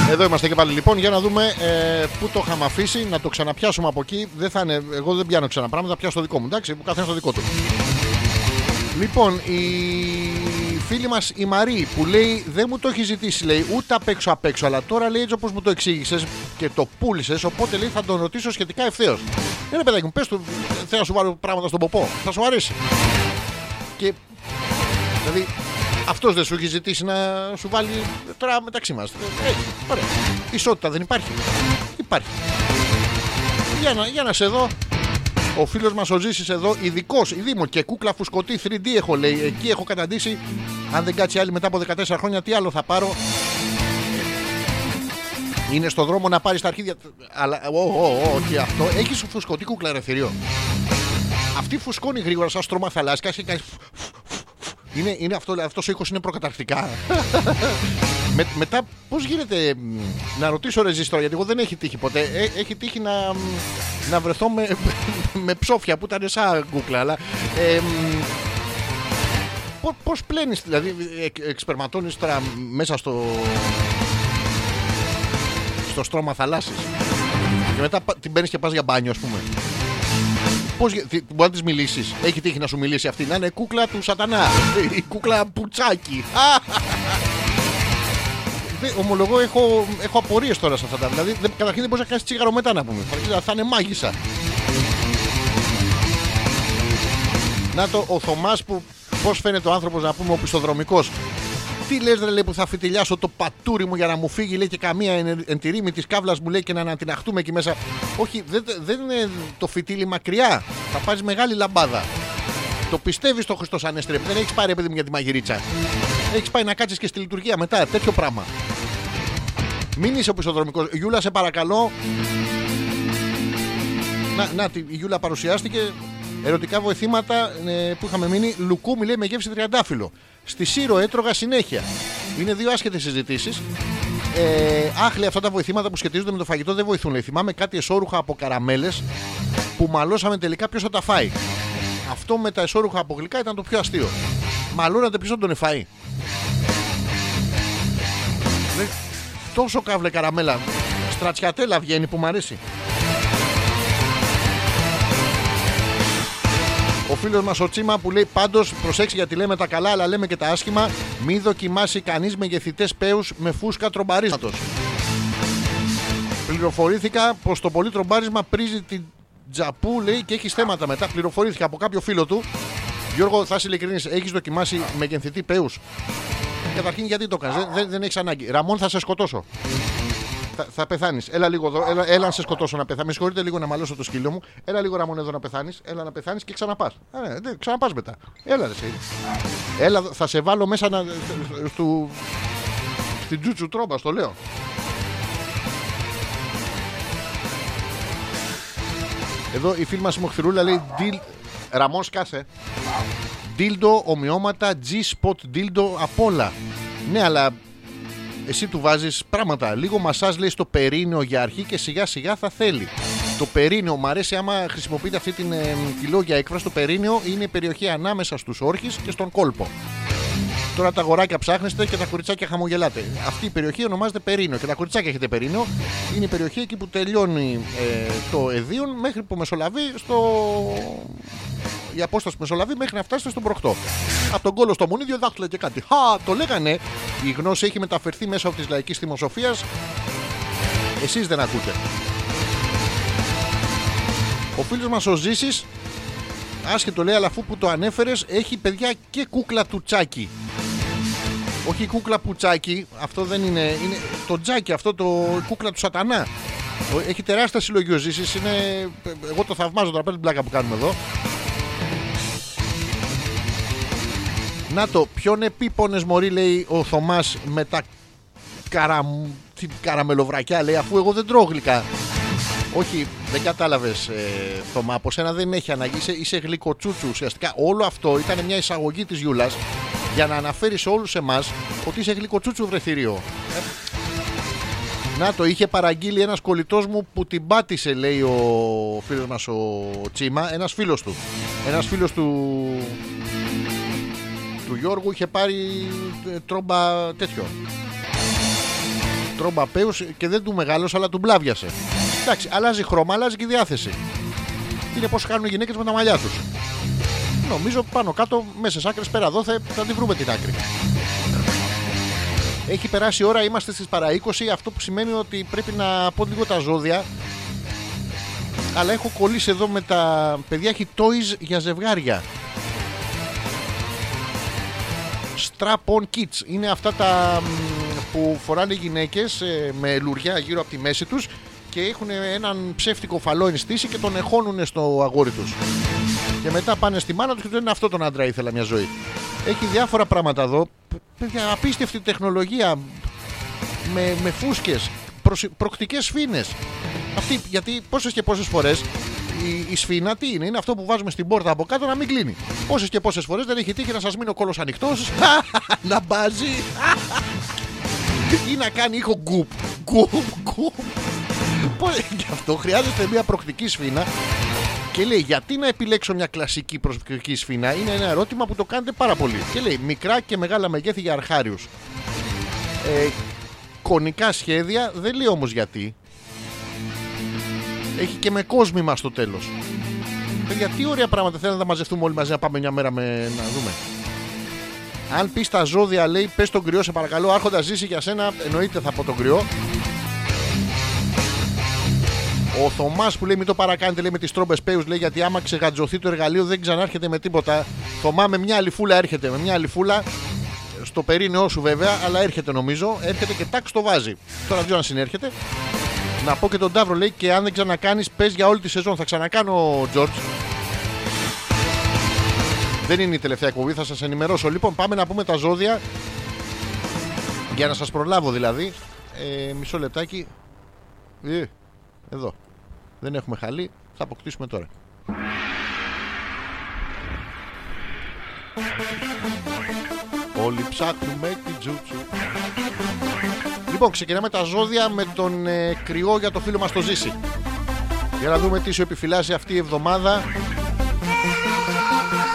Εδώ είμαστε και πάλι λοιπόν για να δούμε ε, πού το είχαμε αφήσει, να το ξαναπιάσουμε από εκεί. Δεν θα είναι, εγώ δεν πιάνω ξανά πράγματα, θα πιάσω το δικό μου. Εντάξει, που καθένας το δικό του. Λοιπόν, η φίλη μας η Μαρή που λέει δεν μου το έχει ζητήσει, λέει ούτε απ' έξω απ' έξω, αλλά τώρα λέει έτσι όπως μου το εξήγησες και το πούλησες, οπότε λέει θα τον ρωτήσω σχετικά ευθέως. Ναι, ρε παιδάκι μου, πες του, θέλω να σου βάλω πράγματα στον ποπό. Θα σου αρέσει. Και δηλαδή αυτός δεν σου έχει ζητήσει να σου βάλει τώρα μεταξύ μας. Έχει, ωραία. Ισότητα δεν υπάρχει. Υπάρχει. Για να, για να σε δω. Ο φίλος μας ο Ζήσης εδώ, ειδικός, ειδήμο και κούκλα φουσκωτή 3D έχω λέει. Εκεί έχω καταντήσει. Αν δεν κάτσει άλλη μετά από 14 χρόνια, τι άλλο θα πάρω. Είναι στο δρόμο να πάρεις τα αρχίδια. Αλλά, ω, ω, ω, όχι αυτό. Έχεις φουσκωτή κούκλα ρε θηρίο. Αυτή φουσκώνει γρήγορα σαν στρώμα θαλάσσιας και κάνει. Είναι, είναι αυτό, αυτός ο ήχος είναι προκαταρκτικά. *laughs* Με, μετά πώς γίνεται μ, να ρωτήσω ρεζίστρο γιατί εγώ δεν έχει τύχει ποτέ. Ε, έχει τύχει να, μ, να βρεθώ με, *laughs* με ψόφια που ήταν σαν κούκλα. Αλλά, ε, μ, Πώς πώς πλένεις, δηλαδή εκ, εξπερματώνεις τώρα μέσα στο στο στρώμα θαλάσσης και μετά πα- την παίρνεις και πας για μπάνιο ας πούμε Πώς, γε- τι- μπορεί να τη μιλήσεις. Έχει τύχει να σου μιλήσει αυτή. Να είναι κούκλα του σατανά. Η κούκλα πουτσάκι. *laughs* Δεν- Ομολογώ έχω, έχω απορίες τώρα σε αυτά τα. Δηλαδή, δεν, καταρχήν δεν μπορείς να κάνεις τσίγαρο μετά να πούμε. Θα, θα είναι μάγισσα. Να το ο Θωμάς που πώς φαίνεται ο άνθρωπος να πούμε ο πιστοδρομικός. Τι λες ρε λέει που θα φιτιλιάσω το πατούρι μου για να μου φύγει λέει και καμία εν, εν τη ρήμη της κάβλας μου λέει και να ανατιναχτούμε εκεί μέσα. Όχι δεν, δεν είναι το φιτίλι μακριά. Θα πάρεις μεγάλη λαμπάδα. Το πιστεύεις το Χριστός Ανέστρε. Δεν έχεις πάρει παιδί μου για τη μαγειρίτσα. Έχεις πάει να κάτσεις και στη λειτουργία μετά. Τέτοιο πράγμα. Μην είσαι ο πιστοδρομικός. Γιούλα σε παρακαλώ. Να, να τη- η Γιούλα παρουσιάστηκε. Ερωτικά βοηθήματα ε, που είχαμε μείνει. Λουκούμι λέει με γεύση τριαντάφυλλο. Στη Σύρο έτρωγα συνέχεια. Είναι δύο άσχετες συζητήσεις. Ε, αχ, λέει, αυτά τα βοηθήματα που σχετίζονται με το φαγητό δεν βοηθούν. Λέει. Θυμάμαι κάτι εσόρουχα από καραμέλες που μαλώσαμε τελικά ποιος θα τα φάει. Αυτό με τα εσόρουχα από γλυκά ήταν το πιο αστείο. Μαλώνατε ποιος θα τον εφάει. Λέει, τόσο καύλε καραμέλα. Στρατσιατέλα βγαίνει που μου αρέσει. Ο φίλος μας ο Τσίμα που λέει πάντως προσέξει γιατί λέμε τα καλά, αλλά λέμε και τα άσχημα. Μη δοκιμάσει κανείς μεγεθυντέ παίου με φούσκα τρομπαρίσματος. Πληροφορήθηκα πως το πολύ τρομπάρισμα πρίζει την τζαπού λέει και έχει θέματα μετά. Πληροφορήθηκα από κάποιο φίλο του Γιώργο, θα είσαι ειλικρινής, έχεις δοκιμάσει μεγενθητή πέους; Καταρχήν, γιατί το κάνεις, δεν, δεν, δεν έχεις ανάγκη. Ραμόν, θα σε σκοτώσω. Θα, θα πεθάνεις. Έλα λίγο εδώ, έλα, έλα να σε σκοτώσω να πεθάνεις. Με συγχωρείτε λίγο να μαλώσω το σκύλο μου. Έλα λίγο Ραμόν εδώ να πεθάνεις. Έλα να πεθάνεις και ξαναπάς. Ναι, ξαναπάς μετά. Έλα, ρε, εσύ. Έλα, θα σε βάλω μέσα να, στο, στην τζούτσου τρόμπας, το λέω. Εδώ η φίλη μας η Μοχθηρούλα λέει «Deal- Ραμόν σκάσε. Δίλντο, ομοιώματα, G-spot δίλντο απ' όλα. Ναι, αλλά εσύ του βάζεις πράγματα. Λίγο μασάζ λέει στο περίνιο για αρχή και σιγά σιγά θα θέλει. Το περίνιο, μου αρέσει άμα χρησιμοποιείτε αυτή την ε, τη λόγια έκφραση. Το περίνιο είναι η περιοχή ανάμεσα στους όρχες και στον κόλπο. Τώρα τα αγοράκια ψάχνεστε και τα κοριτσάκια χαμογελάτε. Αυτή η περιοχή ονομάζεται Περίνο και τα κοριτσάκια έχετε Περίνο. Είναι η περιοχή εκεί που τελειώνει ε, το Εδίον μέχρι που μεσολαβεί στο. Η απόσταση που μεσολαβεί μέχρι να φτάσετε στον Προχτό. Από τον κόλο στο Μουνίδιο δάχτυλα και κάτι. Χα, το λέγανε. Η γνώση έχει μεταφερθεί μέσα από τη λαϊκή θυμοσοφία. Εσείς δεν ακούτε. Ο φίλος μας ο Ζήσης άσχετο λέει, αλλά αφού που το ανέφερες, έχει παιδιά και κούκλα του τσάκι. Όχι η κούκλα που τσάκι, αυτό δεν είναι. Είναι το τζάκι, αυτό το η κούκλα του σατανά. Ο- Έχει τεράστια συλλογή ο Ζήσης, είναι. Εγώ το θαυμάζω τώρα, πέρα την πλάκα που κάνουμε εδώ. Να το, ποιον επίπονες μωρή λέει ο Θωμάς με τα καραμ... τι καραμελοβρακιά λέει αφού εγώ δεν τρώω γλυκά. Όχι, δεν κατάλαβες, ε, Θωμά. Από σένα δεν έχει ανάγκη. Είσαι, είσαι γλυκοτσούτσου. Ουσιαστικά όλο αυτό ήταν μια εισαγωγή της Γιούλας για να αναφέρει σε όλους εμάς ότι είσαι γλυκοτσούτσου βρεθύριο. Ε, να το είχε παραγγείλει ένας κολλητός μου που την πάτησε, λέει ο φίλος μας ο Τσίμα. Ένας φίλος του. Ένας φίλος του. Του Γιώργου είχε πάρει ε, τρόμπα τέτοιο. Τρόμπα πέους και δεν του μεγάλωσε αλλά του μπλάβιασε. Εντάξει, αλλάζει χρώμα, αλλάζει και η διάθεση. Είναι πώς κάνουν οι γυναίκες με τα μαλλιά τους. Νομίζω πάνω κάτω, μέσα στις άκρες πέρα εδώ θα, θα τη βρούμε την άκρη. Έχει περάσει η ώρα, είμαστε στις παρά 20, αυτό που σημαίνει ότι πρέπει να πω λίγο τα ζώδια. Αλλά έχω κολλήσει εδώ με τα παιδιά, έχει toys για ζευγάρια. Strap-on kits. Είναι αυτά τα μ, που φοράνε οι γυναίκες ε, με λουριά γύρω από τη μέση τους και έχουν έναν ψεύτικο φαλό εν στήση και τον εχώνουν στο αγόρι τους. Και μετά πάνε στη μάνα τους και τους λένε αυτό τον άντρα ήθελα μια ζωή. Έχει διάφορα πράγματα εδώ. Παιδιά, απίστευτη τεχνολογία με, με φούσκες, προσι- προκτικές σφήνες. Αυτή, γιατί πόσες και πόσες φορές η, η σφήνα τι είναι, είναι αυτό που βάζουμε στην πόρτα από κάτω να μην κλείνει. Πόσες και πόσες φορές δεν έχει τύχει να σας μείνει ο κόλος ανοιχτός, *laughs* να μπάζει ή να κάνει ήχο γκουπ, γκουπ, γκουπ. Πώς- Γι' αυτό χρειάζεται μια προκτική σφήνα και λέει γιατί να επιλέξω μια κλασική προκτική σφήνα; Είναι ένα ερώτημα που το κάνετε πάρα πολύ. Και λέει μικρά και μεγάλα μεγέθη για αρχάριους. Ε, κονικά σχέδια, δεν λέει όμως γιατί. Έχει και με κόσμημα στο τέλος. Παιδιά, τι ωραία πράγματα θέλετε να τα μαζευτούμε όλοι μαζί να πάμε μια μέρα με... να δούμε. Αν πεις τα ζώδια, λέει, πες τον κρυό, σε παρακαλώ. Άρχοντας ζήσει για σένα, εννοείται θα πω τον κρυό. Ο Θωμάς που λέει μην το παρακάνετε, λέει με τις τρόμπες πέους, λέει γιατί άμα ξεγατζωθεί το εργαλείο δεν ξανάρχεται με τίποτα. Θωμά με μια αληφούλα έρχεται, με μια αληφούλα στο περίνεό σου βέβαια, αλλά έρχεται νομίζω, έρχεται και τάξ το βάζει. Τώρα δεν ξέρω αν συνέρχεται. Να πω και τον Ταύρο λέει και αν δεν ξανακάνεις, πες για όλη τη σεζόν. Θα ξανακάνω, Τζορτζ. Δεν είναι η τελευταία εκπομπή, θα σας ενημερώσω. Λοιπόν, πάμε να πούμε τα ζώδια. Για να σας προλάβω δηλαδή. Ε, μισό λεπτάκι. Ε, εδώ. Δεν έχουμε χαλί. Θα αποκτήσουμε τώρα. Όλοι ψάχνουμε την τζούτσου. Λοιπόν, ξεκινάμε τα ζώδια με τον ε, κρυό για το φίλο μας το Ζήση. Για να δούμε τι σου επιφυλάσσει αυτή η εβδομάδα.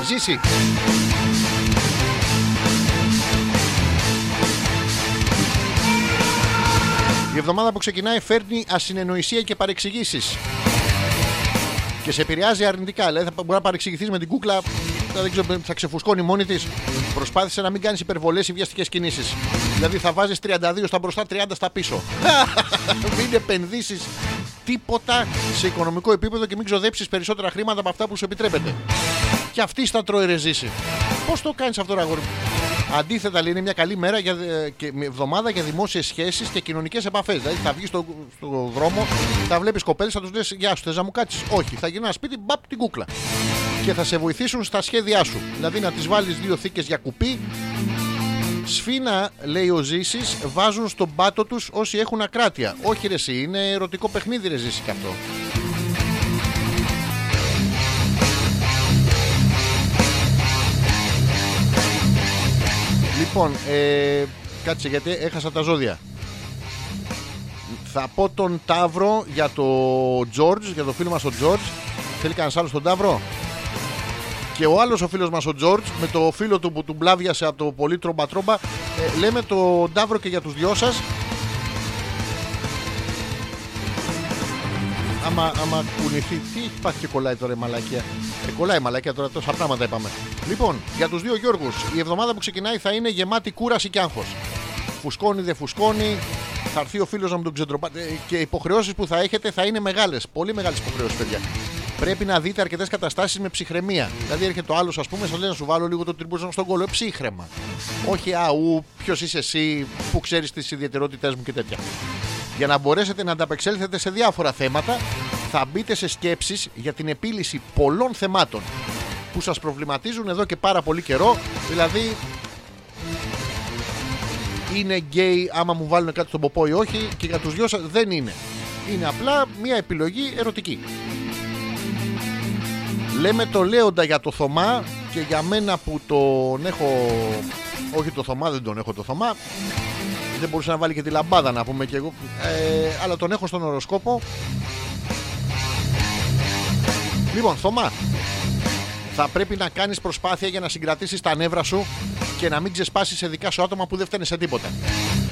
Ζήση. Η εβδομάδα που ξεκινάει φέρνει ασυνεννοησία και παρεξηγήσεις και σε επηρεάζει αρνητικά. Δηλαδή θα μπορεί να παρεξηγηθείς με την κούκλα, θα, δεν ξέρω, θα ξεφουσκώνει μόνη της. Προσπάθησε να μην κάνεις υπερβολές ή βιαστικές κινήσεις. Δηλαδή θα βάζεις 32 στα μπροστά, 30 στα πίσω. *laughs* μην επενδύσεις τίποτα σε οικονομικό επίπεδο και μην ξοδέψεις περισσότερα χρήματα από αυτά που σου επιτρέπεται. Και αυτή στα τρώει ρεζίση. Πώς το κάνεις αυτό, ρε αγόρι μου; Αντίθετα, λέει, είναι μια καλή μέρα για, ε, και μια εβδομάδα για δημόσιες σχέσεις και κοινωνικές επαφές. Δηλαδή, θα βγεις στο, στο δρόμο, θα βλέπεις κοπέλες, θα τους λες: Γεια σου, θες να μου κάτσεις. Όχι, θα γυρνάς σπίτι, μπαπ την κούκλα. Και θα σε βοηθήσουν στα σχέδιά σου. Δηλαδή, να τις βάλεις δύο θήκες για κουπί. Σφίνα, λέει ο Ζήσης, βάζουν στον πάτο τους όσοι έχουν ακράτεια. Όχι, ρε, εσύ, είναι ερωτικό παιχνίδι, ρε, Ζήση κι αυτό. Λοιπόν, ε, κάτσε γιατί έχασα τα ζώδια. Θα πω τον Ταύρο για το George, για το φίλο μας ο George. Θέλει κανένας άλλος τον Ταύρο; Και ο άλλος ο φίλος μας ο George με το φίλο του που του μπλάβιασε από το πολύ τρόμπα τρόμπα. Ε, λέμε τον Ταύρο και για τους δυο σας. Άμα, άμα κουνηθεί, τι έχει πάθει και κολλάει τώρα η μαλακία. Ε, κολλάει η μαλακία τώρα, τόσα πράγματα είπαμε. Λοιπόν, για τους δύο Γιώργους, η εβδομάδα που ξεκινάει θα είναι γεμάτη κούραση και άγχος. Φουσκώνει, δεν φουσκώνει. Θα έρθει ο φίλος να μου τον ξεντροπάτε. Ε, Και οι υποχρεώσεις που θα έχετε θα είναι μεγάλες. Πολύ μεγάλες υποχρεώσεις, παιδιά. Πρέπει να δείτε αρκετές καταστάσεις με ψυχραιμία. Δηλαδή, έρχεται το άλλος, ας πούμε, σας λέει να σου βάλω λίγο το τριμπούζο στον κόλλο. Ε, ψύχρεμα. Όχι αού, ποιος είσαι εσύ, που ξέρεις τις ιδιαιτερότητές μου και τέτοια. Για να μπορέσετε να ανταπεξέλθετε σε διάφορα θέματα, θα μπείτε σε σκέψεις για την επίλυση πολλών θεμάτων που σας προβληματίζουν εδώ και πάρα πολύ καιρό. Δηλαδή, είναι γκέι άμα μου βάλουν κάτι στον ποπό ή όχι και για τους δυο σας δεν είναι. Είναι απλά μια επιλογή ερωτική. Λέμε το Λέοντα για το Θωμά και για μένα που τον έχω... Όχι το Θωμά, δεν τον έχω το Θωμά. Δεν μπορούσε να βάλει και τη λαμπάδα να πούμε και εγώ. Ε, αλλά τον έχω στον οροσκόπο. Λοιπόν, Θωμά, θα πρέπει να κάνεις προσπάθεια για να συγκρατήσεις τα νεύρα σου και να μην ξεσπάσεις σε δικά σου άτομα που δεν φταίνε σε τίποτα.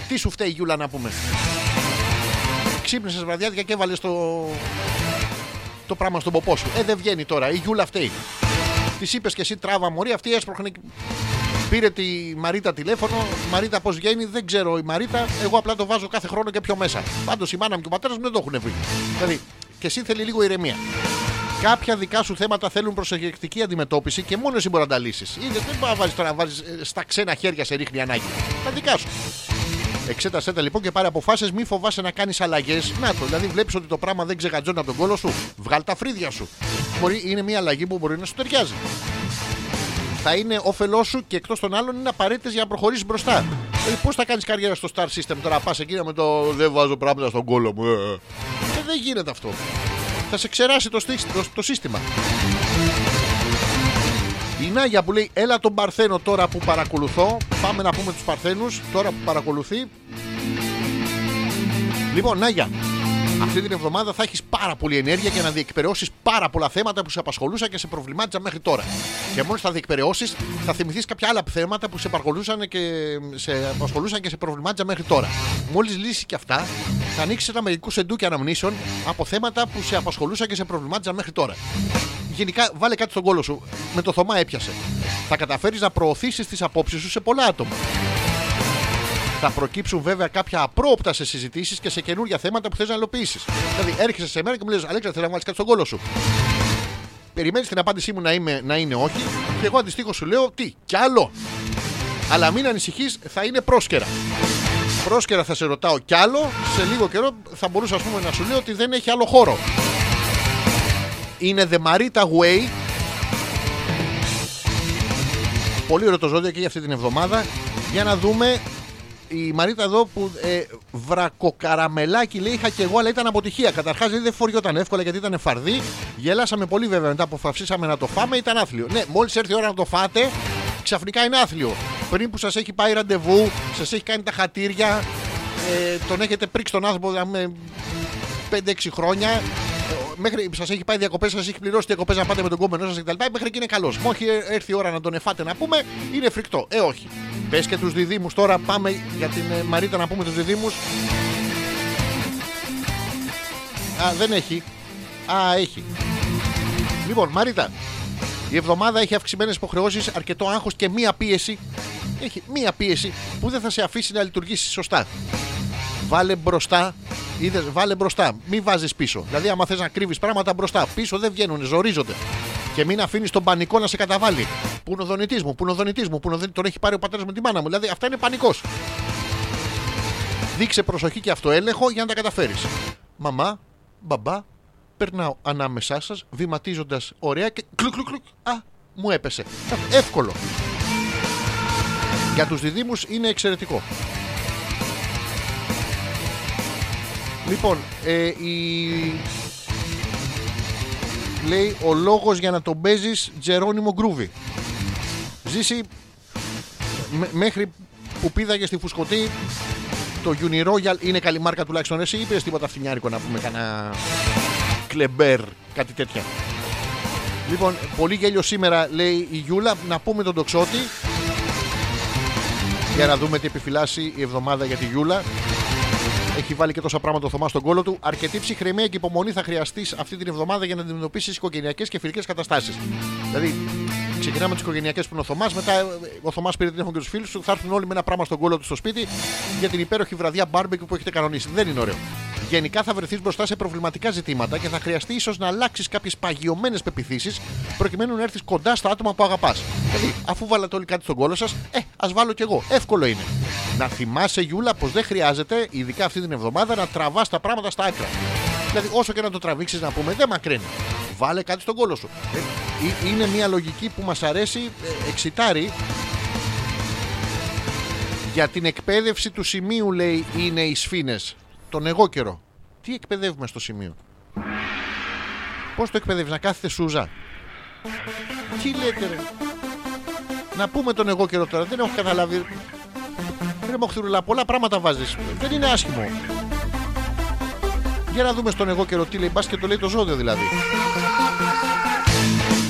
Τι σου φταίει η Γιούλα να πούμε. Ξύπνησες βραδιάτικα και έβαλες το... το πράγμα στον ποπό σου. Ε, δεν βγαίνει τώρα. Η Γιούλα φταίει. Τη είπες και εσύ τράβα μωρή, αυτή έσπροχνε. Πήρε τη Μαρίτα τηλέφωνο. Μαρίτα πώς βγαίνει, δεν ξέρω η Μαρίτα. Εγώ απλά το βάζω κάθε χρόνο και πιο μέσα. Πάντως η μάνα μου και ο πατέρας μου δεν το έχουν βρει. Δηλαδή, και εσύ θέλει λίγο ηρεμία. Κάποια δικά σου θέματα θέλουν προσεκτική αντιμετώπιση και μόνο εσύ μπορείς να τα λύσεις. Είδες, δεν μπορεί να βάζεις τώρα να βάζεις στα ξένα χέρια σε ρίχνει ανάγκη. Τα δικά σου. Εξέτασέ τα λοιπόν και πάρε αποφάσεις. Μη φοβάσαι να κάνεις αλλαγές. Να το, δηλαδή βλέπεις ότι το πράγμα δεν ξεγατζώνει από τον κόλο σου. Βγάλ τα φρύδια σου. Μπορεί, είναι μια αλλαγή που μπορεί να σου ταιριάζει. Θα είναι όφελός σου και εκτός των άλλων είναι απαραίτητες για να προχωρήσεις μπροστά. Δηλαδή, πώς θα κάνεις καριέρα στο Star System τώρα, πας εκεί με το Δεν βάζω πράγματα στον κόλο μου. Ε, ε. Ε, δεν γίνεται αυτό. Θα σε ξεράσει το, στή- το, το σύστημα. Η Νάγια που λέει Έλα τον Παρθένο τώρα που παρακολουθώ. Πάμε να πούμε τους Παρθένους τώρα που παρακολουθεί. Λοιπόν, Νάγια, αυτή την εβδομάδα θα έχεις πάρα πολύ ενέργεια για να διεκπαιρεώσεις πάρα πολλά θέματα που σε απασχολούσαν και σε προβλημάτιζαν μέχρι τώρα. Και μόλις θα διεκπαιρεώσεις, θα θυμηθείς κάποια άλλα θέματα που σε απασχολούσαν και σε, απασχολούσαν και σε προβλημάτιζαν μέχρι τώρα. Μόλις λύσεις και αυτά, θα ανοίξεις ένα μερικού σεντούκι αναμνήσεων από θέματα που σε απασχολούσαν και σε προβλημάτιζαν μέχρι τώρα γενικά βάλε κάτι στον κόλο σου. Με το Θωμά έπιασε. Θα καταφέρεις να προωθήσεις τις απόψεις σου σε πολλά άτομα. Θα προκύψουν βέβαια κάποια απρόοπτα σε συζητήσεις και σε καινούργια θέματα που θες να υλοποιήσεις. Δηλαδή, έρχεσαι σε μένα και μου λες: Αλέξα, θέλω να βάλεις κάτι στον κόλο σου. Περιμένεις την απάντησή μου να, είμαι, να είναι όχι, και εγώ αντιστοίχως σου λέω: Τι, κι άλλο. Αλλά μην ανησυχείς, θα είναι πρόσκαιρα. Πρόσκαιρα θα σε ρωτάω κι άλλο. Σε λίγο καιρό θα μπορούσα ας πούμε, να σου λέω ότι δεν έχει άλλο χώρο. Είναι The Marita Way. Πολύ ωραίο το ζώδιο και για αυτή την εβδομάδα. Για να δούμε η Μαρίτα εδώ που ε, βρακοκαραμελάκι λέει είχα και εγώ, αλλά ήταν αποτυχία. Καταρχάς δεν φοριόταν εύκολα γιατί ήταν φαρδί. Γελάσαμε πολύ βέβαια μετά που αποφασίσαμε να το φάμε, ήταν άθλιο. Ναι, μόλις έρθει η ώρα να το φάτε, ξαφνικά είναι άθλιο. Πριν που σας έχει πάει ραντεβού, σας έχει κάνει τα χατήρια, ε, τον έχετε πρίξει τον άνθρωπο με 5-6 χρόνια. Ε, Μέχρι σας έχει πάει διακοπές, σας έχει πληρώσει διακοπές να πάτε με τον κόμενό σας κτλ. Μέχρι εκεί είναι καλός. Μόλι έρθει η ώρα να τον εφάτε να πούμε, είναι φρικτό. Ε, όχι. Πες και τους διδήμου τώρα, πάμε για την ε, Μαρίτα να πούμε τους διδήμου. Α, δεν έχει. Α, έχει. Λοιπόν, Μαρίτα, η εβδομάδα έχει αυξημένες υποχρεώσεις, αρκετό άγχος και μία πίεση. Έχει μία πίεση που δεν θα σε αφήσει να λειτουργήσεις σωστά. Βάλε μπροστά. Είδες, βάλε μπροστά. Μην βάζεις πίσω. Δηλαδή, άμα θες να κρύβεις πράγματα μπροστά, πίσω δεν βγαίνουν, ζορίζονται. Και μην αφήνεις τον πανικό να σε καταβάλει. Πού είναι ο δονητής μου, πού είναι ο δονητής μου, πού είναι ο δον- τον έχει πάρει ο πατέρας μου τη μάνα μου. Δηλαδή αυτά είναι πανικός. Δείξε προσοχή και αυτοέλεγχο για να τα καταφέρεις. Μαμά, μπαμπά, περνάω ανάμεσά σας, βηματίζοντας ωραία και κλουκ, κλουκ, κλουκ. Α, μου έπεσε. Εύκολο. Για τους διδήμους είναι εξαιρετικό. Λοιπόν, ε, η... λέει ο λόγος για να τον παίζεις Τζερόνιμο Γκρούβι. Ζήσει μέ- μέχρι που πήδαγε στη Φουσκωτή το Uniroyal είναι καλή μάρκα τουλάχιστον εσύ είπες τίποτα φθηνιάρικο να πούμε κανένα κλεμπέρ κάτι τέτοια. Λοιπόν, πολύ γέλιο σήμερα λέει η Γιούλα. Να πούμε τον τοξότη. Για να δούμε τι επιφυλάσσει η εβδομάδα για τη Γιούλα. Έχει βάλει και τόσα πράγματα ο Θωμάς στον κόλο του. Αρκετή ψυχραιμία και υπομονή θα χρειαστεί αυτή την εβδομάδα για να αντιμετωπίσεις οικογενειακές και φιλικές καταστάσεις. Δηλαδή, ξεκινάμε τις οικογενειακές που είναι ο Θωμάς, μετά ε, ο Θωμάς πήρε τηλέφωνο και τους φίλους του. Θα έρθουν όλοι με ένα πράγμα στον κώλο του στο σπίτι για την υπέροχη βραδιά bareback που έχετε κανονίσει. Δεν είναι ωραίο. Γενικά θα βρεθείς μπροστά σε προβληματικά ζητήματα και θα χρειαστεί ίσως να αλλάξεις κάποιες παγιωμένες πεποιθήσεις προκειμένου να έρθεις κοντά στα άτομα που αγαπάς. Δηλαδή, αφού βάλατε όλοι κάτι στον κώλο σας, ε, ας βάλω κι εγώ. Εύκολο είναι. Να θυμάσαι, Γιούλα, πως δεν χρειάζεται, ειδικά αυτή την εβδομάδα, να τραβάς τα πράγματα στα άκρα. Δηλαδή, όσο και να το τραβήξεις, να πούμε, δεν μακραίνει. Βάλε κάτι στον κόλο σου. Ε, ε, είναι μια λογική που μας αρέσει, ε, εξητάρει. Για την εκπαίδευση του σημείου, λέει, είναι οι σφήνες. Τον εγώ καιρό. Τι εκπαιδεύουμε στο σημείο; Πώς το εκπαιδεύεις, να κάθεται σούζα; Τι λέτε ρε; Να πούμε τον εγώ καιρό τώρα, δεν έχω καταλάβει. Ρε Μοχθηρούλα, πολλά πράγματα βάζεις. Δεν είναι άσχημο. Για να δούμε στον εγώ καιρό τι λέει, μπας και το λέει το ζώδιο δηλαδή.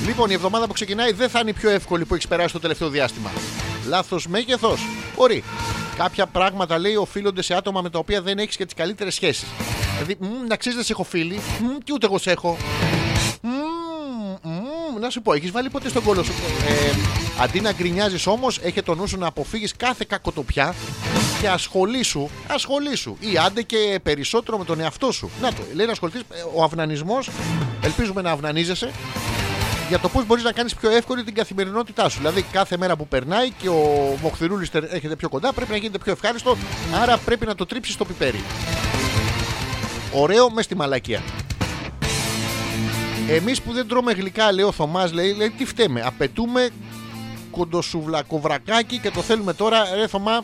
Λοιπόν, η εβδομάδα που ξεκινάει δεν θα είναι η πιο εύκολη που έχεις περάσει το τελευταίο διάστημα. Λάθος μέγεθος. Μπορεί. Κάποια πράγματα λέει οφείλονται σε άτομα με τα οποία δεν έχεις και τις καλύτερες σχέσεις. Δηλαδή, μ, να ξέρεις δεν σε έχω φίλη, μ, και ούτε εγώ σε έχω. Μ, μ, να σου πω, έχεις βάλει ποτέ στον κόλλο σου. Ε, αντί να γκρινιάζεις όμως, έχει το νου σου να αποφύγεις κάθε κακοτοπιά και ασχολήσου, ασχολήσου ή άντε και περισσότερο με τον εαυτό σου. Να το, λέει να ασχοληθείς. Ο αυνανισμός, ελπίζουμε να αυνανίζεσαι, για το πώς μπορείς να κάνεις πιο εύκολη την καθημερινότητά σου. Δηλαδή, κάθε μέρα που περνάει και ο Μοχθηρούλη έρχεται πιο κοντά, πρέπει να γίνεται πιο ευχάριστο. Άρα πρέπει να το τρίψεις στο πιπέρι. Ωραίο μες στη μαλακία. Εμείς που δεν τρώμε γλυκά, λέει ο Θωμάς, λέει, λέει τι φταίμε. Απαιτούμε κοντοσουβλακοβρακάκι και το θέλουμε τώρα, ρε Θωμά.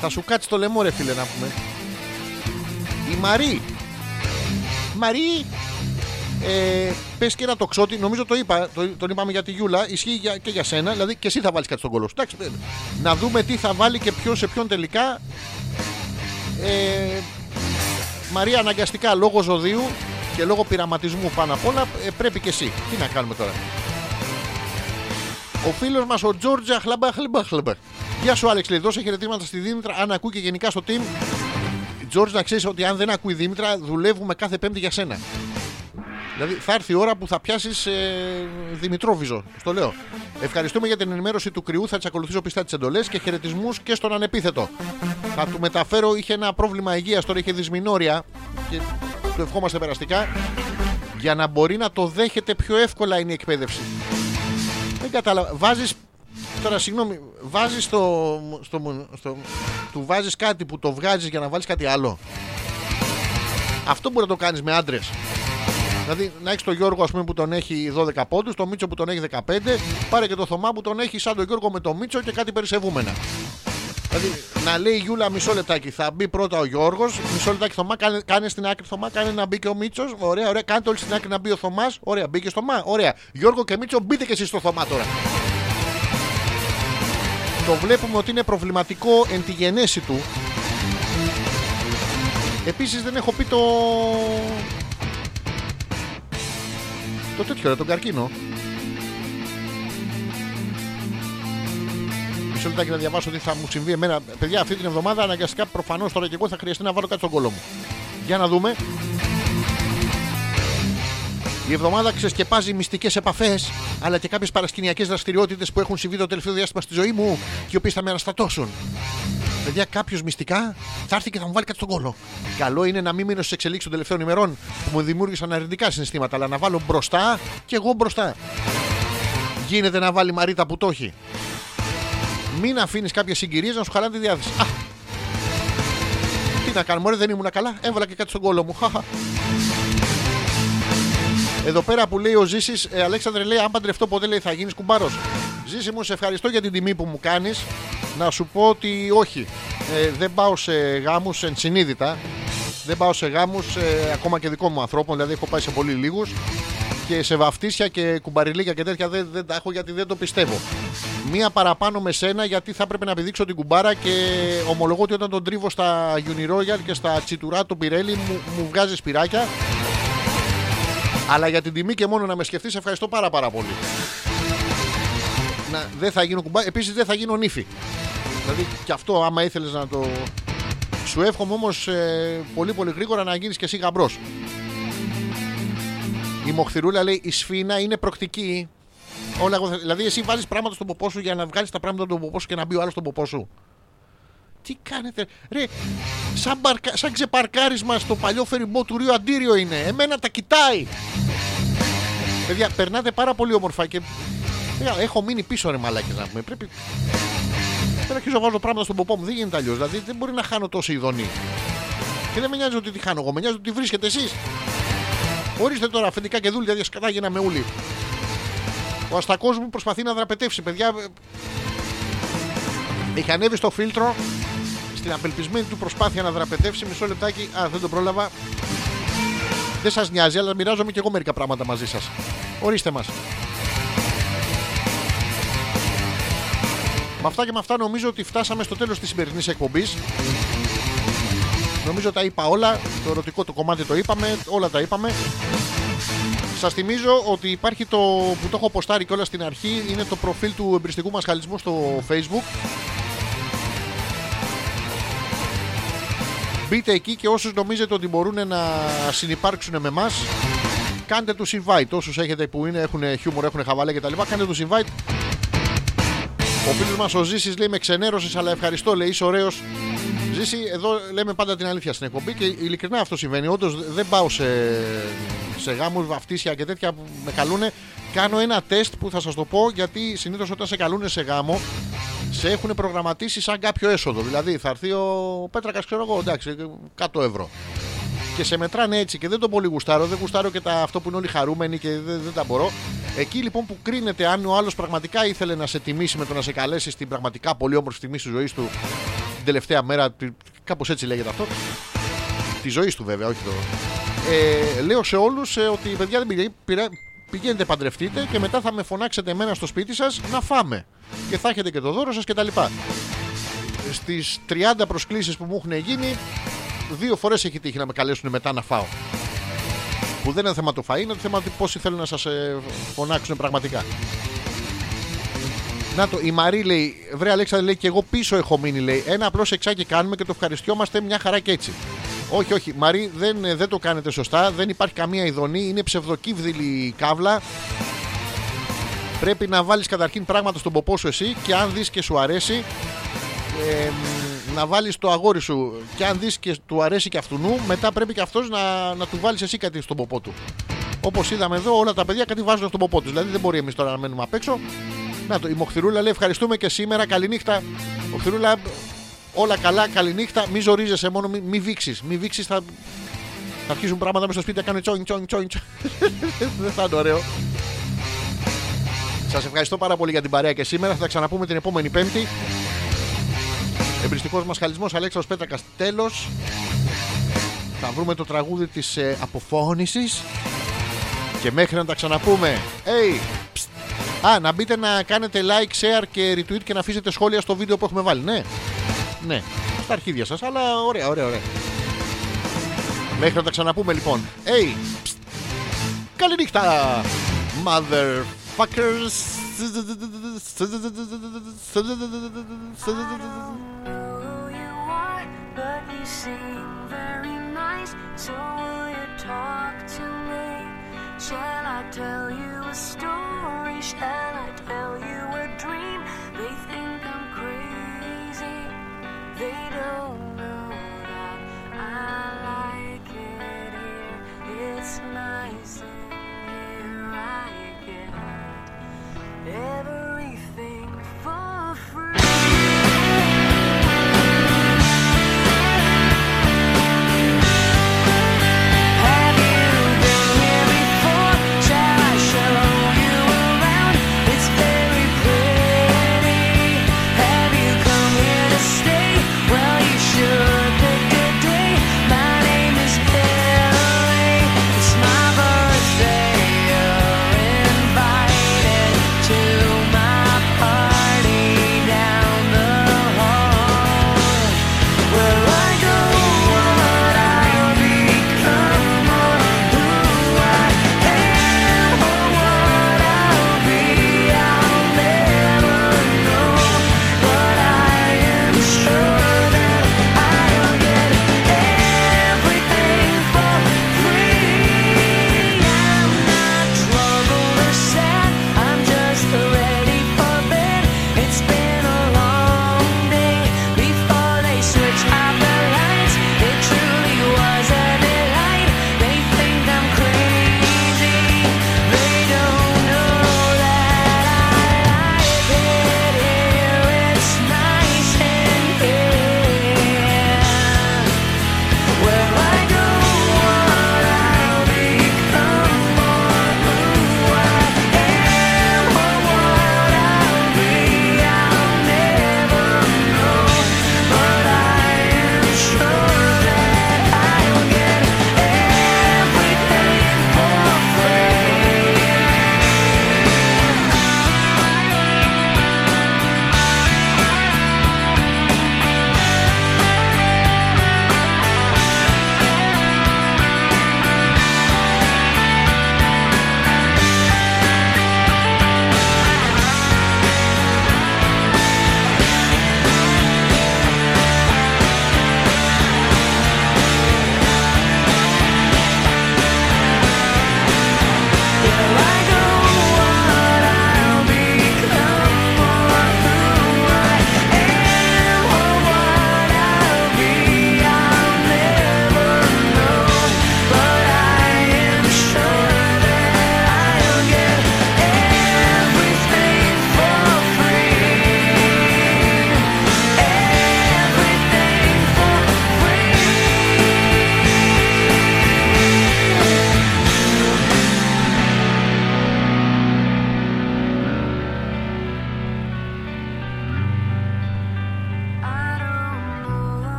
Θα σου κάτσει το λαιμό, ρε φίλε, να πούμε. Η Μαρή. Μαρή, ε, πες και ένα τοξότη, νομίζω το είπα, το, τον είπαμε για τη Γιούλα, ισχύει για, και για σένα, δηλαδή και εσύ θα βάλεις κάτι στον κόλλο σου. Εντάξει, ε, να δούμε τι θα βάλει και ποιο σε ποιον τελικά. Ε, Μαρία, αναγκαστικά λόγω ζωδίου και λόγω πειραματισμού πάνω απ' όλα ε, πρέπει και εσύ. Τι να κάνουμε τώρα. Ο φίλος μας ο Τζόρτζα Χλαμπά Χλαμπά Χλαμπά. Γεια σου, Άλεξ, λέει, δώσε χαιρετήματα στη Δήμητρα. Αν ακούει και γενικά στο team. Τζόρτζ, να ξέρεις ότι αν δεν ακούει η Δήμητρα, δουλεύουμε κάθε Πέμπτη για σένα. Δηλαδή θα έρθει η ώρα που θα πιάσεις ε, Δημητρόβιζο. Στο λέω. Ευχαριστούμε για την ενημέρωση του κρυού. Θα τις ακολουθήσω πιστά τις εντολές και χαιρετισμούς και στον ανεπίθετο. Θα του μεταφέρω, είχε ένα πρόβλημα υγείας, τώρα είχε δυσμηνόρια και του ευχόμαστε περαστικά. Για να μπορεί να το δέχεται πιο εύκολα είναι η εκπαίδευση. Δεν κατάλαβα. Βάζει. Τώρα συγγνώμη, βάζεις στο, στο, στο. Του βάζεις κάτι που το βγάζεις για να βάλεις κάτι άλλο. Αυτό μπορεί να το κάνεις με άντρες. Δηλαδή να έχεις τον Γιώργο ας πούμε, που τον έχει 12 πόντους, τον Μίτσο που τον έχει 15, πάρε και το Θωμά που τον έχει σαν τον Γιώργο με τον Μίτσο και κάτι περισσευούμενα. Δηλαδή να λέει η Γιούλα μισό λεπτάκι, θα μπει πρώτα ο Γιώργος, μισό λεπτάκι Θωμά, κάνε, κάνε στην άκρη Θωμά, κάνε να μπει και ο Μίτσος. Ωραία, ωραία, κάντε όλοι στην άκρη να μπει ο Θωμάς. Ωραία, μπήκε στο Μα. Ωραία. Γιώργο και Μίτσο, μπείτε και εσείς στο Θωμά τώρα. Το βλέπουμε ότι είναι προβληματικό εν τη γενέση του. Επίσης δεν έχω πει το... Το τέτοιο, ρε, τον καρκίνο. Μισό λεπτάκι να διαβάσω τι θα μου συμβεί εμένα. Παιδιά, αυτή την εβδομάδα αναγκαστικά προφανώς τώρα και εγώ θα χρειαστεί να βάλω κάτι στον κόλλο μου. Για να δούμε. Η εβδομάδα ξεσκεπάζει μυστικές επαφές, αλλά και κάποιες παρασκηνιακές δραστηριότητες που έχουν συμβεί το τελευταίο διάστημα στη ζωή μου και οι οποίες θα με αναστατώσουν. Παιδιά, κάποιος μυστικά θα έρθει και θα μου βάλει κάτι στον κόλο. Καλό είναι να μην μείνω στις εξελίξεις των τελευταίων ημερών που μου δημιούργησαν αρνητικά συναισθήματα, αλλά να βάλω μπροστά και εγώ μπροστά. Γίνεται να βάλει Μαρίτα που το έχει. Μην αφήνεις κάποιες συγκυρίες να σου χαλάνε τη διάθεση. Α, τι να κάνω, μωρέ, δεν ήμουν καλά. Έβαλα και κάτι στον κόλο μου. Χαχα. Εδώ πέρα που λέει ο Ζήσης, ε, Αλέξανδρε λέει: Αν παντρευτώ ποτέ λέει θα γίνεις κουμπάρος. Ζήση μου, σε ευχαριστώ για την τιμή που μου κάνεις. Να σου πω ότι όχι. Ε, δεν πάω σε γάμους ενσυνείδητα. Δεν πάω σε γάμους ακόμα και δικών μου ανθρώπων. Δηλαδή έχω πάει σε πολύ λίγους. Και σε βαφτίσια και κουμπαριλίκια και τέτοια δεν, δεν τα έχω γιατί δεν το πιστεύω. Μία παραπάνω με σένα γιατί θα έπρεπε να επιδείξω την κουμπάρα και ομολογώ ότι όταν τον τρίβω στα Uniroyal και στα τσιτουρά του Πιρέλι μου, μου βγάζει σπυράκια. Αλλά για την τιμή και μόνο να με σκεφτείς, ευχαριστώ πάρα πάρα πολύ. Να, δεν θα γίνω κουμπά. Επίσης δεν θα γίνω νύφη. Δηλαδή και αυτό, άμα ήθελες να το. Σου εύχομαι όμως πολύ πολύ γρήγορα να γίνεις και εσύ γαμπρός. Η Μοχθηρούλα λέει: Η σφίνα είναι προκτική. Όλα, εγώ θα- δηλαδή, εσύ βάζεις πράγματα στον ποπό σου για να βγάλεις τα πράγματα στον ποπό σου και να μπει ο άλλος στον ποπό σου. Τι κάνετε, ρε, σαν, μπαρκα, σαν ξεπαρκάρισμα στο παλιό φεριμπό του Ρίου Αντίριο είναι. Εμένα τα κοιτάει. Παιδιά, περνάτε πάρα πολύ όμορφα και. Παιδιά, έχω μείνει πίσω ρε μαλάκες να πούμε. Πρέπει. Δεν αρχίζω να βάζω πράγματα στον ποπό μου. Δεν γίνεται αλλιώς. Δηλαδή δεν μπορεί να χάνω τόση ειδονή. Και δεν με νοιάζει ότι τη χάνω εγώ. Με νοιάζει ότι τη βρίσκετε εσείς. Ορίστε τώρα αφεντικά και δούλια σκατά γίναμε όλοι. Ο αστακός μου προσπαθεί να δραπετεύσει, παιδιά. Είχε ανέβει στο φίλτρο στην απελπισμένη του προσπάθεια να δραπετεύσει. Μισό λεπτάκι. Α, δεν το πρόλαβα. Δεν σας νοιάζει, αλλά μοιράζομαι και εγώ μερικά πράγματα μαζί σας. Ορίστε μας. Με αυτά και με αυτά νομίζω ότι φτάσαμε στο τέλος της σημερινής εκπομπής. Νομίζω τα είπα όλα. Το ερωτικό το κομμάτι το είπαμε. Όλα τα είπαμε. Σας θυμίζω ότι υπάρχει το που το έχω ποστάρει και όλα στην αρχή. Είναι το προφίλ του εμπριστικού μας χαλισμού στο facebook. Μπείτε εκεί και όσους νομίζετε ότι μπορούν να συνυπάρξουν με εμάς κάντε τους invite. Όσους έχετε που είναι, έχουν χιούμορ, έχουν χαβαλέ κτλ. Κάντε τους invite. Ο φίλος μας ο Ζήσης λέει με ξενέρωσες, αλλά ευχαριστώ, λέει είσαι ωραίος. Ζήση, εδώ λέμε πάντα την αλήθεια στην εκπομπή και ειλικρινά αυτό συμβαίνει. Όντως δεν πάω σε, σε γάμους, βαφτίσια και τέτοια που με καλούνε. Κάνω ένα τεστ που θα σας το πω γιατί συνήθως όταν σε καλούνε σε γάμο σε έχουν προγραμματίσει σαν κάποιο έσοδο. Δηλαδή θα έρθει ο Πέτρακας, ξέρω εγώ, εντάξει, 100 ευρώ. Και σε μετράνε έτσι και δεν τον πολύ γουστάρω. Δεν γουστάρω και τα, αυτό που είναι όλοι χαρούμενοι και δεν, δεν τα μπορώ. Εκεί λοιπόν που κρίνεται αν ο άλλος πραγματικά ήθελε να σε τιμήσει με το να σε καλέσει στην πραγματικά πολύ όμορφη στιγμή τη ζωή του την τελευταία μέρα. Κάπως έτσι λέγεται αυτό. Τη ζωή του βέβαια, όχι το. Ε, λέω σε όλους ότι παιδιά δεν πηγαίνει, πειρα- πηγαίνετε παντρευτείτε και μετά θα με φωνάξετε εμένα στο σπίτι σας να φάμε. Και θα έχετε και το δώρο σας κτλ. Στις 30 προσκλήσεις που μου έχουν γίνει, δύο φορές έχει τύχει να με καλέσουν μετά να φάω. Που δεν είναι θέμα το φαΐ, είναι το θέμα ότι πόσοι θέλουν να σας φωνάξουν πραγματικά. Να το, η Μαρή λέει, βρε Αλέξανδρε λέει και εγώ πίσω έχω μείνει λέει. Ένα απλό εξάκι κάνουμε και το ευχαριστιόμαστε μια χαρά και έτσι. Όχι, όχι, Μαρή δεν, δεν το κάνετε σωστά, δεν υπάρχει καμία ειδονή, είναι ψευδοκύβδηλη η κάβλα. Πρέπει να βάλεις καταρχήν πράγματα στον ποπό σου εσύ και αν δεις και σου αρέσει ε, να βάλεις το αγόρι σου και αν δεις και του αρέσει και αυτού μετά πρέπει και αυτός να, να του βάλεις εσύ κάτι στον ποπό του. Όπως είδαμε εδώ όλα τα παιδιά κάτι βάζουν στον ποπό τους. Δηλαδή δεν μπορεί εμείς τώρα να μένουμε απ' έξω. Να το, η Μοχθηρούλα λέει ευχαριστούμε και σήμερα, καληνύχτα. Μοχθηρούλα, όλα καλά, καληνύχτα. Μη ζορίζεσαι μόνο, μη, μη βήξεις. Μη βήξεις θα, θα αρχίσουν πράγματα μέσα στο σπίτι να κάνουν τσόιν, τσόιν, τσόιν. τσόιν. *laughs* δεν θα είναι ωραίο. Σας ευχαριστώ πάρα πολύ για την παρέα και σήμερα. Θα τα ξαναπούμε την επόμενη Πέμπτη. Εμπριστικός μας χαλισμός Αλέξανδρος Πέτρακας τέλος. Θα βρούμε το τραγούδι της ε, αποφώνησης. Και μέχρι να τα ξαναπούμε. Hey, ψτ. Α, να μπείτε να κάνετε like, share και retweet και να αφήσετε σχόλια στο βίντεο που έχουμε βάλει. Ναι, ναι, στα αρχίδια σας, αλλά ωραία, ωραία, ωραία. Μέχρι να τα ξαναπούμε λοιπόν. Hey, ψτ. καληνύχτα, motherfuckers.
who you are, but you seem very nice. So will you talk to me? Shall I tell you a story? Shall I tell
you a dream? They think I'm crazy. They don't know that I like it here. It's nice in here. I get every